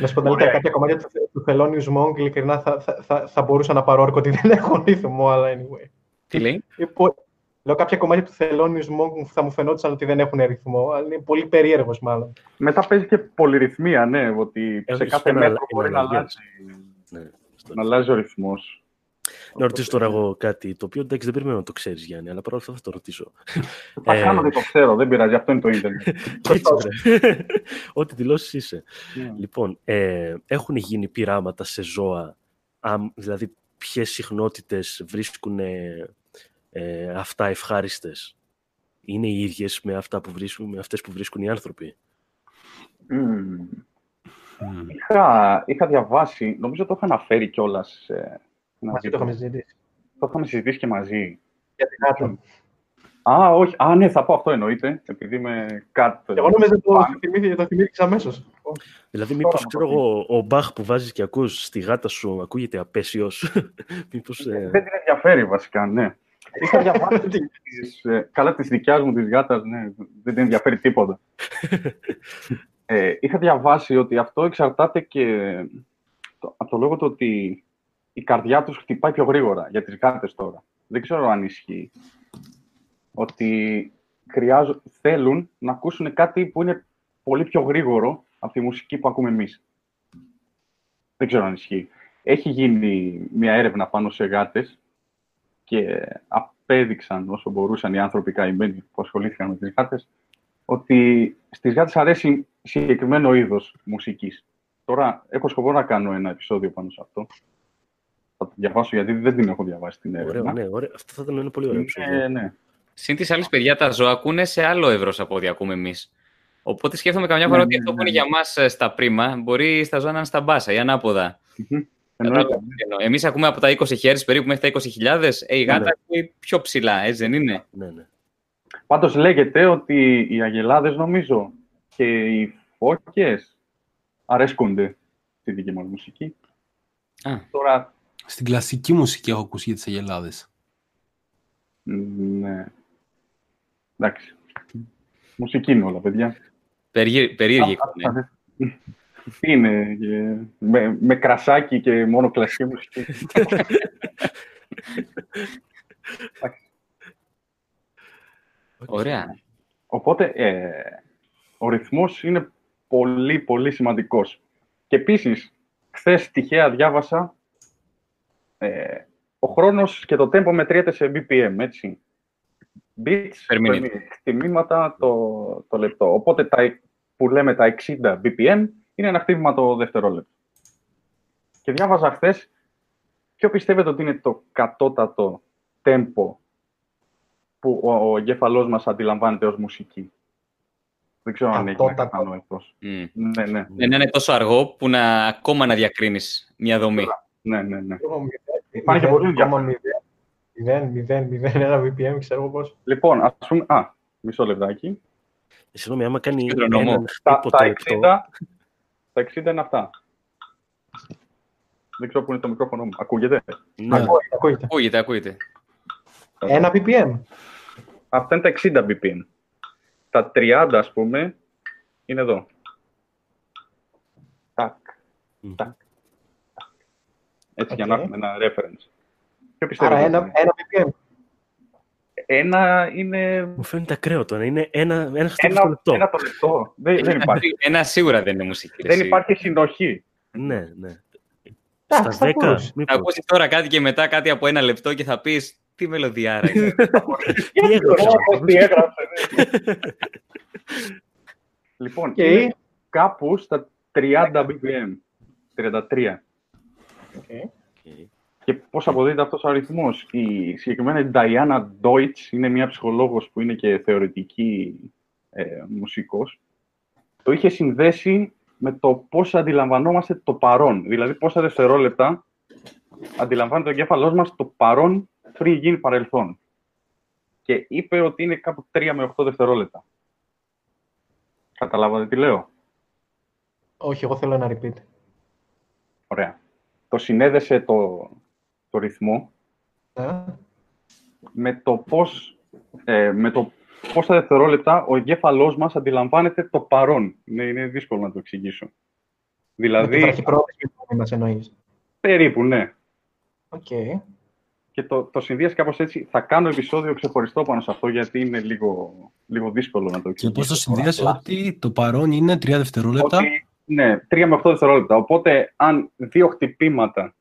Να σου πω την αλήθεια, Ωραία. κάποια κομμάτια του, του Thelonious Monk, ειλικρινά θα, θα, θα, θα μπορούσα να πάρω όρκο ότι δεν έχουν ρυθμό, αλλά anyway. Τι λέει; Είναι πο- Λέω κάποια κομμάτια του Thelonious Monk που θα μου φαινόταν ότι δεν έχουν ρυθμό, αλλά είναι πολύ περίεργος μάλλον. Μετά παίζει και πολυρυθμία, ναι, ότι σε Έχει κάθε ένα- μέτρο ένα μπορεί να αλλαγές. αλλάζει, Ναι, στο- να αλλάζει ο ρυθμός. Να ρωτήσω τώρα εγώ κάτι, το οποίο εντάξει δεν περιμένω να το ξέρεις Γιάννη, αλλά παρόλα αυτά θα το ρωτήσω. Θα Ε, κάνω ότι το ξέρω, δεν πειράζει, αυτό είναι το *laughs* ίντερνετ. Έτσι, βρε. *laughs* Ό,τι δηλώσεις είσαι. Ναι. Λοιπόν, ε, έχουν γίνει πειράματα σε ζώα, αμ- δηλαδή ποιες συχνότητες βρίσκουν ε, ε, αυτά ευχάριστες. Είναι οι ίδιες με, αυτά που βρίσκουν, με αυτές που βρίσκουν οι άνθρωποι. Μμμ. Μμ. Είχα, είχα διαβάσει, νομίζω το είχα αναφέρει κιόλας. Μαζί το είχαμε συζητήσει. Το είχαμε συζητήσει και μαζί. Για την Άτομ. Α, όχι. Α, ναι, θα πω αυτό εννοείται, επειδή είμαι κάτι. Εγώ νόμιζα ότι το θυμήθηκε, το θυμήθηκες αμέσως. Δηλαδή, μήπως Τώρα ξέρω μου εγώ, ο Μπαχ που βάζεις και ακούς στη γάτα σου ακούγεται απέσιος. *laughs* μήπως... ε, Δεν την ενδιαφέρει βασικά, ναι. Είχα διαβάσει *laughs* τις, ε, καλά της δικιάς μου, της γάτας, ναι, δεν την ενδιαφέρει τίποτα. *laughs* ε, είχα διαβάσει ότι αυτό εξαρτάται και το- από το λόγο του ότι η καρδιά τους χτυπάει πιο γρήγορα για τις γάτες τώρα. Δεν ξέρω αν ισχύει. Ότι χρειάζο- θέλουν να ακούσουν κάτι που είναι πολύ πιο γρήγορο από τη μουσική που ακούμε εμείς. Δεν ξέρω αν ισχύει. Έχει γίνει μια έρευνα πάνω σε γάτες και απέδειξαν όσο μπορούσαν οι άνθρωποι καημένοι που ασχολήθηκαν με τις γάτες ότι στις γάτες αρέσει συγκεκριμένο είδος μουσικής. Τώρα έχω σκοπό να κάνω ένα επεισόδιο πάνω σε αυτό. Θα το διαβάσω γιατί δεν την έχω διαβάσει την Ωραίο, έρευνα. ναι, ωραίο. Αυτό θα ήταν ένα πολύ ωραίο επεισόδιο. Ναι, ναι. Συν τη άλλη, παιδιά, τα ζώα ακούνε σε άλλο εύρος από ό,τι ακούμε εμείς. Οπότε σκέφτομαι καμιά φορά Ναι, ότι ναι, αυτό που ναι, είναι ναι. για μας στα πρίμα μπορεί στα ζώα να είναι στα μπάσα ή ανάποδα. Μμμ. Εννοείται. Εμείς ακούμε από τα 20 Hz περίπου μέχρι τα 20.000. Ε, η γάτα Ναι. ακούει πιο ψηλά, έτσι δεν είναι; Ναι, ναι. Πάντως λέγεται ότι οι αγελάδες νομίζω και οι φώκες αρέσκονται στη δική μας μουσική. Α. Τώρα, Στην κλασική μουσική έχω ακούσει για τις αγελάδες. μ, ναι. Εντάξει. Μουσική είναι όλα, παιδιά. Περί- Περίεργη Α, εικόνα. α, Τι είναι, και με, με κρασάκι και μόνο κλασική μουσική. *laughs* Ωραία. Οπότε, ε, ο ρυθμός είναι πολύ, πολύ σημαντικός. Και επίσης, χθες τυχαία διάβασα, ε, ο χρόνος και το tempo μετριέται σε BPM, έτσι. Beats Per minute. per minute, χτυμήματα το, το λεπτό. Οπότε, τα, που λέμε τα 60 BPM, είναι ένα χτύπημα το δευτερόλεπτο. Και διάβαζα χθες ποιο πιστεύετε ότι είναι το κατώτατο tempo που ο, ο εγκέφαλός μας αντιλαμβάνεται ως μουσική; Δεν ξέρω αν έχει να Κατώτατο. κατανοηθώς. Μμ. Ναι, ναι, Δεν είναι τόσο αργό που να ακόμα να διακρίνεις μια δομή. ναι, ναι, ναι. Εγώ μηδέν, Υπάρχει και πολύ ακόμα μηδέν, μηδέν, μηδέν, μηδέν, ένα VPM, ξέρω εγώ πώς. Λοιπόν, ας πούμε... Α, μισό λεπτάκι. Ε, Συγγνώμη, άμα κάνει Κεντρονόμο. έναν Τα, χτύπο τα, το 60, λεπτό, τα 60 είναι αυτά. Δεν ξέρω πού είναι το μικρόφωνο μου. Ακούγεται; ναι, Ακούγεται, ακούγεται. Ακούγεται, ακούγεται. Ένα VPM. Αυτά είναι τα 60 BPM. Τα 30, ας πούμε, είναι εδώ. Τάκ, Μμ. τάκ, τάκ. Έτσι, για Οκ. να έχουμε ένα reference. Ποιο πιστεύετε Άρα ότι ένα, είναι; ένα BPM. Ένα είναι... μου φαίνεται ακραίο το να είναι ένα, ένας χτύπος Ένα, το λεπτό. ένα το λεπτό. Δεν, δεν υπάρχει. Ένα σίγουρα δεν είναι μουσική. ρε, δεν εσύ. υπάρχει συνοχή. Ναι, ναι. Εντάξει, Στα θα 10, μπορούσε. Θα μήπως. ακούσεις τώρα κάτι και μετά κάτι από ένα λεπτό και θα πεις τι μελωδιάρα είναι. *laughs* Τι έγραψα. Τι έγραψες. ναι. *laughs* Λοιπόν, Και- είναι κάπου στα 30 BPM. 33. Okay. Okay. Και πώς αποδίδεται αυτός ο αριθμός. Η συγκεκριμένα η Diana Deutsch είναι μια ψυχολόγος που είναι και θεωρητική ε, μουσικός. Το είχε συνδέσει με το πώς αντιλαμβανόμαστε το παρόν. Δηλαδή πόσα δευτερόλεπτα αντιλαμβάνεται ο εγκέφαλός μας το παρόν πριν γίνει παρελθόν. Και είπε ότι είναι κάπου 3 με 8 δευτερόλεπτα. Καταλάβατε τι λέω; Όχι, εγώ θέλω ένα repeat. Ωραία. Το συνέδεσε το, το ρυθμό Ναι. με το πώς, ε, με το πόσα δευτερόλεπτα ο εγκέφαλός μας αντιλαμβάνεται το παρόν. Είναι, είναι δύσκολο να το εξηγήσω. Με τη Δηλαδή, βραχυπρόθεσμη μνήμη μας εννοείς. περίπου, ναι. Οκ. Και το, το συνδύασε κάπως έτσι. Θα κάνω επεισόδιο ξεχωριστό πάνω σε αυτό, γιατί είναι λίγο, λίγο δύσκολο να το Και εξηγήσω. πώς το τώρα. συνδύασε ότι το παρόν είναι 3 δευτερόλεπτα; Ότι, ναι, 3 με 8 δευτερόλεπτα. Οπότε, αν δύο χτυπήματα,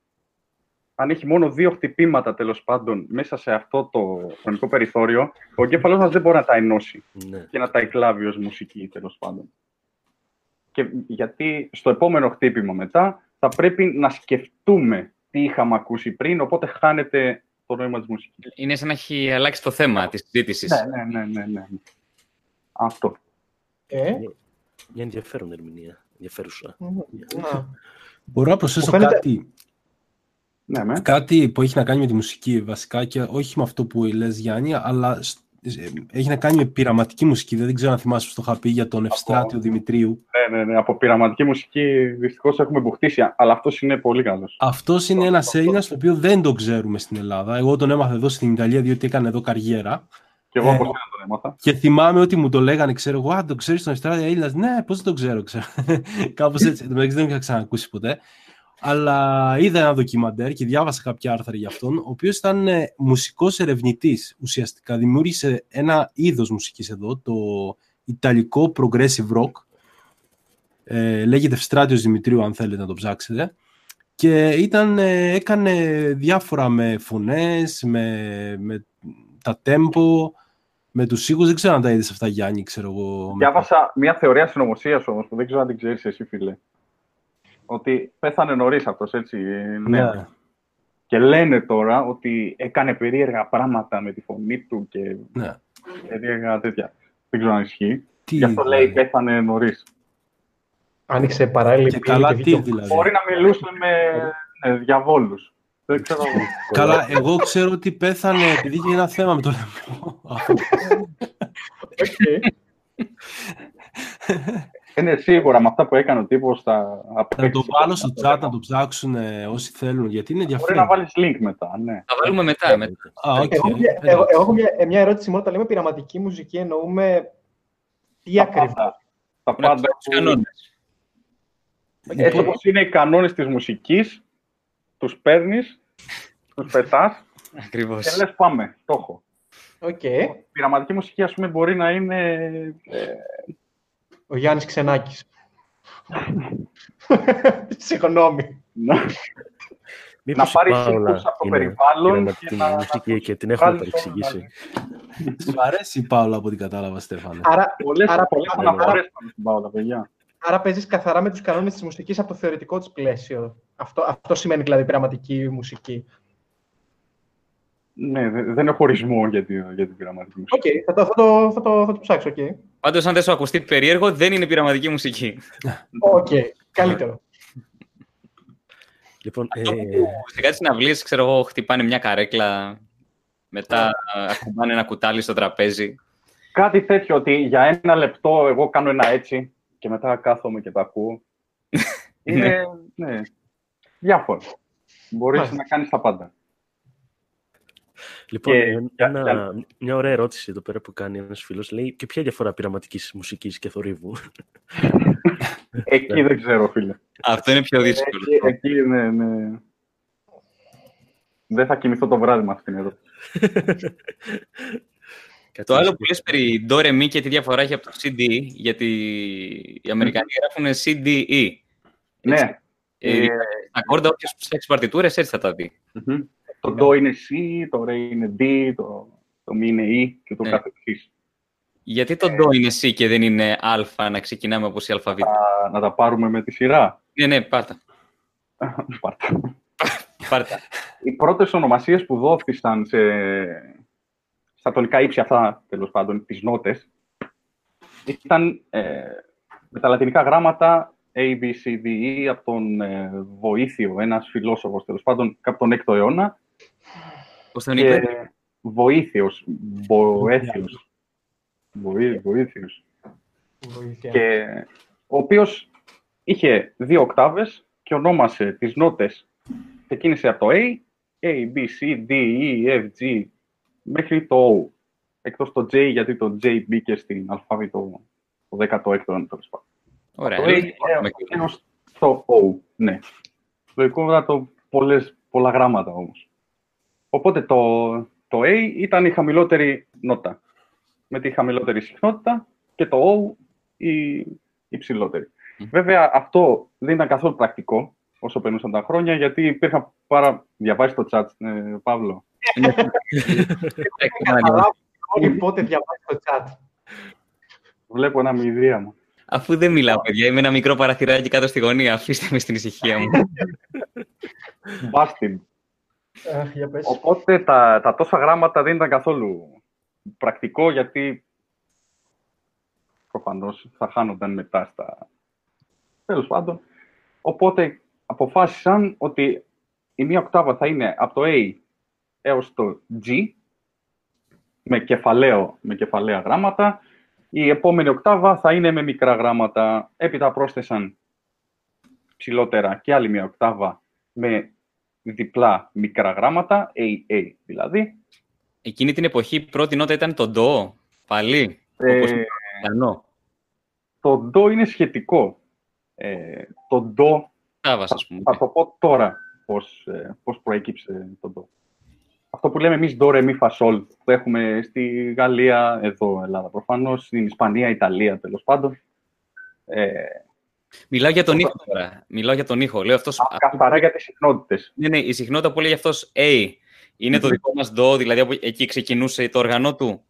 αν έχει μόνο δύο χτυπήματα τέλος πάντων μέσα σε αυτό το χρονικό περιθώριο, ο εγκέφαλός μας δεν μπορεί να τα ενώσει Ναι. και να τα εκλάβει ως μουσική τέλος πάντων. Και γιατί στο επόμενο χτύπημα μετά θα πρέπει να σκεφτούμε τι είχαμε ακούσει πριν, οπότε χάνεται το νόημα της μουσικής. Είναι σαν να έχει αλλάξει το θέμα της συζήτησης. Ναι, ναι, ναι, ναι, ναι. Αυτό. Ε, Μια ενδιαφέρον ερμηνεία. Ενδιαφέρουσα. να. Μπορώ να προσθέσω Μου φαίνεται- κάτι, Ναι, με. κάτι που έχει να κάνει με τη μουσική βασικά και όχι με αυτό που λες Γιάννη, αλλά σ- ε, έχει να κάνει με πειραματική μουσική. Δεν ξέρω αν θυμάσαι που το είχα πει για τον Ευστράτιο Δημητρίου. Ναι, ναι, ναι. Από πειραματική μουσική δυστυχώς έχουμε μπουχτίσει, αλλά αυτός είναι πολύ καλός. Αυτός είναι ένας Έλληνας το οποίο δεν τον ξέρουμε στην Ελλάδα. Εγώ τον έμαθα εδώ στην Ιταλία διότι έκανε εδώ καριέρα. Και εγώ Ε, από σένα τον έμαθα. Και θυμάμαι ότι μου το λέγανε, ξέρω εγώ, Α, τον ξέρεις τον Ευστράτιο Έλληνας; Ναι, πώς δεν τον ξέρω, ξέρω. *laughs* Κάπως έτσι. Εν τω μεταξύ δεν είχα ξανακούσει ποτέ. Αλλά είδα ένα ντοκιμαντέρ και διάβασα κάποια άρθρα για αυτόν, ο οποίος ήταν μουσικός ερευνητής. Ουσιαστικά δημιούργησε ένα είδος μουσικής εδώ, το ιταλικό progressive rock. Ε, λέγεται Ευστράτιος Δημητρίου, αν θέλετε να το ψάξετε. Και ήταν, ε, έκανε διάφορα με φωνές, με, με τα tempo, με τους ήχους. Δεν ξέρω αν τα είδες αυτά, Γιάννη, ξέρω εγώ. Διάβασα μια θεωρία συνωμοσίας όμως που δεν ξέρω αν την ξέρεις εσύ, φίλε. Ότι πέθανε νωρίς αυτός, έτσι. Ναι. Ναι. Και λένε τώρα ότι έκανε περίεργα πράγματα με τη φωνή του και ναι. περίεργα τέτοια. Δεν ξέρω αν ισχύει. Τι, Γι' αυτό λέει πέθανε νωρίς. Άνοιξε παράλληλη Και πύλη καλά και τι βγήκε ο- δηλαδή; Μπορεί να μιλούσε με ναι, διαβόλους. Δεν ξέρω. Καλά, εγώ ξέρω ότι πέθανε επειδή είχε ένα θέμα με το λαιμό. *laughs* *laughs* Οκ. Είναι σίγουρα με αυτά που έκανε ο τύπος θα Να απέξει. το βάλω στο chat να το ψάξουν ε, όσοι θέλουν, γιατί είναι Μπορεί να ενδιαφέρον. βάλεις link μετά, ναι. Θα βάλουμε μετά. μετά. Α, οκ. Εγώ, μια- εγώ, εγώ έχω μια, ε, μια ερώτηση μόνο. Όταν λέμε πειραματική μουσική, εννοούμε τι Τα ακριβώς. πάντα. Τα Να πάντα. τους που- κανόνες. Έτσι όπως είναι οι κανόνες της μουσικής, τους παίρνεις, τους πετάς Ακριβώς. και λες πάμε, το έχω. Οκ. Η πειραματική μουσική, ας πούμε, μπορεί να είναι... ε, Ο Γιάννης Ξενάκης. *laughs* Συγγνώμη. να, Μήπως να η πάρει Πάολα ήχους από το είναι περιβάλλον πειραματική και να... μουσική και την έχουμε βγάλεις παρεξηγήσει. όλα. Σου αρέσει η Πάολα από ό,τι κατάλαβα, Στέφανε. Άρα, Πολλές, άρα, πολλές άρα, αναφορές πάνω στην Πάολα, παιδιά. άρα παίζεις καθαρά με τους κανόνες της μουσικής από το θεωρητικό της πλαίσιο. Αυτό, αυτό σημαίνει δηλαδή πειραματική μουσική. Ναι, δε- δεν έχω ορισμό για, τη, για την πειραματική Οκ, μουσική. θα, το, θα, το, θα, το, θα το ψάξω, οκ. Πάντως, αν δεν σου ακουστεί περίεργο, δεν είναι πειραματική μουσική. Οκ, καλύτερο. Λοιπόν, Αυτό ε, που σε κάτι συναυλίες, ξέρω εγώ, χτυπάνε μια καρέκλα, μετά ακουμπάνε ένα κουτάλι στο τραπέζι. Κάτι τέτοιο, ότι για ένα λεπτό εγώ κάνω ένα έτσι και μετά κάθομαι και τα ακούω. *laughs* είναι, ναι, διάφορα. Μπορείς Μάλιστα. να κάνεις τα πάντα. Λοιπόν και- ε, για- ένα- για- μια ωραία ερώτηση εδώ πέρα που κάνει ένας φίλος. Λέει, και ποια διαφορά πειραματικής μουσικής και θορύβου; Εκεί δεν ξέρω, φίλε. Αυτό είναι πιο δύσκολο. Εκεί, εκεί ναι, ναι. Δεν θα κοιμηθώ το βράδυ με αυτήν εδώ. Κάτι *laughs* Το άλλο να που λες περί Do Re Mi και τι διαφορά έχει από το CD, γιατί οι Αμερικανοί γράφουν CDE. Ναι. Ε, Ε, τα κόρτα, όποιος ψάξει παρτιτούρες, έτσι θα τα δει. Μμμ. Το do είναι C, το re είναι D, το, το mi είναι E και το Ναι. καθεξής. Γιατί το ντο είναι C και δεν είναι α να ξεκινάμε όπως η αλφαβήτα; Α, να τα πάρουμε με τη σειρά. Ναι, ναι, πάρτα. *laughs* Πάρτα. πάρτα. Οι πρώτες ονομασίες που δόθησαν σε... στα τονικά ύψη αυτά, τέλος πάντων, τις νότες, ήταν ε, με τα λατινικά γράμματα A, B, C, D, E από τον ε, Βοήθιο, ένας φιλόσοφος, τέλος πάντων, από τον 6ο αιώνα. Πώς τον Και είπε; Βοήθιος, Μποέθιος. Βοή- Βοήθιος. Βοήθεια. Και ο οποίος είχε δύο οκτάβες και ονόμασε τις νότες. Ξεκίνησε από το A, A, B, C, D, E, F, G, μέχρι το O. Εκτός το J, γιατί το J μπήκε στην αλφάβητο το 16ο αιώνα, τέλος πάντων. Ωραία. Το A έως το O, ναι. Λογικό να το πολλές, πολλά γράμματα όμως. Οπότε το, το A ήταν η χαμηλότερη νότα. Με τη χαμηλότερη συχνότητα και το O η υψηλότερη. Μμ. Βέβαια αυτό δεν ήταν καθόλου πρακτικό όσο περνούσαν τα χρόνια γιατί υπήρχαν πάρα... Διαβάζεις το chat, ε, Παύλο. Καταλάβω όλοι πότε διαβάζει το chat. Βλέπω ένα μηδία μου. Αφού δεν μιλάω, παιδιά, είμαι ένα μικρό παραθυράκι κάτω στη γωνία. Αφήστε με στην ησυχία μου. Bastard. Αχ, για πες. Οπότε τα, τα τόσα γράμματα δεν ήταν καθόλου πρακτικό γιατί προφανώς θα χάνονταν μετά στα... Τέλος πάντων. Οπότε αποφάσισαν ότι η μία οκτάβα θα είναι από το A έως το G με, κεφαλαίο, με κεφαλαία γράμματα. Η επόμενη οκτάβα θα είναι με μικρά γράμματα. Έπειτα πρόσθεσαν ψηλότερα και άλλη μία οκτάβα με διπλά μικρά γράμματα, AA δηλαδή. Εκείνη την εποχή η πρώτη νότα ήταν το ντο. Πάλι. Ε, Όπως είναι το Αμερικανό. το ντο είναι σχετικό. Ε, το ντο, Τάβας, ας πούμε. θα το πω τώρα πώς, ε, πώς προέκυψε το ντο. Αυτό που λέμε εμείς ντο, ρε, μη, φας, σολ, που έχουμε στη Γαλλία, εδώ Ελλάδα προφανώς, στην Ισπανία, Ιταλία τέλος πάντων. Ε, Μιλάω για τον ήχο τώρα. Μιλάω για τον ήχο. Λέω αυτός, α, καθαρά για τις συχνότητες. ναι, ναι, η συχνότητα που λέει αυτός A είναι το Μμμ. δικό μας ντο, δηλαδή από εκεί ξεκινούσε το οργανό του.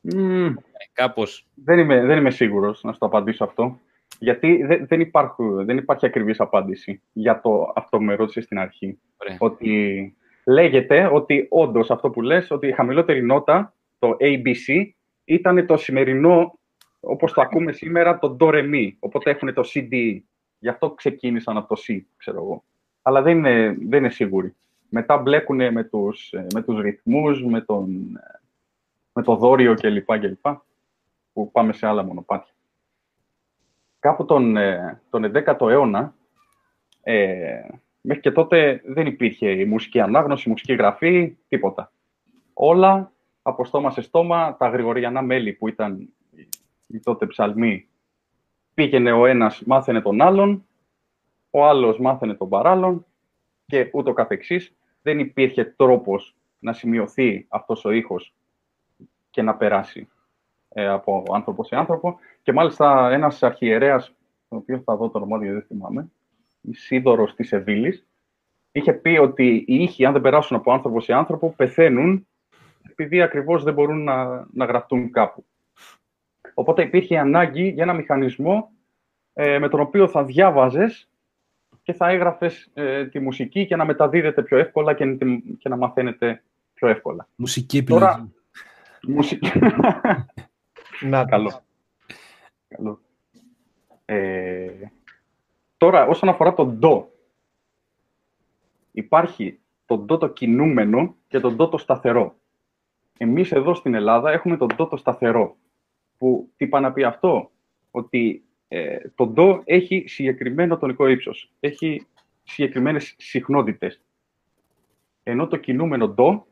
Μμμ, Ε, Κάπως. δεν, είμαι, δεν είμαι σίγουρος να σου το απαντήσω αυτό. Γιατί δεν, δεν, υπάρχουν, δεν υπάρχει ακριβής απάντηση για το αυτό που με ρώτησες στην αρχή. Ωραία. ότι λέγεται ότι όντως αυτό που λες, ότι η χαμηλότερη νότα, το ABC, ήταν το σημερινό, όπως το ακούμε σήμερα, το Do Re Mi. Οπότε έχουν το CD. Γι' αυτό ξεκίνησαν από το C, ξέρω εγώ. Αλλά δεν είναι, δεν είναι σίγουροι. Μετά μπλέκουν με τους, ε, με τους ρυθμούς, με, τον, ε, με το δόριο κλπ. κλπ που πάμε σε άλλα μονοπάτια. Κάπου τον, ε, τον 11ο αιώνα, ε, μέχρι και τότε δεν υπήρχε η μουσική ανάγνωση, η μουσική γραφή, τίποτα. Όλα από στόμα σε στόμα, τα γρηγοριανά μέλη που ήταν οι- οι τότε ψαλμοί, πήγαινε ο ένας, μάθαινε τον άλλον, ο άλλος μάθαινε τον παράλλον και ούτω καθεξής. Δεν υπήρχε τρόπος να σημειωθεί αυτός ο ήχος και να περάσει ε, από άνθρωπο σε άνθρωπο. Και μάλιστα ένας αρχιερέας, τον οποίο θα δω το όνομά του, γιατί δεν θυμάμαι, η Σίδωρος της Σεβίλης, είχε πει ότι οι ήχοι, αν δεν περάσουν από άνθρωπο σε άνθρωπο, πεθαίνουν επειδή ακριβώς δεν μπορούν να, να γραφτούν κάπου. Οπότε υπήρχε ανάγκη για ένα μηχανισμό ε, με τον οποίο θα διάβαζες και θα έγραφες ε, τη μουσική και να μεταδίδεται πιο εύκολα και, και να μαθαίνετε πιο εύκολα. Μουσική επιλογή. Τώρα- Μουσική. *laughs* Να, Καλό. Καλό. Ε, τώρα, όσον αφορά το ντο, υπάρχει το ντο το κινούμενο και το ντο το σταθερό. Εμείς εδώ στην Ελλάδα έχουμε το ντο το σταθερό. Που τι πάει να πει αυτό, ότι ε, το ντο έχει συγκεκριμένο τονικό ύψος. Έχει συγκεκριμένες συχνότητες. Ενώ το κινούμενο ντο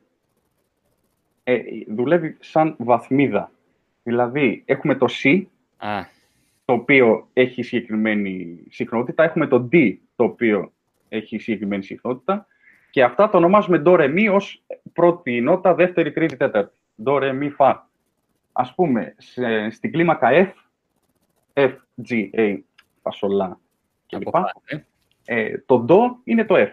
ε, δουλεύει σαν βαθμίδα. Δηλαδή, έχουμε το C, Α, το οποίο έχει συγκεκριμένη συχνότητα. Έχουμε το D, το οποίο έχει συγκεκριμένη συχνότητα. Και αυτά το ονομάζουμε Do, Re, Mi ως πρώτη νότα, δεύτερη, τρίτη, τέταρτη. Do, Re, Mi, Fa. Ας πούμε, σε- στην κλίμακα F, F, G, A, φασολά κλπ. από πάνω, ε. Ε, το Do είναι το F.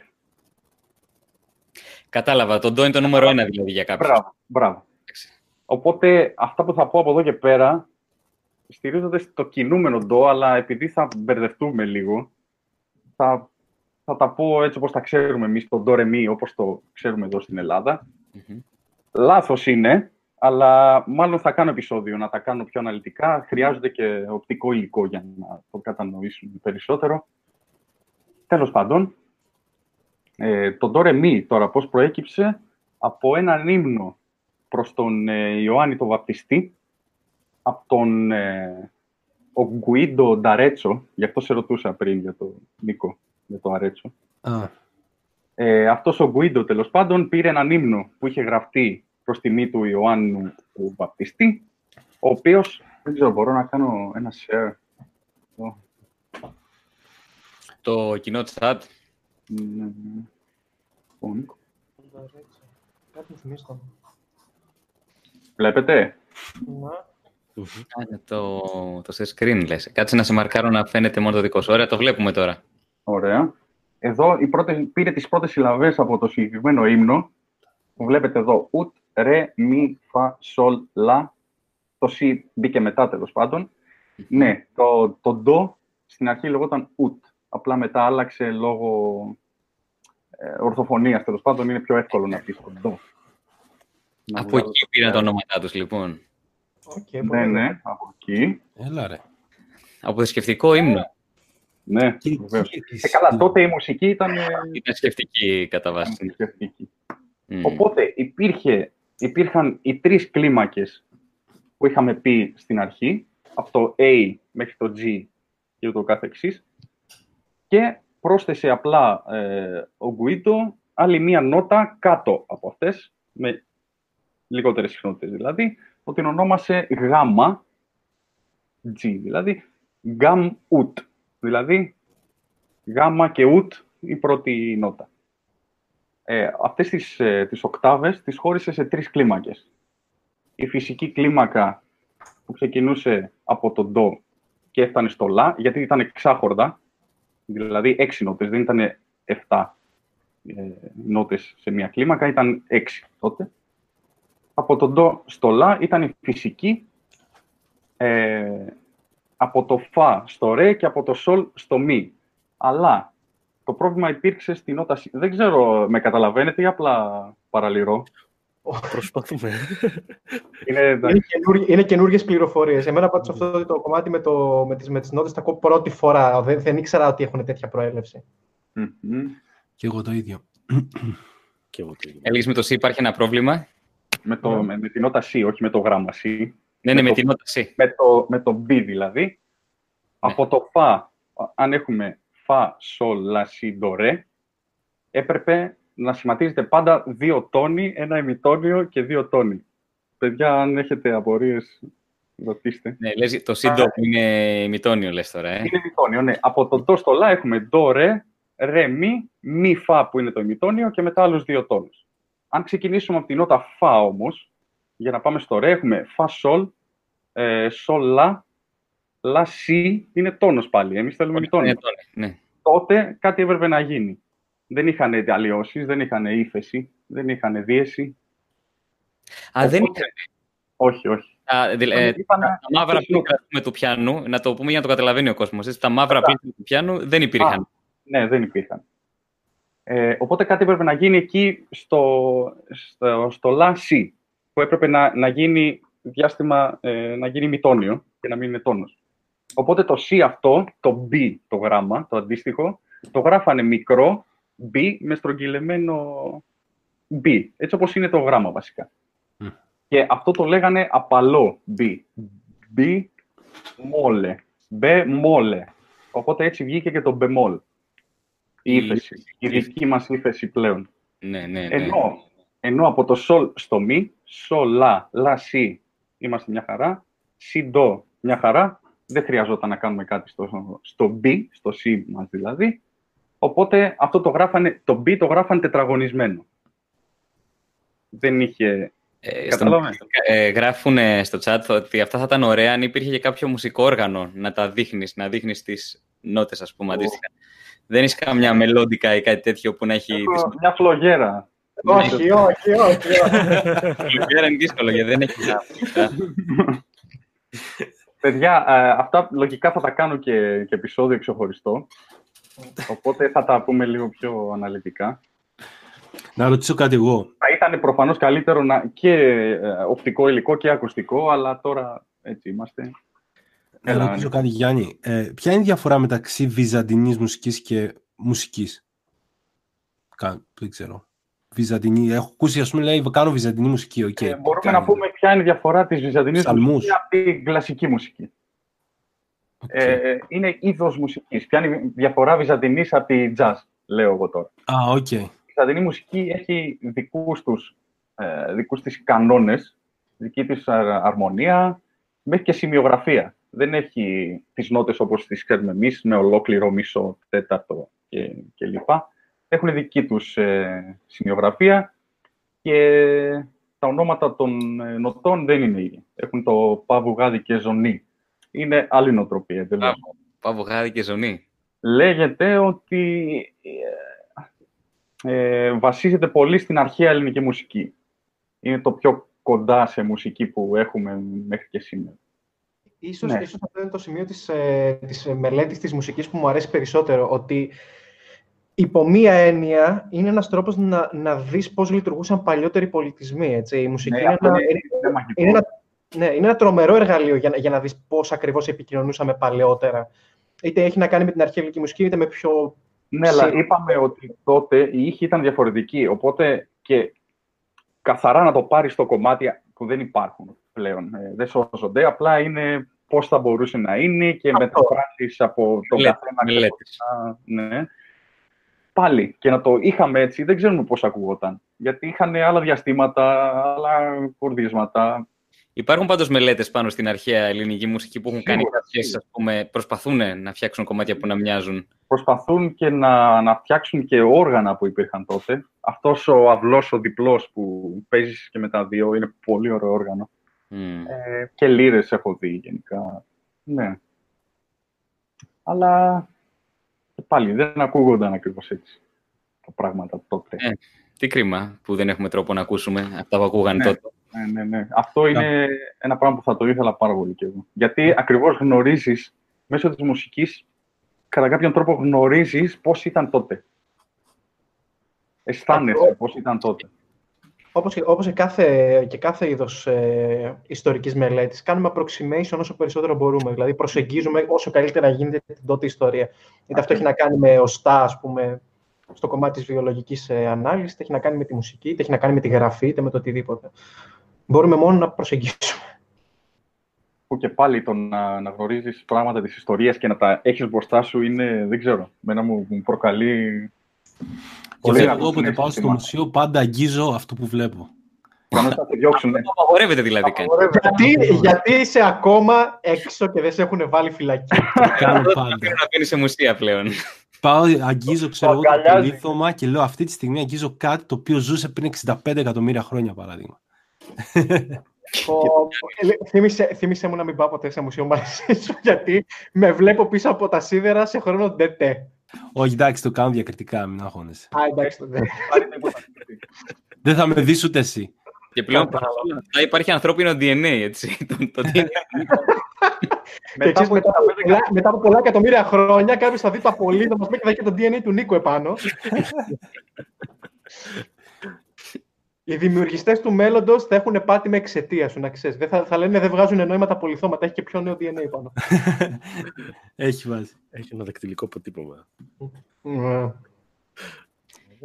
Κατάλαβα. Το ντο είναι το νούμερο ένα δηλαδή για κάποιον. Μπράβο, μπράβο. Εντάξει. Οπότε αυτά που θα πω από εδώ και πέρα στηρίζονται στο κινούμενο ντο, αλλά επειδή θα μπερδευτούμε λίγο, θα, θα τα πω έτσι όπως τα ξέρουμε εμείς, το ντο ρεμί, όπως το ξέρουμε εδώ στην Ελλάδα. Μμμ. Λάθος είναι, αλλά μάλλον θα κάνω επεισόδιο να τα κάνω πιο αναλυτικά. Χρειάζονται και οπτικό υλικό για να το κατανοήσουμε περισσότερο. Τέλος πάντων, ε, το ντο ρεμί τώρα πώς προέκυψε από έναν ύμνο προς τον ε, Ιωάννη τον Βαπτιστή, από τον ε, ο Γκουίντο Νταρέτσο, γι' αυτό σε ρωτούσα πριν για το Νίκο, για το Αρέτσο. Α, Ε, αυτός ο Γκουίντο, τέλος πάντων, πήρε έναν ύμνο που είχε γραφτεί προς τιμή του Ιωάννου του Βαπτιστή, ο οποίος, δεν ξέρω, μπορώ να κάνω ένα share. εδώ. Το κοινό chat. Ναι, ναι. Ο Νίκος. Κάτι μου θυμίζει το. Βλέπετε; Ναι. Α, είναι το, το σε screen, λες. Κάτσε να σε μαρκάρω να φαίνεται μόνο το δικό σου. Ωραία, το βλέπουμε τώρα. Ωραία. Εδώ η πρώτη, πήρε τις πρώτες συλλαβές από το συγκεκριμένο ύμνο που βλέπετε εδώ. Ουτ, ρε, μη, φα, σολ, λα. Το σι μπήκε μετά τέλος πάντων. Ναι, το, το ντο στην αρχή λεγόταν ουτ. Απλά μετά άλλαξε λόγω ε, ορθοφωνίας τέλος πάντων. Είναι πιο εύκολο να πεις το ντο. Να Από βγάλω εκεί το- πήραν τα ονόματά τους, λοιπόν. Οκ, Ναι, πολύ ναι, ωραία. από εκεί. έλα ρε. Από θρησκευτικό ύμνο. Ναι, Και- βεβαίως. και- Ε, καλά, τότε η μουσική ήταν ε, Ήταν σκεφτική κατά βάση. θρησκευτική. Μμ. Οπότε υπήρχε, υπήρχαν οι τρεις κλίμακες που είχαμε πει στην αρχή, από το A μέχρι το G και ούτω καθεξής, και πρόσθεσε απλά ε, ο Γκουίντο άλλη μία νότα κάτω από αυτές, με λιγότερες συχνότητες δηλαδή, που την ονόμασε γάμα, G δηλαδή, γκάμ ουτ, δηλαδή γάμα και ουτ η πρώτη νότα ε, αυτές τις, ε, τις οκτάβες τις χώρισε σε τρεις κλίμακες. Η φυσική κλίμακα που ξεκινούσε από το ντο και έφτανε στο λα, γιατί ήταν εξάχορδα, δηλαδή έξι νότες, δεν ήταν εφτά ε, νότες σε μία κλίμακα, ήταν έξι τότε. Από το ντο στο λα ήταν η φυσική, ε, από το φα στο ρε και από το σολ στο μη. Αλλά το πρόβλημα υπήρξε στη νότα. σι. Δεν ξέρω, με καταλαβαίνετε ή απλά παραλυρώ. Προσπαθούμε. Είναι, Είναι, εντάξει, καινούργι- είναι καινούργιες πληροφορίες. Εμένα πάντως αυτό το κομμάτι με, το, με τις με τις νότες τα ακούω πρώτη φορά. Δεν, δεν ήξερα ότι έχουν τέτοια προέλευση. Μμμ. Και εγώ το ίδιο. και εγώ το ίδιο. Έλεγες με το C υπάρχει ένα πρόβλημα; με, το, με, με τη νότα C, όχι με το γράμμα C. Ναι, ναι, με το- την νότα C. Με το, με το B δηλαδή. Από το φα, αν έχουμε φα, σολ, λα, σι, ντο, ρε, έπρεπε να σχηματίζεται πάντα δύο τόνοι, ένα ημιτόνιο και δύο τόνοι. Παιδιά, αν έχετε απορίες, ρωτήστε. Ναι, λες, το C ντο είναι ημιτόνιο, λες τώρα, ε. Είναι ημιτόνιο, ναι. Από το ντο στο λα έχουμε ντο, ρε, ρε, μη, μη, φα που είναι το ημιτόνιο και μετά άλλους δύο τόνους. Αν ξεκινήσουμε από τη νότα φα όμως, για να πάμε στο ρε, έχουμε φα, σολ, ε, σολ, λα, λα, σι, είναι τόνος πάλι. Εμείς θέλουμε ημιτόνιο. Είναι τόνοι, Ναι. Τότε κάτι έπρεπε να γίνει. Δεν είχαν αλλοιώσεις, δεν είχαν ύφεση, δεν είχαν δίεση. Α, δεν Οπότε- Όχι, όχι. Α, δηλα- ε, Είπανε- τα μαύρα πλήκτρα πούμε, του πιάνου, να το πούμε για να το καταλαβαίνει ο κόσμος. Τα μαύρα πλήκτρα του πιάνου δεν υπήρχαν. Ναι, δεν υπήρχαν. Ε, οπότε κάτι έπρεπε να γίνει εκεί στο, στο, στο λα σι, που έπρεπε να, να γίνει διάστημα, ε, να γίνει μητόνιο και να μην είναι τόνος. Οπότε το C αυτό, το B το γράμμα, το αντίστοιχο, το γράφανε μικρό B με στρογγυλεμένο B, έτσι όπως είναι το γράμμα βασικά. Μμ. Και αυτό το λέγανε απαλό B. B μόλε. B μόλε. Οπότε έτσι βγήκε και το μπεμόλ. Η Η ύφεση. Η δική μας ύφεση πλέον. Ναι, ναι, ναι. Ενώ, ενώ από το σολ στο μη, σολ, λα, λα, σι, είμαστε μια χαρά, σι, ντο, μια χαρά, δεν χρειαζόταν να κάνουμε κάτι στο, στο B, στο C μας δηλαδή. Οπότε αυτό το γράφανε, το B το γράφανε τετραγωνισμένο. Δεν είχε... Ε, στον- Καταλάβαμε. ε, γράφουν ε, στο chat ότι αυτά θα ήταν ωραία αν υπήρχε και κάποιο μουσικό όργανο να τα δείχνεις, να δείχνεις τις νότες, ας πούμε, Ω. αντίστοιχα. Δεν έχει καμιά μελόντικα ή κάτι τέτοιο που να έχει... τις- Έχω μια φλογέρα. όχι, όχι, όχι. Ολυμπιάρα είναι δύσκολο γιατί δεν έχει *laughs* Παιδιά, ε, αυτά λογικά θα τα κάνω και, και επεισόδιο ξεχωριστό. Οπότε θα τα πούμε λίγο πιο αναλυτικά. Να ρωτήσω κάτι εγώ. Θα ήταν προφανώς καλύτερο να, και ε, οπτικό υλικό και ακουστικό, αλλά τώρα έτσι είμαστε. Να Έλα, ρωτήσω Νίκο. κάτι, Γιάννη. Ε, ποια είναι η διαφορά μεταξύ βυζαντινής μουσικής και μουσικής; Κα, δεν ξέρω. Βυζαντινή. Έχω ακούσει, ας πούμε, λέει, κάνω βυζαντινή μουσική. οκ. Ε, μπορούμε Κάνει. να πούμε ποια είναι η διαφορά της βυζαντινής Ψαλμούς. μουσικής από την κλασική μουσική. Οκ. Ε, είναι είδος μουσικής. Ποια είναι η διαφορά βυζαντινής από τη jazz, λέω εγώ τώρα. Α, οκ. Η βυζαντινή μουσική έχει δικούς, τους, ε, δικούς της κανόνες, δική της α- αρμονία, μέχρι και σημειογραφία. Δεν έχει τις νότες όπως τις ξέρουμε εμείς, με ολόκληρο μισό, τέταρτο και, και λοιπά. Έχουν δική τους ε, σημειογραφία και τα ονόματα των ε, νοτών δεν είναι ίδια. Έχουν το πα βου, γα δι και ζω νη. Είναι άλλη νοοτροπία. εντελώς. Πάβο γάδι και ζωνή. Λέγεται ότι ε, ε, βασίζεται πολύ στην αρχαία ελληνική μουσική. Είναι το πιο κοντά σε μουσική που έχουμε μέχρι και σήμερα. Ίσως, Ναι. ίσως αυτό είναι το σημείο της, ε, της μελέτης της μουσικής που μου αρέσει περισσότερο, ότι υπό μία έννοια είναι ένας τρόπος να, να δεις πώς λειτουργούσαν παλιότεροι πολιτισμοί. Έτσι. Η μουσική Ναι, είναι, αυτό ένα, είναι, είναι μαγικό. είναι, ένα, ναι, είναι ένα τρομερό εργαλείο για, να- για να δεις πώς ακριβώς επικοινωνούσαμε παλαιότερα. Είτε έχει να κάνει με την αρχαία ελληνική μουσική, είτε με πιο... Ναι, αλλά Σίγουρα. είπαμε ότι τότε η ήχη ήταν διαφορετική. Οπότε και καθαρά να το πάρεις στο κομμάτι που δεν υπάρχουν πλέον. Ε, δεν σώζονται. Απλά είναι πώς θα μπορούσε να είναι και Αυτό. μεταφράσεις από τον Μελέτες, καθένα. μελέτες. ξεχωριστά, Ναι. Πάλι και να το είχαμε έτσι, δεν ξέρουμε πώς ακουγόταν. Γιατί είχαν άλλα διαστήματα, άλλα κουρδίσματα. Υπάρχουν πάντως μελέτες πάνω στην αρχαία ελληνική μουσική που έχουν κάνει Σίγουρα, κάποιες, σίγουρα. ας πούμε, προσπαθούν να φτιάξουν κομμάτια που να μοιάζουν. Προσπαθούν και να, να φτιάξουν και όργανα που υπήρχαν τότε. Αυτός ο αυλός, ο διπλός που παίζεις και με τα δύο, είναι πολύ ωραίο όργανο. Μμ. Ε, και λύρες έχω δει γενικά. Ναι. Αλλά και πάλι δεν ακούγονταν ακριβώς έτσι τα πράγματα τότε. Ε, Τι κρίμα που δεν έχουμε τρόπο να ακούσουμε αυτά που ακούγαν Ναι. τότε. Ναι, ναι, ναι. Αυτό είναι ένα πράγμα που θα το ήθελα πάρα πολύ και εγώ. Γιατί ακριβώς γνωρίζεις μέσω της μουσικής, κατά κάποιον τρόπο γνωρίζεις πώς ήταν τότε. Αισθάνεσαι πώς ήταν τότε. Όπως, και- όπως και κάθε, και κάθε είδος ε, ιστορικής μελέτης, κάνουμε approximation όσο περισσότερο μπορούμε. Δηλαδή, προσεγγίζουμε όσο καλύτερα γίνεται την τότε ιστορία. Είτε αυτό έχει να κάνει με οστά, ας πούμε, στο κομμάτι της βιολογικής ε, ανάλυσης, είτε έχει να κάνει με τη μουσική, είτε έχει να κάνει με τη γραφή, είτε με το οτιδήποτε. Μπορούμε μόνο να προσεγγίσουμε. Που και πάλι το να, να γνωρίζεις πράγματα της ιστορίας και να τα έχεις μπροστά σου είναι, δεν ξέρω, μένα μου, μου προκαλεί... Και Πολύ βέβαια, να εγώ όποτε συνέχεια πάω στο θυμάμαι. μουσείο πάντα αγγίζω αυτό που βλέπω. Κανόνες θα σε διώξουν. ναι. Το απαγορεύεται δηλαδή κάτι. γιατί, γιατί είσαι ακόμα έξω και δεν σε έχουν βάλει φυλακή. Κάνω *laughs* Δεν πάντα. θέλω να μπαίνει σε μουσεία πλέον. Πάω, αγγίζω, ξέρω εγώ, το αγκαλιάζει. απολίθωμα και λέω αυτή τη στιγμή αγγίζω κάτι το οποίο ζούσε πριν 65 εκατομμύρια χρόνια, παράδειγμα. Πω, ε, θύμισε, θύμισε μου να μην πάω ποτέ σε μουσείο μαζί σου, *laughs* γιατί με βλέπω πίσω από τα σίδερα σε χρόνο ντετέ. Όχι, εντάξει, το κάνω διακριτικά, μην αγχώνεσαι. Α, εντάξει, τότε. Πάρει τίποτα. Δεν θα με δεις ούτε εσύ. Και πλέον Κατάλαβα. παρόλα αυτά υπάρχει ανθρώπινο DNA, έτσι. *laughs* Το, το DNA. Και Μετά ξέρεις, από μετά, από 65 πολλά, μετά από πολλά εκατομμύρια χρόνια, κάποιος θα δει το απολύτω και θα έχει και το DNA του Νίκου επάνω. *laughs* Οι δημιουργιστές του μέλλοντος θα έχουν πάτη με εξαιτία σου, να ξέρεις. Δεν θα, θα λένε δεν βγάζουν νόημα τα πολυθώματα, έχει και πιο νέο DNA πάνω. *laughs* Έχει βάζει. Έχει ένα δακτυλικό αποτύπωμα. Ναι.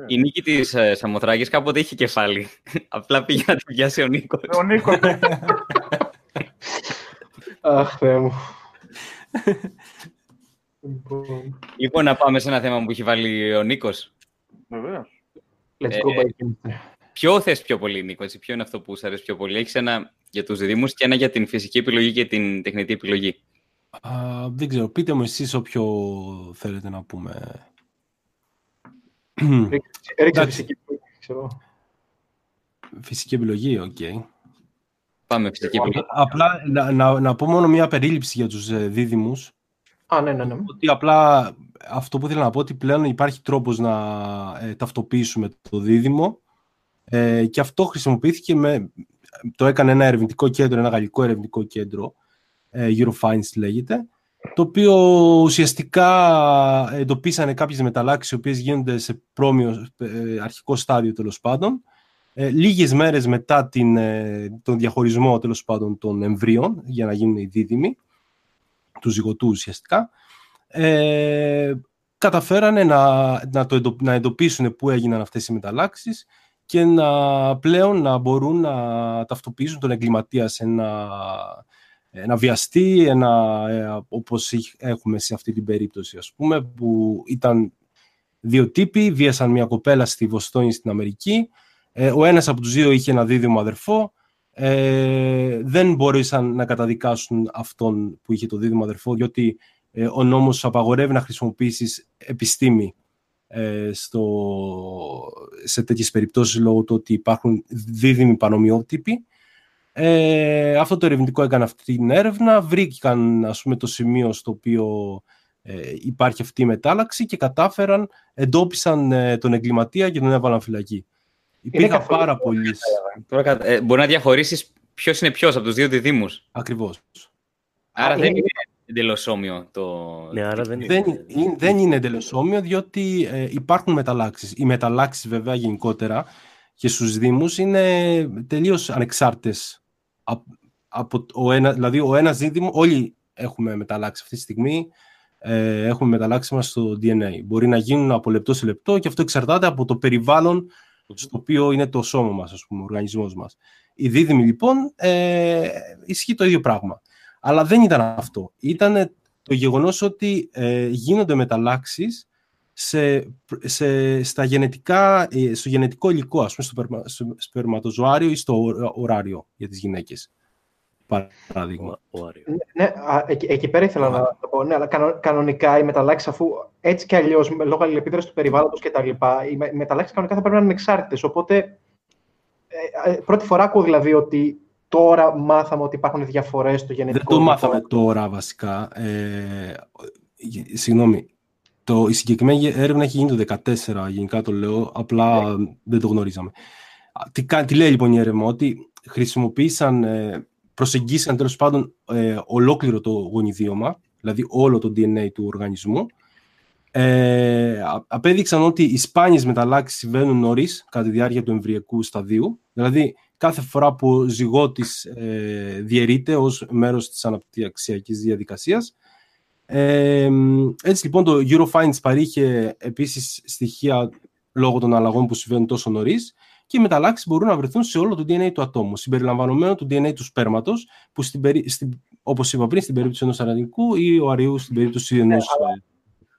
Η νίκη της ε, Σαμοθράκης κάποτε είχε κεφάλι. *laughs* Απλά πήγε να τη πιάσει ο Νίκος. Ο Νίκος, Αχ, Θεέ μου. Λοιπόν, Λοιπόν, να πάμε σε ένα θέμα που έχει βάλει ο Νίκος. βεβαίως. Let's Ε, go back. Ποιο θες πιο πολύ, Νίκο, έτσι, ποιο είναι αυτό που σου αρέσει πιο πολύ; Έχεις ένα για τους διδήμου και ένα για την φυσική επιλογή και την τεχνητή επιλογή. Α, δεν ξέρω, πείτε μου εσείς όποιο θέλετε να πούμε. Ρίξε εντάξει. φυσική ξέρω. Φυσική επιλογή, οκ. Πάμε φυσική Εγώ- επιλογή. Απλά να, να, να πω μόνο μία περίληψη για τους ε, δίδυμους. Α, ναι, ναι, ναι. Ότι απλά αυτό που ήθελα να πω ότι πλέον υπάρχει τρόπος να ε, ταυτοποιήσουμε το δίδυμο Ε, και αυτό χρησιμοποιήθηκε με... Το έκανε ένα ερευνητικό κέντρο, ένα γαλλικό ερευνητικό κέντρο, ε, Eurofins λέγεται, το οποίο ουσιαστικά εντοπίσανε κάποιες μεταλλάξεις οι οποίες γίνονται σε πρώιμο ε, αρχικό στάδιο τέλος πάντων. Ε, λίγες μέρες μετά την, ε, τον διαχωρισμό τέλος πάντων των εμβρίων για να γίνουν οι δίδυμοι τους ζυγωτούς ουσιαστικά ε, καταφέρανε να, να, το να εντοπίσουν πού έγιναν αυτές οι μεταλλάξεις και να πλέον να μπορούν να ταυτοποιήσουν τον εγκληματία σε ένα, ένα βιαστή, ένα, ε, όπως έχουμε σε αυτή την περίπτωση ας πούμε, που ήταν δύο τύποι, βίασαν μια κοπέλα στη Βοστόνη στην Αμερική, ε, ο ένας από τους δύο είχε ένα δίδυμο αδερφό, ε, δεν μπορούσαν να καταδικάσουν αυτόν που είχε το δίδυμο αδερφό, διότι ε, ο νόμος απαγορεύει να χρησιμοποιήσεις επιστήμη ε, στο, σε τέτοιες περιπτώσεις λόγω του ότι υπάρχουν δίδυμοι πανομοιότυποι. Ε, αυτό το ερευνητικό έκανε αυτή την έρευνα, βρήκαν ας πούμε, το σημείο στο οποίο ε, υπάρχει αυτή η μετάλλαξη και κατάφεραν, εντόπισαν ε, τον εγκληματία και τον έβαλαν φυλακή. Υπήρχαν πάρα πολλοί. Ε, μπορεί να διαχωρίσεις ποιος είναι ποιος από τους δύο διδήμου. Ακριβώς. Άρα δεν είναι εντελώς όμοιο το. Ναι, άρα δεν, δεν, είναι. δεν είναι εντελώς όμοιο, διότι ε, υπάρχουν μεταλλάξεις. Οι μεταλλάξεις, βέβαια, γενικότερα και στους Δήμους είναι τελείως ανεξάρτητες. Από, ο ένα, δηλαδή, ο ένας δίδυμο, όλοι έχουμε μεταλλάξει αυτή τη στιγμή. Ε, έχουμε μεταλλάξει μας στο DNA. Μπορεί να γίνουν από λεπτό σε λεπτό και αυτό εξαρτάται από το περιβάλλον στο οποίο είναι το σώμα μας, ας πούμε, ο οργανισμός μας. Η δίδυμη, λοιπόν, ε, ισχύει το ίδιο πράγμα. Αλλά δεν ήταν αυτό. Ήταν το γεγονός ότι ε, γίνονται μεταλλάξεις σε, σε, στα γενετικά, ε, στο γενετικό υλικό, ας πούμε, στο, στο σπερματοζωάριο ή στο ωράριο για τις γυναίκες. Παράδειγμα. Ναι, ναι εκεί, εκεί, πέρα ήθελα να το πω. Ναι, αλλά κανονικά οι μεταλλάξεις, αφού έτσι κι αλλιώς λόγω αλληλεπίδρασης του περιβάλλοντος κτλ., οι μεταλλάξεις κανονικά θα πρέπει να είναι εξάρτητε. Οπότε, ε, ε, πρώτη φορά ακούω δηλαδή ότι τώρα μάθαμε ότι υπάρχουν διαφορές στο γενετικό. Δεν το μάθαμε τώρα βασικά. Ε, συγγνώμη. Το, η συγκεκριμένη έρευνα έχει γίνει το 2014, γενικά το λέω, απλά ναι. δεν το γνωρίζαμε. Τι, τι λέει λοιπόν η έρευνα, ότι χρησιμοποίησαν ε, προσεγγίσαν τέλος πάντων ε, ολόκληρο το γονιδίωμα, δηλαδή όλο το DNA του οργανισμού. Ε, απέδειξαν ότι οι σπάνιες μεταλλάξεις συμβαίνουν νωρίς κατά τη διάρκεια του εμβριακού σταδίου, δηλαδή κάθε φορά που ο ζυγότης ε, διαιρείται ως μέρος της αναπτυξιακής διαδικασίας. Ε, έτσι λοιπόν το Eurofines παρήχε επίσης στοιχεία λόγω των αλλαγών που συμβαίνουν τόσο νωρίς και οι μεταλλάξεις μπορούν να βρεθούν σε όλο το DNA του ατόμου, συμπεριλαμβανομένου του DNA του σπέρματος, που στην περί... στην... όπως είπα πριν, στην περίπτωση ενός αρνητικού ή ο αριούς στην περίπτωση ενός.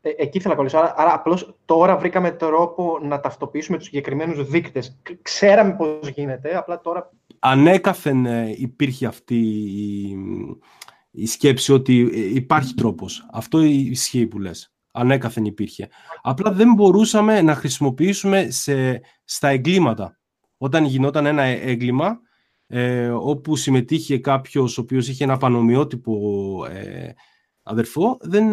Ναι, ε, εκεί ήθελα να κολλήσω. Άρα, άρα απλώς τώρα βρήκαμε τρόπο να ταυτοποιήσουμε τους συγκεκριμένους δείκτες. Ξέραμε πώς γίνεται, απλά τώρα. Ανέκαθεν ε, υπήρχε αυτή η, η σκέψη ότι ε, υπάρχει τρόπος. Αυτό ισχύει που λες ανέκαθεν υπήρχε. Απλά δεν μπορούσαμε να χρησιμοποιήσουμε σε, στα εγκλήματα όταν γινόταν ένα έγκλημα ε, όπου συμμετείχε κάποιος ο οποίος είχε ένα πανομοιότυπο ε, αδερφό, δεν,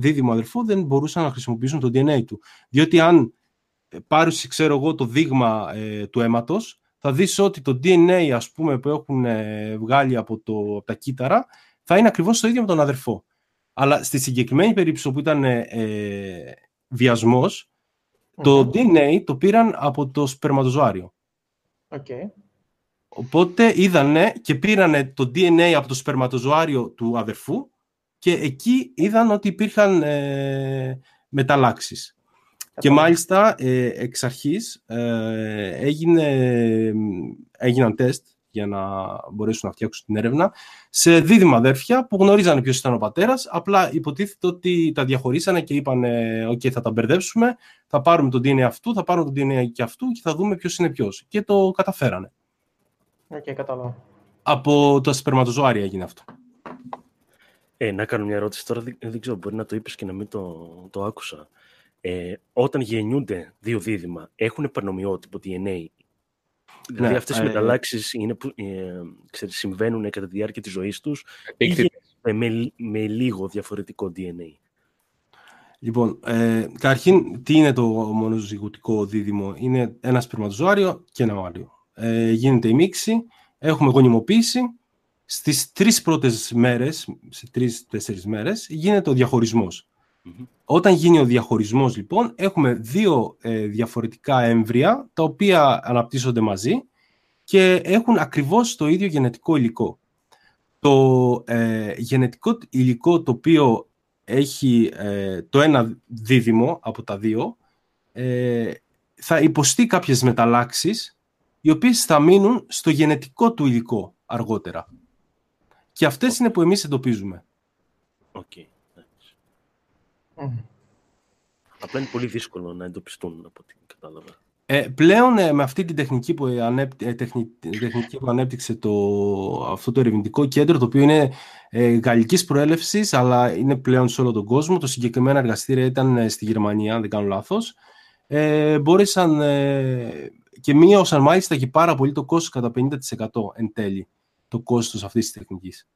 δίδυμο αδερφό, δεν μπορούσαν να χρησιμοποιήσουν το DNA του. Διότι αν πάρεις, ξέρω εγώ, το δείγμα ε, του αίματος, θα δεις ότι το DNA, ας πούμε, που έχουν ε, βγάλει από, το, από τα κύτταρα, θα είναι ακριβώς το ίδιο με τον αδερφό. Αλλά στη συγκεκριμένη περίπτωση που ήταν ε, βιασμος το DNA το πήραν από το σπερματοζωάριο. Okay. Οπότε είδανε και πήρανε το DNA από το σπερματοζωάριο του αδερφού και εκεί είδαν ότι υπήρχαν ε, μεταλλάξεις. Και μάλιστα ε, εξ αρχής ε, έγινε, έγιναν τεστ για να μπορέσουν να φτιάξουν την έρευνα σε δίδυμα αδέρφια που γνωρίζανε ποιος ήταν ο πατέρας. Απλά υποτίθεται ότι τα διαχωρίσανε και είπαν: OK, θα τα μπερδέψουμε, θα πάρουμε τον DNA αυτού, θα πάρουμε τον DNA και αυτού και θα δούμε ποιος είναι ποιος. Και το καταφέρανε. Οκ, okay, κατάλαβα. Από τα σπερματοζωάρια έγινε αυτό. Ε, να κάνω μια ερώτηση τώρα, δεν, ξέρω, μπορεί να το είπες και να μην το, το άκουσα. Ε, όταν γεννιούνται δύο δίδυμα, έχουν πανομοιότυπο DNA Δηλαδή ναι, αυτές οι ε, μεταλλάξεις είναι που, ε, ξέρεις, συμβαίνουν κατά τη διάρκεια της ζωής τους ή με, με λίγο διαφορετικό DNA. Λοιπόν, ε, καταρχήν, τι είναι το μονοζυγωτικό δίδυμο; Είναι ένα σπερματοζωάριο και ένα οάριο. Ε, γίνεται η μίξη, έχουμε γονιμοποίηση. Στις τρεις πρώτες μέρες, σε τρεις-τέσσερις μέρες, γίνεται ο διαχωρισμός. Όταν γίνει ο διαχωρισμός, λοιπόν, έχουμε δύο ε, διαφορετικά έμβρια, τα οποία αναπτύσσονται μαζί και έχουν ακριβώς το ίδιο γενετικό υλικό. Το ε, γενετικό υλικό το οποίο έχει ε, το ένα δίδυμο από τα δύο, ε, θα υποστεί κάποιες μεταλλάξεις, οι οποίες θα μείνουν στο γενετικό του υλικό αργότερα. Και αυτές είναι που εμείς εντοπίζουμε. Okay. Απλά είναι πολύ δύσκολο να εντοπιστούν από ό,τι κατάλαβα. Ε, πλέον ε, με αυτή την τεχνική που, ανέπ, ε, τεχνική που ανέπτυξε το, αυτό το ερευνητικό κέντρο, το οποίο είναι ε, γαλλικής προέλευσης, αλλά είναι πλέον σε όλο τον κόσμο, το συγκεκριμένο εργαστήριο ήταν ε, στη Γερμανία, αν δεν κάνω λάθος, ε, μπόρεσαν ε, και μείωσαν μάλιστα και πάρα πολύ το κόστος κατά 50% εν τέλει, το κόστος αυτής της τεχνικής.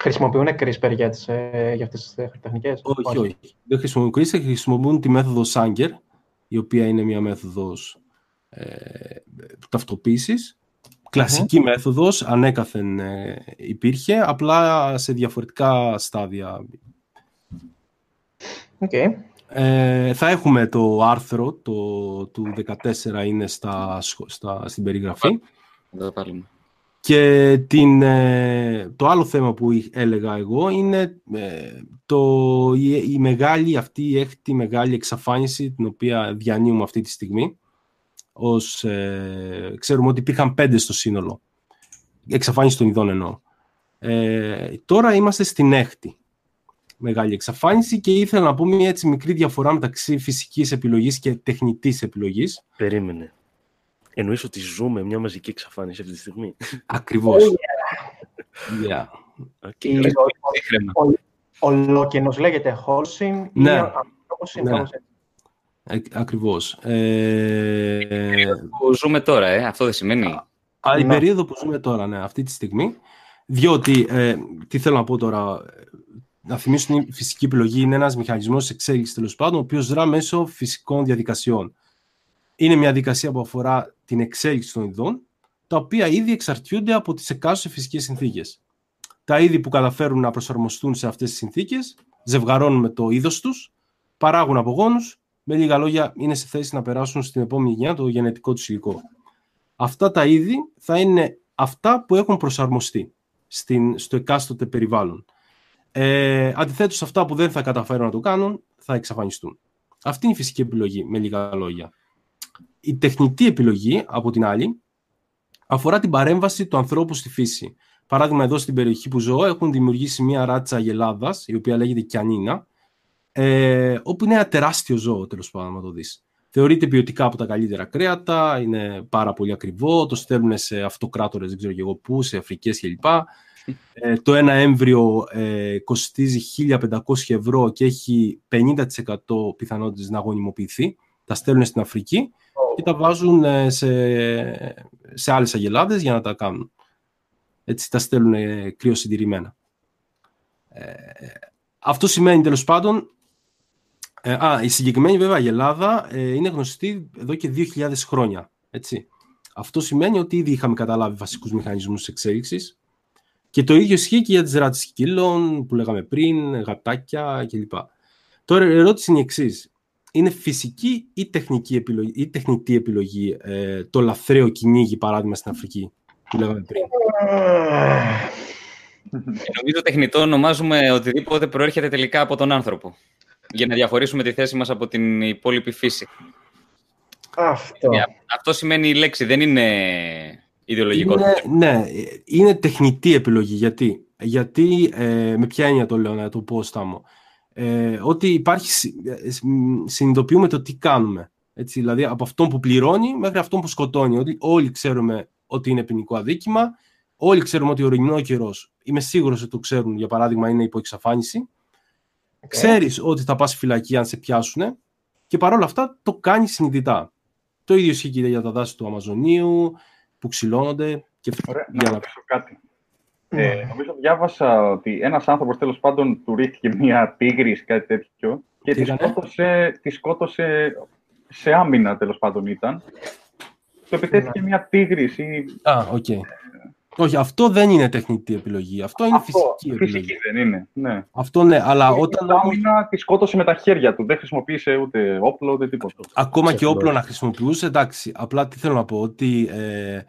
Χρησιμοποιούν CRISPR για, τις, ε, για αυτές τις τεχνικές; Όχι, όχι. Δεν χρησιμοποιούν CRISPR, χρησιμοποιούν τη μέθοδο Sanger, η οποία είναι μια μέθοδος ε, ταυτοποίησης. Κλασική μέθοδος, ανέκαθεν ε, υπήρχε, απλά σε διαφορετικά στάδια. Okay. Ε, θα έχουμε το άρθρο το, του 14 είναι στα, στα, στην περιγραφή. Εδώ πάλι. Και την, ε, το άλλο θέμα που έλεγα εγώ είναι ε, το, η, η, μεγάλη αυτή η έκτη μεγάλη εξαφάνιση την οποία διανύουμε αυτή τη στιγμή ως, ε, ξέρουμε ότι υπήρχαν πέντε στο σύνολο. Εξαφάνιση των ειδών εννοώ. Ε, τώρα είμαστε στην έκτη μεγάλη εξαφάνιση και ήθελα να πω μια έτσι μικρή διαφορά μεταξύ φυσικής επιλογής και τεχνητής επιλογής. Περίμενε. Εννοείς ότι ζούμε μια μαζική εξαφάνιση αυτή τη στιγμή; Ακριβώς. Oh, yeah. Okay. Ο, ο, λέγεται Holcim ναι. ή ναι. Ε, ακριβώς. Ε... που ζούμε τώρα, ε, αυτό δεν σημαίνει. Α, η ναι. περίοδο που ζούμε τώρα, ναι, αυτή τη στιγμή. Διότι, ε, τι θέλω να πω τώρα, να θυμίσω ότι η φυσική επιλογή είναι ένας μηχανισμός εξέλιξης τέλος πάντων, ο οποίος δρά μέσω φυσικών διαδικασιών. Είναι μια διαδικασία που αφορά την εξέλιξη των ειδών, τα οποία ήδη εξαρτιούνται από τις εκάστοτε φυσικές συνθήκες. Τα είδη που καταφέρουν να προσαρμοστούν σε αυτές τις συνθήκες, ζευγαρώνουν με το είδος τους, παράγουν απογόνους με λίγα λόγια, είναι σε θέση να περάσουν στην επόμενη γενιά το γενετικό τους υλικό. Αυτά τα είδη θα είναι αυτά που έχουν προσαρμοστεί στην, στο εκάστοτε περιβάλλον. Ε, Αντιθέτως, αυτά που δεν θα καταφέρουν να το κάνουν θα εξαφανιστούν. Αυτή είναι η φυσική επιλογή, με λίγα λόγια. Η τεχνητή επιλογή, από την άλλη, αφορά την παρέμβαση του ανθρώπου στη φύση. Παράδειγμα, εδώ στην περιοχή που ζω έχουν δημιουργήσει μια ράτσα γελάδας, η οποία λέγεται Κιανίνα, ε, όπου είναι ένα τεράστιο ζώο, τέλος πάντων, να το δεις. Θεωρείται ποιοτικά από τα καλύτερα κρέατα, είναι πάρα πολύ ακριβό, το στέλνουν σε αυτοκράτορες, δεν ξέρω και εγώ πού, σε Αφρικές κλπ. Ε, το ένα έμβριο ε, κοστίζει 1500 ευρώ και έχει 50% πιθανότητες να γονιμοποιηθεί. Τα στέλνουν στην Αφρική και τα βάζουν ε, σε, σε άλλες αγελάδες για να τα κάνουν. Έτσι τα στέλνουν ε, κρυοσυντηρημένα. Ε, αυτό σημαίνει τέλος πάντων ε, α, η συγκεκριμένη βέβαια η Ελλάδα ε, είναι γνωστή εδώ και 2.000 χρόνια. Έτσι. Αυτό σημαίνει ότι ήδη είχαμε καταλάβει βασικούς μηχανισμούς εξέλιξης και το ίδιο ισχύει και για τις ράτες σκύλων που λέγαμε πριν, γατάκια κλπ. Τώρα η ερώτηση είναι η εξής. Είναι φυσική ή τεχνική επιλογή, ή τεχνητή επιλογή ε, το λαθρέο κυνήγι παράδειγμα στην Αφρική που λέγαμε πριν; Νομίζω τεχνητό ονομάζουμε οτιδήποτε προέρχεται τελικά από τον άνθρωπο για να διαχωρίσουμε τη θέση μας από την υπόλοιπη φύση. Αυτό. Αυτό σημαίνει η λέξη, δεν είναι ιδεολογικό. Είναι, ναι, είναι τεχνητή επιλογή. Γιατί, Γιατί ε, με ποια έννοια το λέω να το πω στάμω. Ε, ότι υπάρχει, ε, συνειδητοποιούμε το τι κάνουμε. Έτσι, δηλαδή από αυτόν που πληρώνει μέχρι αυτόν που σκοτώνει. Ότι όλοι ξέρουμε ότι είναι ποινικό αδίκημα. Όλοι ξέρουμε ότι ο ορεινό καιρός, είμαι σίγουρος ότι το ξέρουν, για παράδειγμα, είναι υπό εξαφάνιση. Okay. Ξέρεις ότι θα πας φυλακή αν σε πιάσουν και παρόλα αυτά το κάνεις συνειδητά. Το ίδιο ισχύει και για τα δάση του Αμαζονίου που ξυλώνονται. Και... Ωραία, για να πω κάτι. Ε, νομίζω διάβασα ότι ένας άνθρωπος τέλος πάντων του ρίχτηκε μια τίγρης κάτι τέτοιο και Τι τη έκανε; σκότωσε, τη σκότωσε σε άμυνα, τέλος πάντων ήταν. Το επιτέθηκε μια τίγρης ή... Α, οκ. Όχι, αυτό δεν είναι τεχνητή επιλογή. Αυτό είναι Αυτό, φυσική επιλογή. φυσική δεν είναι. Ναι. Αυτό ναι, αλλά Όταν όταν όμως- άμυνα τη σκότωσε με τα χέρια του. Δεν χρησιμοποίησε ούτε όπλο, ούτε τίποτα. ακόμα και Ξεφλός. όπλο να χρησιμοποιούσε, εντάξει. Απλά τι θέλω να πω, ότι ε,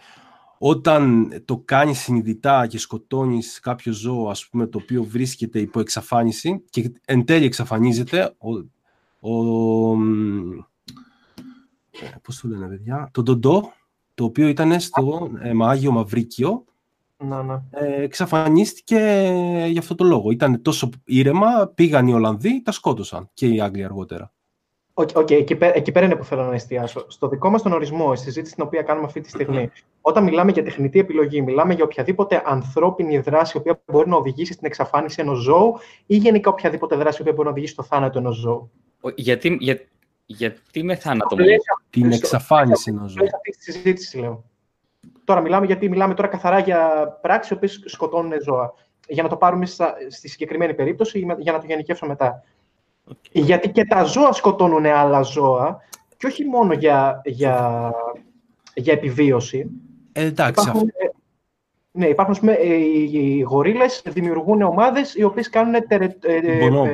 όταν το κάνεις συνειδητά και σκοτώνεις κάποιο ζώο, ας πούμε, το οποίο βρίσκεται υπό εξαφάνιση και εν τέλει εξαφανίζεται, ο, ο, μ, ε, πώς το λένε παιδιά, το ντοντό, το οποίο ήταν στο ε, Άγιο Μαυρίκιο, Να, ναι. ε, εξαφανίστηκε ε, για αυτό το λόγο. Ήταν τόσο ήρεμα, πήγαν οι Ολλανδοί, τα σκότωσαν και οι Άγγλοι αργότερα. OK, OK, εκεί, πέρα, εκεί πέρα είναι που θέλω να εστιάσω. Στο δικό μας τον ορισμό, στη συζήτηση την οποία κάνουμε αυτή τη στιγμή, όταν μιλάμε για τεχνητή επιλογή, μιλάμε για οποιαδήποτε ανθρώπινη δράση η οποία μπορεί να οδηγήσει στην εξαφάνιση ενός ζώου ή γενικά οποιαδήποτε δράση η οποία μπορεί να οδηγήσει στο θάνατο ενός ζώου; Ο- Γιατί, για, γιατί με θάνατο Στο μόνο. πλαίσιο- Την στο- εξαφάνιση ενός στο ζώου. πλαίσιο αυτής της συζήτηση, λέω. Τώρα μιλάμε γιατί μιλάμε τώρα καθαρά για πράξεις οι οποίες σκοτώνουν ζώα. Για να το πάρουμε στα- στη συγκεκριμένη περίπτωση ή με- για να το γενικεύσω μετά. Γιατί και τα ζώα σκοτώνουν άλλα ζώα και όχι μόνο για, για, για επιβίωση. Ε, εντάξει, Υπάρχουν, ε, ναι, υπάρχουν ας πούμε, ε, οι, οι γορίλες δημιουργούν ομάδες οι οποίες κάνουν... τερε- ε, ε, Bonobo.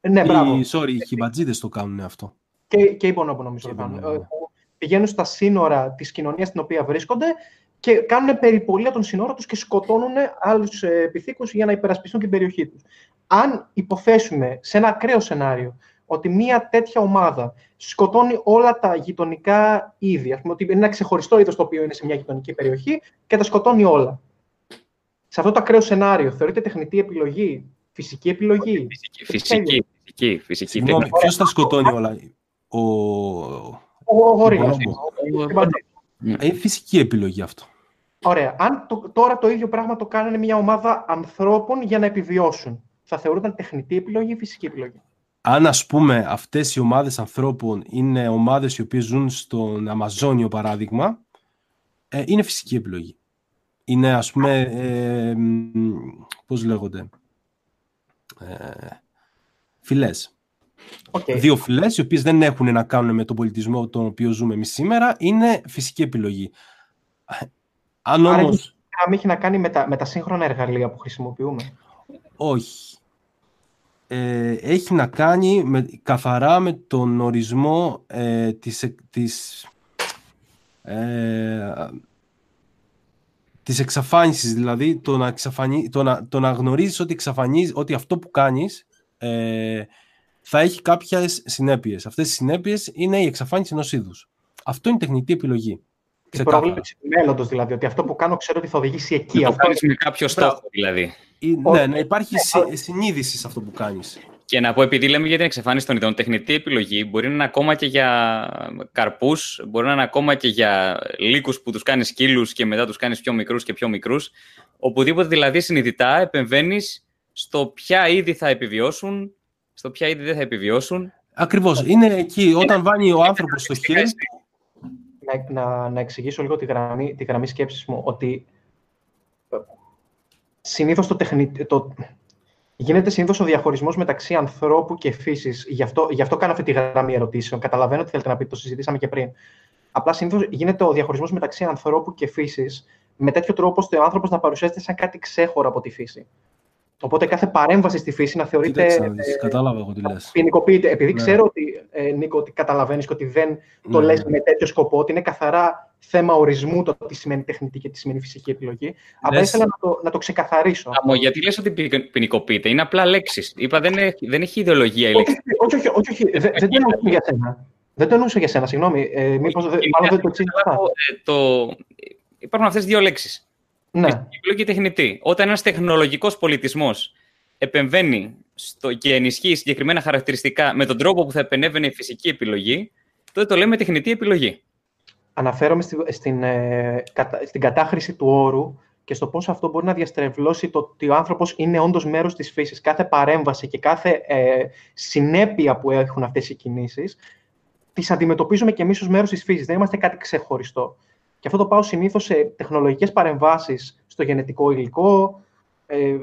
ε, ναι, μπράβο. Οι, sorry, οι χιμπατζίδες το κάνουν αυτό. Και, και οι Bonobo νομίζω Και το οι κάνουν. Bonobo. Ε, που Πηγαίνουν στα σύνορα της κοινωνίας στην οποία βρίσκονται και κάνουν περιπολία των σύνορων τους και σκοτώνουν άλλους ε, επιθήκους για να υπερασπιστούν την περιοχή τους. Αν υποθέσουμε σε ένα ακραίο σενάριο ότι μια τέτοια ομάδα σκοτώνει όλα τα γειτονικά είδη, ας πούμε ότι είναι ένα ξεχωριστό είδος το οποίο είναι σε μια γειτονική περιοχή και τα σκοτώνει όλα. Σε αυτό το ακραίο σενάριο θεωρείται τεχνητή επιλογή, φυσική επιλογή; Φυσική, φυσική, φυσική, φυσική. Συγγνώμη, ποιος τα σκοτώνει όλα; Ο... Ο γορίλας. Bonobo. Είναι φυσική επιλογή αυτό. Ωραία. Αν το, τώρα το ίδιο πράγμα το κάνανε μια ομάδα ανθρώπων για να επιβιώσουν, θα θεωρούνταν τεχνητή επιλογή ή φυσική επιλογή. Αν ας πούμε αυτές οι ομάδες ανθρώπων είναι ομάδες οι οποίες ζουν στον Αμαζόνιο παράδειγμα, ε, είναι φυσική επιλογή. Είναι ας πούμε, ε, μ, πώς λέγονται, ε, φυλές. Okay. Δύο φυλές οι οποίες δεν έχουν να κάνουν με τον πολιτισμό τον οποίο ζούμε εμείς σήμερα, είναι φυσική επιλογή. Αν Άρα όμως... Να μην έχει να κάνει με τα, με τα σύγχρονα εργαλεία που χρησιμοποιούμε. Όχι. Ε, έχει να κάνει με, καθαρά με τον ορισμό ε, της, εκ- της, ε, της εξαφάνισης, δηλαδή το να, εξαφανί, το να, το να γνωρίζεις ότι, εξαφανίζεις, ότι αυτό που κάνεις ε, θα έχει κάποιες συνέπειες. Αυτές οι συνέπειες είναι η εξαφάνιση ενός είδους. Αυτό είναι τεχνητή επιλογή. Η Ξεκάθαρα. πρόβλεψη του μέλλοντος δηλαδή, ότι αυτό που κάνω ξέρω ότι θα οδηγήσει εκεί. Να το Αυτό κάνεις με κάποιο στόχο δηλαδή. Ή- Όχι. Ναι, να υπάρχει συ- συνείδηση σε αυτό που κάνεις. Και να πω, επειδή λέμε για την εξαφάνιση των ειδών, τεχνητή επιλογή μπορεί να είναι ακόμα και για καρπούς, μπορεί να είναι ακόμα και για λύκους που τους κάνεις σκύλους και μετά τους κάνεις πιο μικρούς και πιο μικρούς. Οπουδήποτε δηλαδή συνειδητά επεμβαίνεις στο ποια είδη θα επιβιώσουν, στο ποια είδη δεν θα επιβιώσουν. Ακριβώς. Είναι εκεί όταν βάλει ο άνθρωπος στο χέρι του, να, να, να εξηγήσω λίγο τη γραμμή, τη γραμμή σκέψης μου, ότι ε, συνήθως το τεχνη, το, γίνεται συνήθως ο διαχωρισμός μεταξύ ανθρώπου και φύσης. Γι' αυτό, γι αυτό κάνω αυτή τη γραμμή ερωτήσεων. Καταλαβαίνω τι θέλετε να πείτε, το συζητήσαμε και πριν. Απλά συνήθως γίνεται ο διαχωρισμός μεταξύ ανθρώπου και φύσης με τέτοιο τρόπο ώστε ο άνθρωπος να παρουσιάζεται σαν κάτι ξέχωρο από τη φύση. Οπότε κάθε παρέμβαση στη φύση να θεωρείται Κοίταξε να δεις, κατάλαβα εγώ τι λες. ποινικοποιείται. Επειδή Ναι. ξέρω ότι, ε, Νίκο, ότι καταλαβαίνεις και ότι δεν το Ναι. λες με τέτοιο σκοπό, ότι είναι καθαρά θέμα ορισμού το τι σημαίνει τεχνητή και τι σημαίνει φυσική επιλογή. Απλά Λες- ήθελα να το, να το ξεκαθαρίσω. Άμμο, γιατί λες ότι ποι- ποινικοποιείται, είναι απλά λέξεις. Είπα δεν έχει, δεν έχει ιδεολογία η όχι, λέξη. όχι, όχι, όχι, όχι, δεν, δεν το εννοούσα για σένα. Δεν το εννοούσα για σένα, συγγνώμη. Ε, μήπως, δεν- μάλλον δεν το εξήγησα. Καταλάβω, ε, το... Υπάρχουν αυτές δύο λέξεις. Ναι, Φυσική επιλογή και τεχνητή. Όταν ένας τεχνολογικός πολιτισμός επεμβαίνει στο, και ενισχύει συγκεκριμένα χαρακτηριστικά με τον τρόπο που θα επενέβαινε η φυσική επιλογή, τότε το λέμε τεχνητή επιλογή. αναφέρομαι στη, στην, ε, κατα- στην κατάχρηση του όρου και στο πώς αυτό μπορεί να διαστρεβλώσει το ότι ο άνθρωπος είναι όντως μέρος της φύσης. Κάθε παρέμβαση και κάθε ε, συνέπεια που έχουν αυτές οι κινήσεις, τις αντιμετωπίζουμε και εμείς ως μέρος της φύσης. Δεν είμαστε κάτι ξεχωριστό. Και αυτό το πάω συνήθως σε τεχνολογικές παρεμβάσεις στο γενετικό υλικό, ε,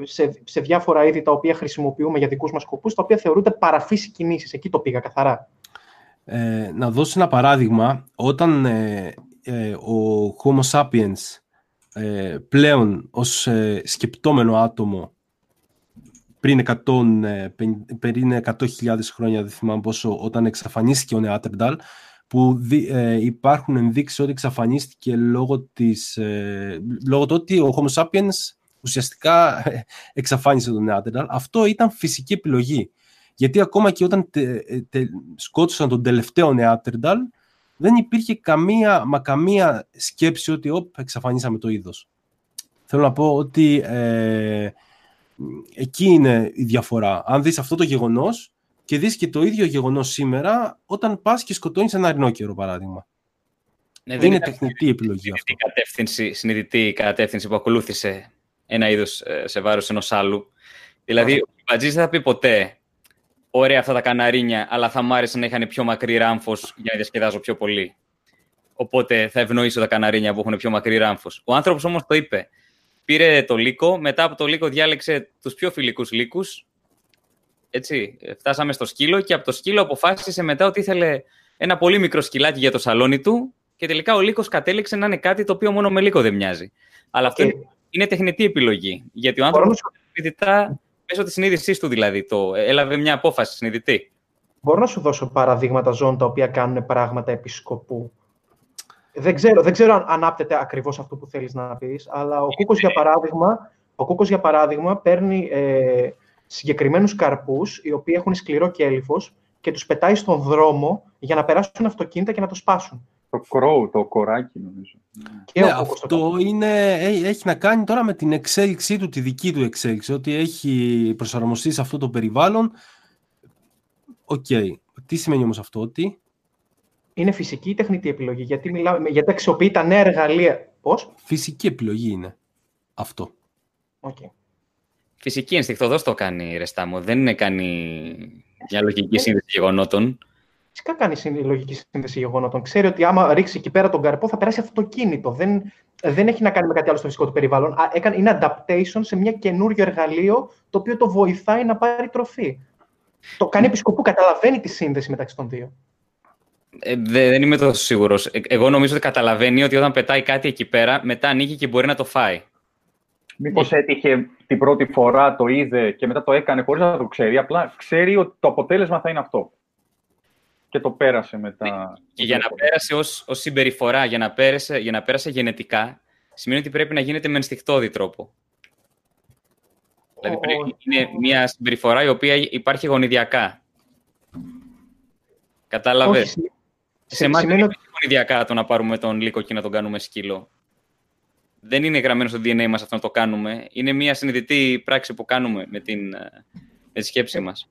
σε, σε διάφορα είδη τα οποία χρησιμοποιούμε για δικούς μας σκοπούς, τα οποία θεωρούνται παραφύση κινήσεις. Εκεί το πήγα καθαρά. Ε, να δώσω ένα παράδειγμα. Όταν ε, ε, ο Homo sapiens ε, πλέον ως ε, σκεπτόμενο άτομο πριν 100.000 πριν 100 χρόνια, δεν θυμάμαι πόσο, όταν εξαφανίστηκε ο Νεάτερνταλ, που υπάρχουν ενδείξεις ότι εξαφανίστηκε λόγω, της, λόγω του ότι ο Homo sapiens ουσιαστικά *laughs* εξαφάνισε τον Νεάτερνταλ. Αυτό ήταν φυσική επιλογή. Γιατί ακόμα και όταν τε, τε, σκότωσαν τον τελευταίο Νεάτερνταλ, δεν υπήρχε καμία, μα καμία σκέψη ότι όπ, εξαφανίσαμε το είδος. Θέλω να πω ότι ε, εκεί είναι η διαφορά. Αν δεις αυτό το γεγονός και δεις και το ίδιο γεγονός σήμερα όταν πας και σκοτώνεις ένα αρνόκερο, παράδειγμα. Ναι, δεν είναι τεχνητή επιλογή αυτό. Κατεύθυνση, συνειδητή κατεύθυνση που ακολούθησε ένα είδος ε, σε βάρος ενός άλλου. Δηλαδή, ο Μπατζής δεν θα πει ποτέ ωραία αυτά τα καναρίνια, αλλά θα μου άρεσε να είχαν πιο μακρύ ράμφος για να διασκεδάζω πιο πολύ. Οπότε θα ευνοήσω τα καναρίνια που έχουν πιο μακρύ ράμφος. Ο άνθρωπος όμως το είπε. Πήρε το λύκο, μετά από το λύκο διάλεξε τους πιο φιλικούς λύκους. Έτσι, φτάσαμε στο σκύλο και από το σκύλο αποφάσισε μετά ότι ήθελε ένα πολύ μικρό σκυλάκι για το σαλόνι του και τελικά ο λύκος κατέληξε να είναι κάτι το οποίο μόνο με λύκο δεν μοιάζει. Αλλά αυτό είναι τεχνητή επιλογή. Γιατί ο άνθρωπος Μέσω της συνείδησής του δηλαδή. Το, έλαβε μια απόφαση συνειδητή. Μπορώ να σου δώσω παραδείγματα ζώων τα οποία κάνουν πράγματα επισκοπού. Δεν ξέρω, δεν ξέρω αν ανάπτεται ακριβώς αυτό που θέλεις να πεις, αλλά ο Κούκος, για παράδειγμα, ο Κούκος, για παράδειγμα, παίρνει ε, συγκεκριμένους καρπούς, οι οποίοι έχουν σκληρό κέλυφος, και τους πετάει στον δρόμο για να περάσουν αυτοκίνητα και να το σπάσουν. Το κρόου, το κοράκι νομίζω. Και ναι, αυτό είναι, έχει να κάνει τώρα με την εξέλιξή του, τη δική του εξέλιξη, ότι έχει προσαρμοστεί σε αυτό το περιβάλλον. OK. Okay. Τι σημαίνει όμως αυτό, ότι... Είναι φυσική ή τεχνητή επιλογή, γιατί, μιλάμε, γιατί αξιοποιεί τα νέα εργαλεία; Πώς; Φυσική επιλογή είναι αυτό. Okay. Φυσική ενστικτωδώς το κάνει ρε Στάμο. Δεν είναι κάνει μια λογική σύνδεση γεγονότων. Φυσικά κάνει λογική σύνδεση γεγονότων. Ξέρει ότι άμα ρίξει εκεί πέρα τον καρπό θα περάσει αυτοκίνητο. Δεν, δεν έχει να κάνει με κάτι άλλο στο φυσικό του περιβάλλον. Έκανε, είναι adaptation σε μια καινούριο εργαλείο το οποίο το βοηθάει να πάρει τροφή. Το κάνει επισκοπού, καταλαβαίνει τη σύνδεση μεταξύ των δύο. Ε, δεν είμαι τόσο σίγουρος. Ε, εγώ νομίζω ότι καταλαβαίνει ότι όταν πετάει κάτι εκεί πέρα, μετά ανοίγει και μπορεί να το φάει. Μήπως έτυχε την πρώτη φορά, το είδε και μετά το έκανε χωρίς να το ξέρει. Απλά ξέρει ότι το αποτέλεσμα θα είναι αυτό και το πέρασε μετά. Ναι, και για να πέρασε ως, ως συμπεριφορά, για να, πέρασε, για να πέρασε γενετικά, σημαίνει ότι πρέπει να γίνεται με ενστικτόδη τρόπο. Δηλαδή πρέπει, είναι μια συμπεριφορά η οποία υπάρχει γονιδιακά. Κατάλαβες; Σε εμάς δεν είναι γονιδιακά το να πάρουμε τον λύκο και να τον κάνουμε σκύλο. Δεν είναι γραμμένο στο DNA μας αυτό να το κάνουμε. Είναι μια συνειδητή πράξη που κάνουμε με, την, ε, με τη σκέψη μας.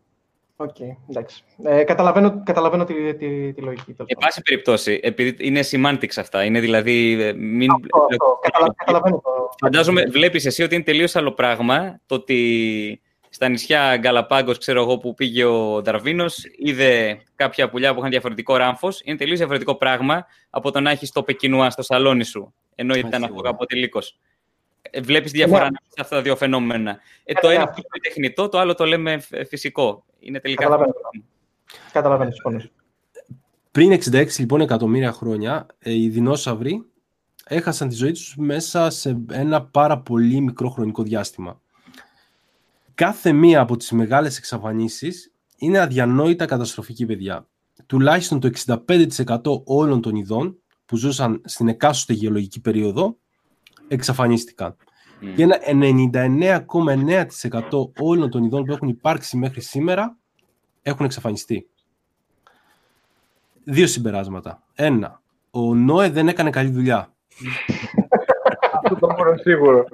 OK, okay, εντάξει. Ε, καταλαβαίνω, καταλαβαίνω τη, τη, τη λογική. Εν πάση περιπτώσει, επειδή είναι semantics αυτά, είναι δηλαδή... Ε, μην... Αυτό, αυτό. καταλαβαίνω το... Φαντάζομαι, βλέπεις εσύ ότι είναι τελείως άλλο πράγμα το ότι στα νησιά Γκαλαπάγκος, ξέρω εγώ, που πήγε ο Δαρβίνος, είδε κάποια πουλιά που είχαν διαφορετικό ράμφος, είναι τελείως διαφορετικό πράγμα από το να έχεις το Πεκινουά στο σαλόνι σου, ενώ ήταν αυτό κάποτε λύκος. Ε, Βλέπεις διαφορά ναι. σε αυτά τα δύο φαινόμενα. Ε, το ναι, ένα είναι τεχνητό, το άλλο το λέμε φυσικό. Είναι τελικά. Καταλαβαίνω. Καταλαβαίνω, Πριν 66 λοιπόν εκατομμύρια χρόνια, ε, οι δεινόσαυροι έχασαν τη ζωή τους μέσα σε ένα πάρα πολύ μικρό χρονικό διάστημα. Κάθε μία από τις μεγάλες εξαφανίσεις είναι αδιανόητα καταστροφική παιδιά. Τουλάχιστον το 65% όλων των ειδών που ζούσαν στην εκάστοτε γεωλογική περίοδο εξαφανίστηκαν. Mm. Και ένα 99,9% όλων των ειδών που έχουν υπάρξει μέχρι σήμερα έχουν εξαφανιστεί. Δύο συμπεράσματα. Ένα, ο Νόε δεν έκανε καλή δουλειά. Αυτό το μόνο σίγουρο.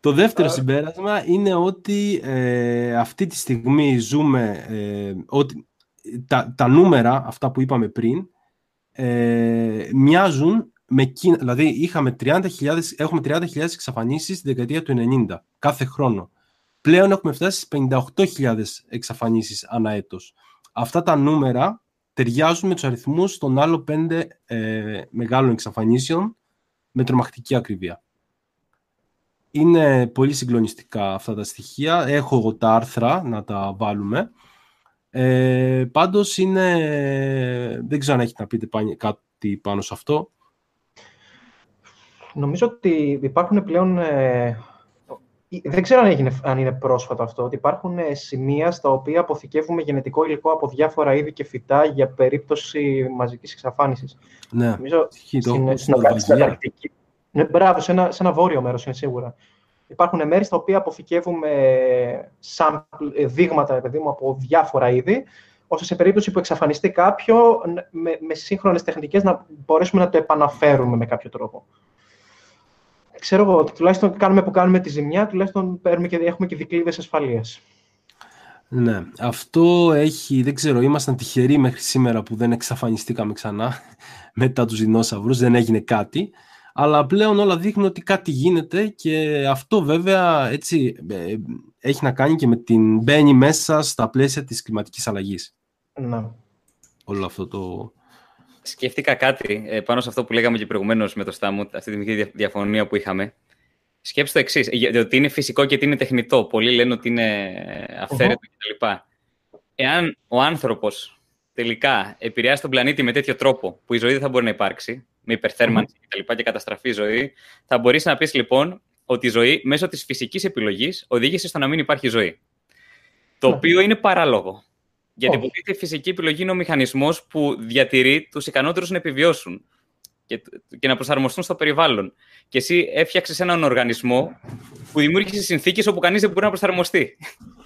Το δεύτερο συμπέρασμα είναι ότι ε, αυτή τη στιγμή ζούμε, ε, ότι τα, τα νούμερα, αυτά που είπαμε πριν, ε, μοιάζουν με, δηλαδή είχαμε 30.000, έχουμε 30.000 εξαφανίσεις στη δεκαετία του 90 κάθε χρόνο. Πλέον έχουμε φτάσει στις 58.000 εξαφανίσεις ανά έτος. Αυτά τα νούμερα ταιριάζουν με τους αριθμούς των άλλων πέντε ε, μεγάλων εξαφανίσεων με τρομακτική ακριβία. είναι πολύ συγκλονιστικά αυτά τα στοιχεία. Έχω εγώ τα άρθρα να τα βάλουμε. Ε, πάντως είναι... Δεν ξέρω αν έχετε να πείτε κάτι πάνω σε αυτό. Νομίζω ότι υπάρχουν πλέον... Ε, δεν ξέρω αν, έγινε, αν είναι πρόσφατο αυτό, ότι υπάρχουν ε, σημεία στα οποία αποθηκεύουμε γενετικό υλικό από διάφορα είδη και φυτά για περίπτωση μαζικής εξαφάνισης. Ναι, Νομίζω στην, στην, στην, ναι, μπράβο, σε ένα, σε ένα βόρειο μέρος είναι σίγουρα. Υπάρχουν μέρη στα οποία αποθηκεύουμε σαν δείγματα παιδί μου, από διάφορα είδη, ώστε σε περίπτωση που εξαφανιστεί κάποιο, με, με σύγχρονες τεχνικές να μπορέσουμε να το επαναφέρουμε με κάποιο τρόπο. Ξέρω εγώ, τουλάχιστον κάνουμε που κάνουμε τη ζημιά, τουλάχιστον παίρνουμε και, έχουμε και δικλείδες ασφαλείας. Ναι, αυτό έχει, δεν ξέρω, ήμασταν τυχεροί μέχρι σήμερα που δεν εξαφανιστήκαμε ξανά *laughs* μετά τους δεινόσαυρους, δεν έγινε κάτι αλλά πλέον όλα δείχνουν ότι κάτι γίνεται και αυτό βέβαια έτσι ε, έχει να κάνει και με την μπαίνει μέσα στα πλαίσια της κλιματικής αλλαγής. Να. Όλο αυτό το... Σκέφτηκα κάτι ε, πάνω σε αυτό που λέγαμε και προηγουμένως με το Στάμου, αυτή τη μικρή διαφωνία που είχαμε. Σκέψτε το εξής, ε, ότι είναι φυσικό και ότι είναι τεχνητό. Πολλοί λένε ότι είναι αυθαίρετο uh-huh. κτλ. Εάν ο άνθρωπος τελικά επηρεάσει τον πλανήτη με τέτοιο τρόπο που η ζωή δεν θα μπορεί να υπάρξει, με υπερθέρμανση mm. και, και καταστραφή ζωή, θα μπορείς να πεις λοιπόν ότι η ζωή μέσω της φυσικής επιλογής οδήγησε στο να μην υπάρχει ζωή. Το ναι. οποίο είναι παράλογο. Γιατί oh. υποτίθεται η φυσική επιλογή είναι ο μηχανισμός που διατηρεί τους ικανότερους να επιβιώσουν και, και να προσαρμοστούν στο περιβάλλον. Και εσύ έφτιαξες έναν οργανισμό που δημιούργησε συνθήκες όπου κανείς δεν μπορεί να προσαρμοστεί.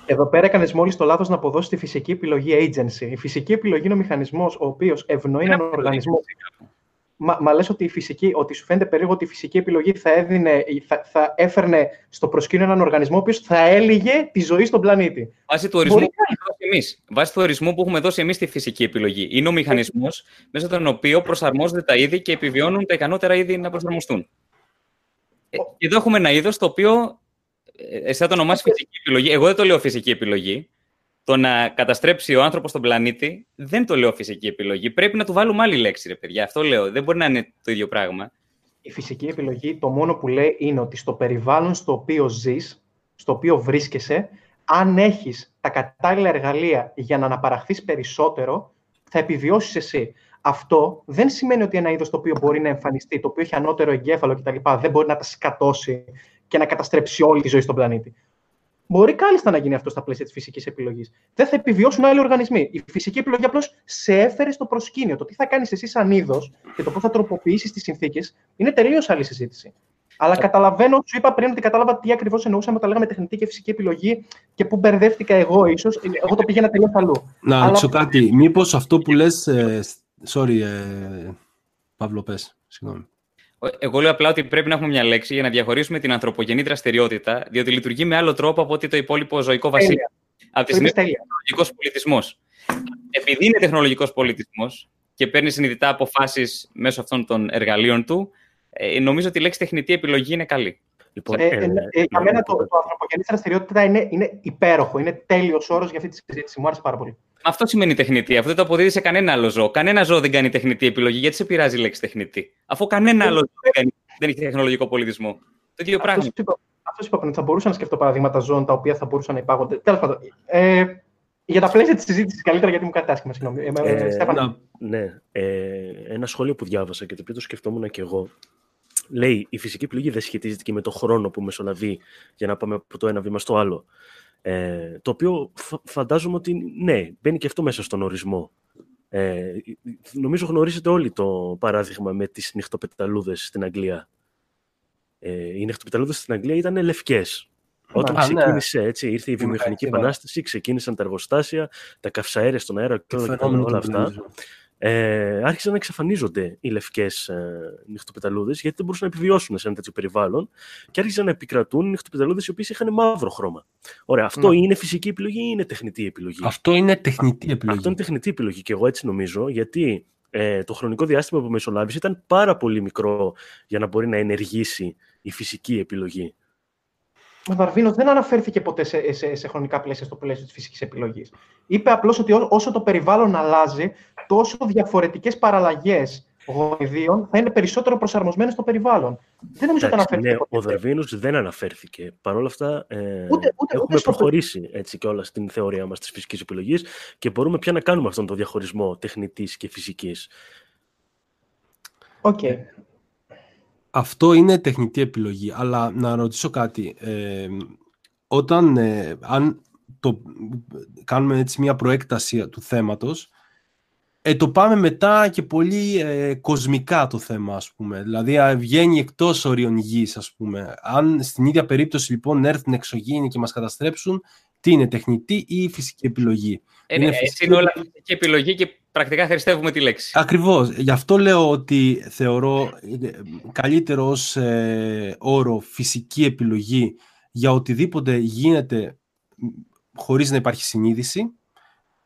Εδώ πέρα έκανες μόλις το λάθος να αποδώσεις τη φυσική επιλογή agency. Η φυσική επιλογή είναι ο μηχανισμός ο οποίος ευνοεί έναν οργανισμό. Μα, μα λες ότι, η φυσική, ότι σου φαίνεται περίεργο ότι η φυσική επιλογή θα, έδινε, θα, θα έφερνε στο προσκήνιο έναν οργανισμό ο οποίος θα έλυγε τη ζωή στον πλανήτη. Βάσει του ορισμού, που, εμείς. Βάσει του ορισμού που έχουμε δώσει εμείς τη φυσική επιλογή. Είναι ο μηχανισμός μέσα τον οποίο προσαρμόζονται τα είδη και επιβιώνουν τα ικανότερα είδη να προσαρμοστούν. Ε, εδώ έχουμε ένα είδος το οποίο ε, εσύ θα το ονομάσει φυσική επιλογή. Εγώ δεν το λέω φυσική επιλογή το να καταστρέψει ο άνθρωπος τον πλανήτη δεν το λέω φυσική επιλογή. Πρέπει να του βάλουμε άλλη λέξη, ρε παιδιά. Αυτό λέω. Δεν μπορεί να είναι το ίδιο πράγμα. Η φυσική επιλογή το μόνο που λέει είναι ότι στο περιβάλλον στο οποίο ζεις, στο οποίο βρίσκεσαι, αν έχεις τα κατάλληλα εργαλεία για να αναπαραχθείς περισσότερο, θα επιβιώσεις εσύ. Αυτό δεν σημαίνει ότι ένα είδος το οποίο μπορεί να εμφανιστεί, το οποίο έχει ανώτερο εγκέφαλο κτλ., δεν μπορεί να τα σκατώσει και να καταστρέψει όλη τη ζωή στον πλανήτη. Μπορεί κάλλιστα να γίνει αυτό στα πλαίσια της φυσικής επιλογής. Δεν θα επιβιώσουν άλλοι οργανισμοί. Η φυσική επιλογή απλώς σε έφερε στο προσκήνιο. Το τι θα κάνεις εσύ σαν είδος και το πώς θα τροποποιήσεις τις συνθήκες είναι τελείως άλλη συζήτηση. Αλλά καταλαβαίνω, σου είπα πριν ότι κατάλαβα τι ακριβώς εννοούσαμε όταν λέγαμε τεχνητή και φυσική επιλογή και πού μπερδεύτηκα εγώ, ίσως. Εγώ το πήγαινα τελείως αλλού. Να ρωτήσω Αλλά... κάτι. Μήπως αυτό που λες. Ε, sorry, ε, Παύλο, πες. Συγγνώμη. Εγώ λέω απλά ότι πρέπει να έχουμε μια λέξη για να διαχωρίσουμε την ανθρωπογενή δραστηριότητα, διότι λειτουργεί με άλλο τρόπο από ότι το υπόλοιπο ζωικό βασίλειο. Από τη στιγμή που είναι τεχνολογικός πολιτισμός. Επειδή είναι τεχνολογικός πολιτισμός και παίρνει συνειδητά αποφάσεις μέσω αυτών των εργαλείων του, ε, νομίζω ότι η λέξη τεχνητή επιλογή είναι καλή. Λοιπόν, ε, ε, ε, ε για μένα το, το ανθρωπογενή δραστηριότητα είναι, είναι υπέροχο. Είναι τέλειος όρος για αυτή τη συζήτηση. Μου άρεσε πάρα πολύ. Αυτό σημαίνει τεχνητή. Αυτό δεν το αποδίδει σε κανένα άλλο ζώο. Κανένα ζώο δεν κάνει τεχνητή επιλογή. Γιατί σε πειράζει η λέξη τεχνητή; Αφού κανένα άλλο ζώο δεν, κάνει, δεν έχει τεχνολογικό πολιτισμό. Το ίδιο πράγμα. Αυτός είπα πριν. Θα μπορούσα να σκεφτώ παραδείγματα ζώων τα οποία θα μπορούσαν να υπάγονται. Τέλος πάντων. Ε, για τα πλαίσια της συζήτησης, καλύτερα γιατί μου κάνει άσχημα. Συγγνώμη. Ε, ε, ε ναι. Ε, ένα σχόλιο που διάβασα και το οποίο το σκεφτόμουν και εγώ. Λέει η φυσική επιλογή δεν σχετίζεται και με το χρόνο που μεσολαβεί για να πάμε από το ένα βήμα στο άλλο. Ε, το οποίο φαντάζομαι ότι ναι, μπαίνει και αυτό μέσα στον ορισμό. Ε, νομίζω γνωρίζετε όλοι το παράδειγμα με τις νυχτοπεταλούδες στην Αγγλία. Ε, οι νυχτοπεταλούδες στην Αγγλία ήταν λευκές. Όταν ναι. ξεκίνησε, έτσι, ήρθε η βιομηχανική επανάσταση, ξεκίνησαν τα εργοστάσια, τα καυσαέρια στον αέρα και όλα αυτά ε, άρχισαν να εξαφανίζονται οι λευκές ε, νυχτοπεταλούδες γιατί δεν μπορούσαν να επιβιώσουν σε ένα τέτοιο περιβάλλον και άρχισαν να επικρατούν νυχτοπεταλούδες οι οποίες είχαν μαύρο χρώμα. Ωραία, αυτό ναι. είναι φυσική επιλογή ή είναι τεχνητή επιλογή; Αυτό είναι τεχνητή επιλογή. Αυτό είναι τεχνητή επιλογή και εγώ έτσι νομίζω γιατί ε, το χρονικό διάστημα που μεσολάβησε ήταν πάρα πολύ μικρό για να μπορεί να ενεργήσει η φυσική επιλογή. Ο Δαρβίνος δεν αναφέρθηκε ποτέ σε, σε, σε, χρονικά πλαίσια στο πλαίσιο της φυσικής επιλογής. Είπε απλώς ότι όσο το περιβάλλον αλλάζει, τόσο διαφορετικές παραλλαγές γονιδίων θα είναι περισσότερο προσαρμοσμένες στο περιβάλλον. Δεν νομίζω ότι αναφέρθηκε. Ναι, ο Δαρβίνος δεν αναφέρθηκε. Παρ' όλα αυτά, ε, ούτε, ούτε, έχουμε ούτε προχωρήσει έτσι και όλα στην θεωρία μας της φυσικής επιλογής και μπορούμε πια να κάνουμε αυτόν τον διαχωρισμό τεχνητής και φυσικής. OK. Okay. Αυτό είναι τεχνητή επιλογή, αλλά να ρωτήσω κάτι. Ε, όταν, ε, αν το, κάνουμε έτσι μια προέκταση του θέματος, ε, το πάμε μετά και πολύ ε, κοσμικά το θέμα, ας πούμε. Δηλαδή, βγαίνει εκτός ορίων γης, ας πούμε. Αν στην ίδια περίπτωση, λοιπόν, έρθουν εξωγήινοι και μας καταστρέψουν, τι είναι, τεχνητή ή φυσική επιλογή; Ε, είναι, φυσική... είναι όλα φυσική επιλογή και πρακτικά χρηστεύουμε τη λέξη. Ακριβώς. Γι' αυτό λέω ότι θεωρώ ε, καλύτερο ως ε, όρο φυσική επιλογή για οτιδήποτε γίνεται χωρίς να υπάρχει συνείδηση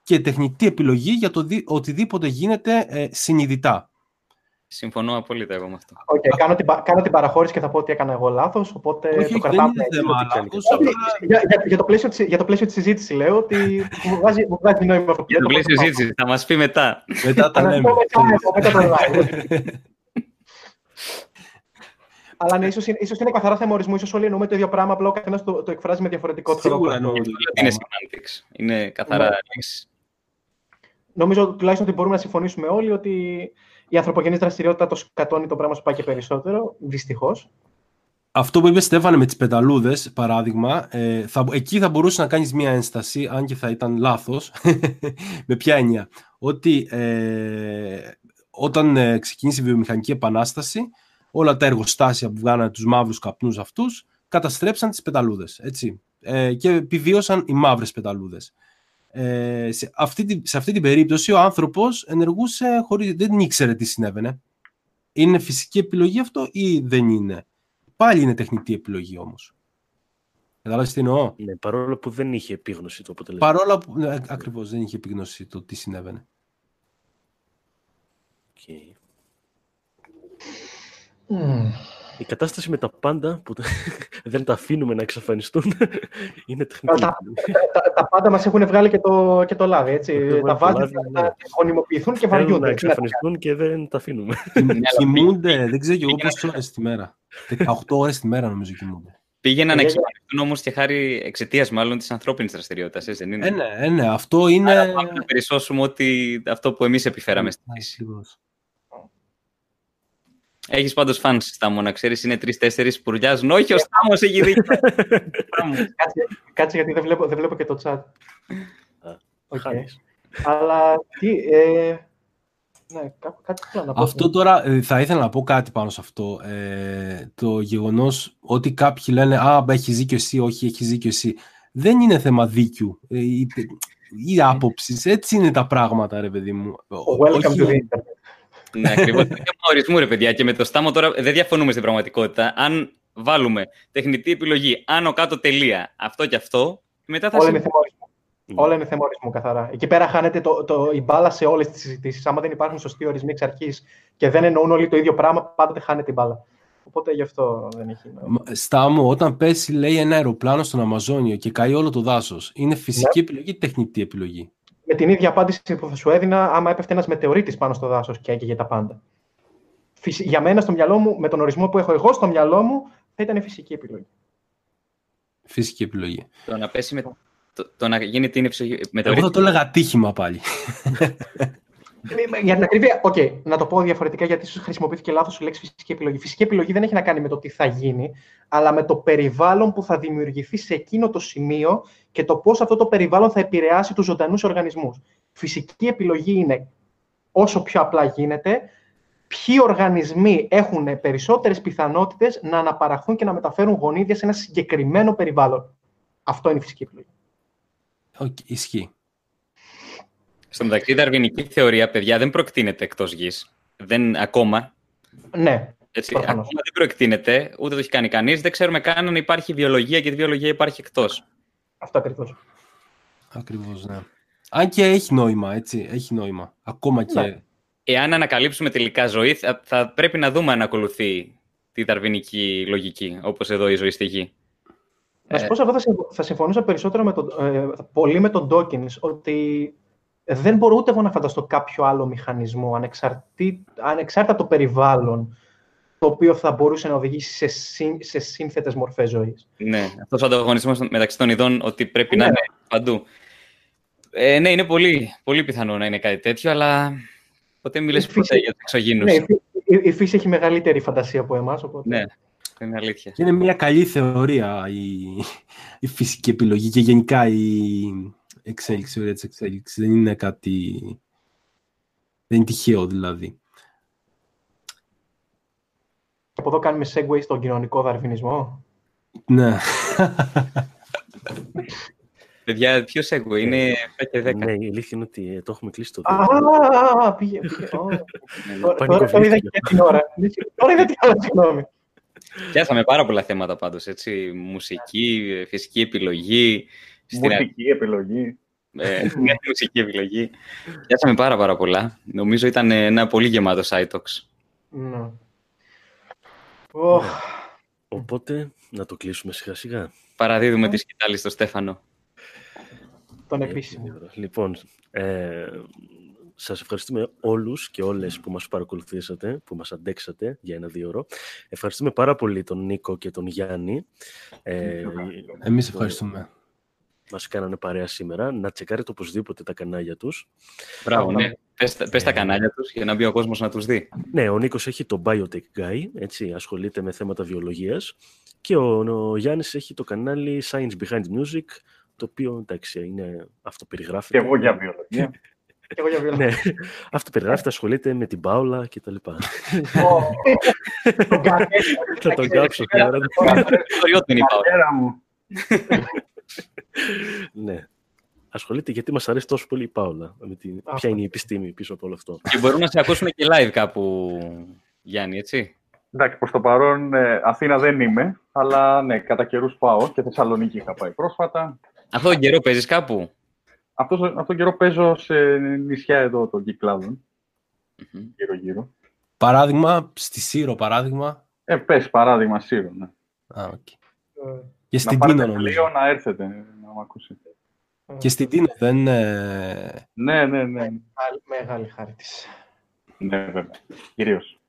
και τεχνητή επιλογή για το οτιδήποτε γίνεται ε, συνειδητά. Συμφωνώ απόλυτα εγώ με αυτό. Okay, κάνω, την, κάνω την παραχώρηση και θα πω ότι έκανα εγώ λάθος. Οπότε όχι, το κρατάμε. Δεν είναι θέμα λάθος, για, για, για, το πλαίσιο της, για το πλαίσιο της συζήτησης λέω ότι μου βγάζει, μου βγάζει νόημα αυτό. Για το πλαίσιο της συζήτησης, θα μας πει μετά. μετά τα λέμε. μετά το live. *laughs* Αλλά ναι, ίσως, ίσως είναι καθαρά θέμα ορισμού. Ίσως όλοι εννοούμε το ίδιο πράγμα, απλά ο καθένας το, το εκφράζει με διαφορετικό τρόπο. Σίγουρα εννοούμε. Είναι semantics. Είναι καθαρά ναι. λέξη. Νομίζω τουλάχιστον ότι μπορούμε να συμφωνήσουμε όλοι ότι η ανθρωπογενής δραστηριότητα το σκατώνει το πράγμα σου πάει και περισσότερο, δυστυχώς. Αυτό που είπε Στέφανε με τις πεταλούδες, παράδειγμα, ε, θα, εκεί θα μπορούσε να κάνεις μία ένσταση, αν και θα ήταν λάθος, *laughs* με ποια έννοια. Ότι ε, όταν ε, ξεκίνησε η βιομηχανική επανάσταση, όλα τα εργοστάσια που βγάνανε τους μαύρους καπνούς αυτούς, καταστρέψαν τις πεταλούδες, έτσι. Ε, και επιβίωσαν οι μαύρες πεταλούδες. Ε, σε, αυτή, σε αυτή την περίπτωση ο άνθρωπος ενεργούσε χωρίς, δεν ήξερε τι συνέβαινε. Είναι φυσική επιλογή αυτό ή δεν είναι; Πάλι είναι τεχνητή επιλογή όμως. Κατάλαβες τι εννοώ; Ναι, παρόλο που δεν είχε επίγνωση το αποτέλεσμα. Παρόλο που ναι, ακριβώς δεν είχε επίγνωση το τι συνέβαινε. Okay. Mm. Η κατάσταση με τα πάντα που *laughs* δεν τα αφήνουμε να εξαφανιστούν *laughs* είναι τεχνική. Τα, τα, τα, πάντα μας έχουν βγάλει και το, και το λάδι, έτσι. τα βάζουν να ναι. γονιμοποιηθούν και βαριούνται. να εξαφανιστούν και δεν τα αφήνουμε. Κοιμούνται, δεν ξέρω και εγώ πόσες ώρες τη μέρα. 18 ώρες τη μέρα νομίζω κοιμούνται. Πήγαιναν να εξαφανιστούν όμως και χάρη εξαιτίας μάλλον της ανθρώπινης δραστηριότητας, δεν είναι; Ε, ναι, ε, ναι, αυτό είναι. Άρα πάμε να περισσώσουμε ότι αυτό που εμείς επιφέραμε στη φύση. Έχεις πάντως φαν Στάμο, να ξέρεις, είναι τρει-τέσσερι που ρουλιάζουν. Όχι, ο Στάμο έχει δίκιο. *laughs* κάτσε, κάτσε, γιατί δεν βλέπω, δεν βλέπω και το chat. Okay. Αλλά τι. Ε, ναι, κάτι θέλω να πω. Αυτό τώρα ε, θα ήθελα να πω κάτι πάνω σε αυτό. Ε, το γεγονός ότι κάποιοι λένε Α, έχεις δίκιο εσύ, όχι, έχεις δίκιο εσύ. Δεν είναι θέμα δίκιου ε, ή, ή άποψης. Έτσι είναι τα πράγματα, ρε παιδί μου. Welcome όχι, to the internet. Ναι, ακριβώς. Είναι θέμα ορισμού, ρε παιδιά. Και με το στάμο τώρα δεν διαφωνούμε στην πραγματικότητα. Αν βάλουμε τεχνητή επιλογή, άνω κάτω τελεία, αυτό και αυτό, μετά θα Όλα είναι θέμα ορισμού. Όλα είναι θέμα ορισμού, καθαρά. Εκεί πέρα χάνεται το, το, η μπάλα σε όλες τις συζητήσεις. Άμα δεν υπάρχουν σωστοί ορισμοί εξ αρχής και δεν εννοούν όλοι το ίδιο πράγμα, πάντοτε χάνεται η μπάλα. Οπότε γι' αυτό δεν έχει Στάμου, όταν πέσει, λέει, ένα αεροπλάνο στον Αμαζόνιο και καεί όλο το δάσος, είναι φυσική ναι. επιλογή ή τεχνητή επιλογή; Με την ίδια απάντηση που θα σου έδινα άμα έπεφτε ένας μετεωρίτης πάνω στο δάσος και έκαιγε τα πάντα. Για μένα, στο μυαλό μου, με τον ορισμό που έχω εγώ στο μυαλό μου, θα ήταν φυσική επιλογή. Φυσική επιλογή. Το να πέσει με. Το, το να γίνει την μετεωρίτη. Εγώ θα το έλεγα τύχημα πάλι. *laughs* Για την ακρίβεια, okay, να το πω διαφορετικά, γιατί ίσως χρησιμοποιήθηκε λάθος η λέξη φυσική επιλογή. Φυσική επιλογή δεν έχει να κάνει με το τι θα γίνει, αλλά με το περιβάλλον που θα δημιουργηθεί σε εκείνο το σημείο και το πώς αυτό το περιβάλλον θα επηρεάσει τους ζωντανούς οργανισμούς. Φυσική επιλογή είναι όσο πιο απλά γίνεται, ποιοι οργανισμοί έχουν περισσότερες πιθανότητες να αναπαραχθούν και να μεταφέρουν γονίδια σε ένα συγκεκριμένο περιβάλλον. Αυτό είναι η φυσική επιλογή. Okay, ισχύει. Στον μεταξύ, η δαρβηνική θεωρία, παιδιά, δεν προεκτείνεται εκτός γης. Δεν ακόμα. Ναι. Έτσι, ακόμα δεν προεκτείνεται, ούτε το έχει κάνει κανείς. Δεν ξέρουμε καν αν υπάρχει βιολογία και τη βιολογία υπάρχει εκτός. Αυτό ακριβώς. Ακριβώς, ναι. Αν και έχει νόημα, έτσι. Έχει νόημα. Ακόμα και. Ναι. Εάν ανακαλύψουμε τελικά ζωή, θα, θα, πρέπει να δούμε αν ακολουθεί τη δαρβηνική λογική, όπως εδώ η ζωή στη γη. Να σου πω, θα, θα συμφωνούσα περισσότερο με τον, ε, πολύ με τον Dawkins, ότι δεν μπορώ ούτε εγώ να φανταστώ κάποιο άλλο μηχανισμό ανεξαρτή, ανεξάρτητα το περιβάλλον το οποίο θα μπορούσε να οδηγήσει σε, συν, σε σύνθετες μορφές ζωής. Ναι, αυτός ο ανταγωνισμός μεταξύ των ειδών ότι πρέπει να ναι. είναι παντού. Ε, ναι, είναι πολύ, πολύ πιθανό να είναι κάτι τέτοιο, αλλά ποτέ μιλές ποτέ για τους εξωγήνους. Ναι, η, η, φύση έχει μεγαλύτερη φαντασία από εμάς, οπότε... Ναι, είναι αλήθεια. Είναι μια καλή θεωρία η, η φυσική επιλογή και γενικά η εξέλιξη, η εξέλιξη. Δεν είναι κάτι... Δεν είναι τυχαίο, δηλαδή. Από εδώ κάνουμε segue στον κοινωνικό δαρβινισμό. Ναι. Παιδιά, ποιο segue, είναι 5 και 10. Ναι, η αλήθεια είναι ότι ε, το έχουμε κλείσει το Α, πήγε, πήγε. Τώρα είδα και την ώρα. Τώρα είδα την ώρα, συγγνώμη. Πιάσαμε πάρα πολλά θέματα πάντως, έτσι. Μουσική, φυσική επιλογή. Μουσική επιλογή. *laughs* Ε, μουσική επιλογή. Πιάσαμε πάρα πάρα πολλά. Νομίζω ήταν ένα πολύ γεμάτο site Ναι. Οπότε, να το κλείσουμε σιγά σιγά. Παραδίδουμε τη σκητάλη στο Στέφανο. Τον επίσημο. Λοιπόν, ε, σας ευχαριστούμε όλους και όλες που μας παρακολουθήσατε, που μας αντέξατε για ένα δύο ώρο. Ευχαριστούμε πάρα πολύ τον Νίκο και τον Γιάννη. Ε, Εμείς ευχαριστούμε. Μας κάνανε παρέα σήμερα. Να τσεκάρετε οπωσδήποτε τα κανάλια τους. Μπράβο, ναι. Πες, πες τα ε, κανάλια τους για να μπει ο κόσμος να τους δει. Ναι, ο Νίκος έχει το Biotech Guy, έτσι, ασχολείται με θέματα βιολογίας. Και ο, ο Γιάννης έχει το κανάλι Science Behind Music, το οποίο εντάξει είναι αυτοπεριγράφεται. Και εγώ για βιολογία. *laughs* Και εγώ για βιολογία. ναι, αυτοπεριγράφεται, ασχολείται με την Πάολα και τα λοιπά. *laughs* Θα τον κάψω τώρα. είναι η Πάολα. *laughs* Ναι. Ασχολείται γιατί μας αρέσει τόσο πολύ η Πάολα. Με την... Ποια είναι η επιστήμη πίσω από όλο αυτό. Και μπορούμε να σε ακούσουμε και live κάπου, Γιάννη, έτσι. Εντάξει, προς το παρόν ε, Αθήνα δεν είμαι, αλλά ναι, κατά καιρούς πάω και Θεσσαλονίκη είχα πάει πρόσφατα. Αυτό τον καιρό παίζεις κάπου; Αυτό, αυτό τον καιρό παίζω σε νησιά εδώ των κυκλάδων, mm-hmm. γύρω-γύρω. Παράδειγμα, στη Σύρο, παράδειγμα. Ε, πες παράδειγμα Σύρο, ναι. Α, okay. Ε, και στην Τίνο, νομίζω. να έρθετε, να με ακούσετε. Και στην Τίνο, δεν... Ναι, ναι, ναι. Μεγάλη, μεγάλη χάρη της. Ναι, βέβαια. Κυρίως.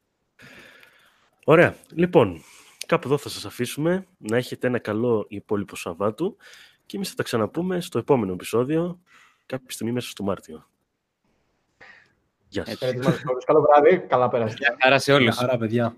Ωραία. Λοιπόν, κάπου εδώ θα σας αφήσουμε. Να έχετε ένα καλό υπόλοιπο Σαββάτου και εμείς θα τα ξαναπούμε στο επόμενο επεισόδιο κάποια στιγμή μέσα στο Μάρτιο. Γεια σας. Καλό βράδυ. Καλά πέρασατε. Γεια χαρά σε όλους. Γεια χαρά, παιδιά.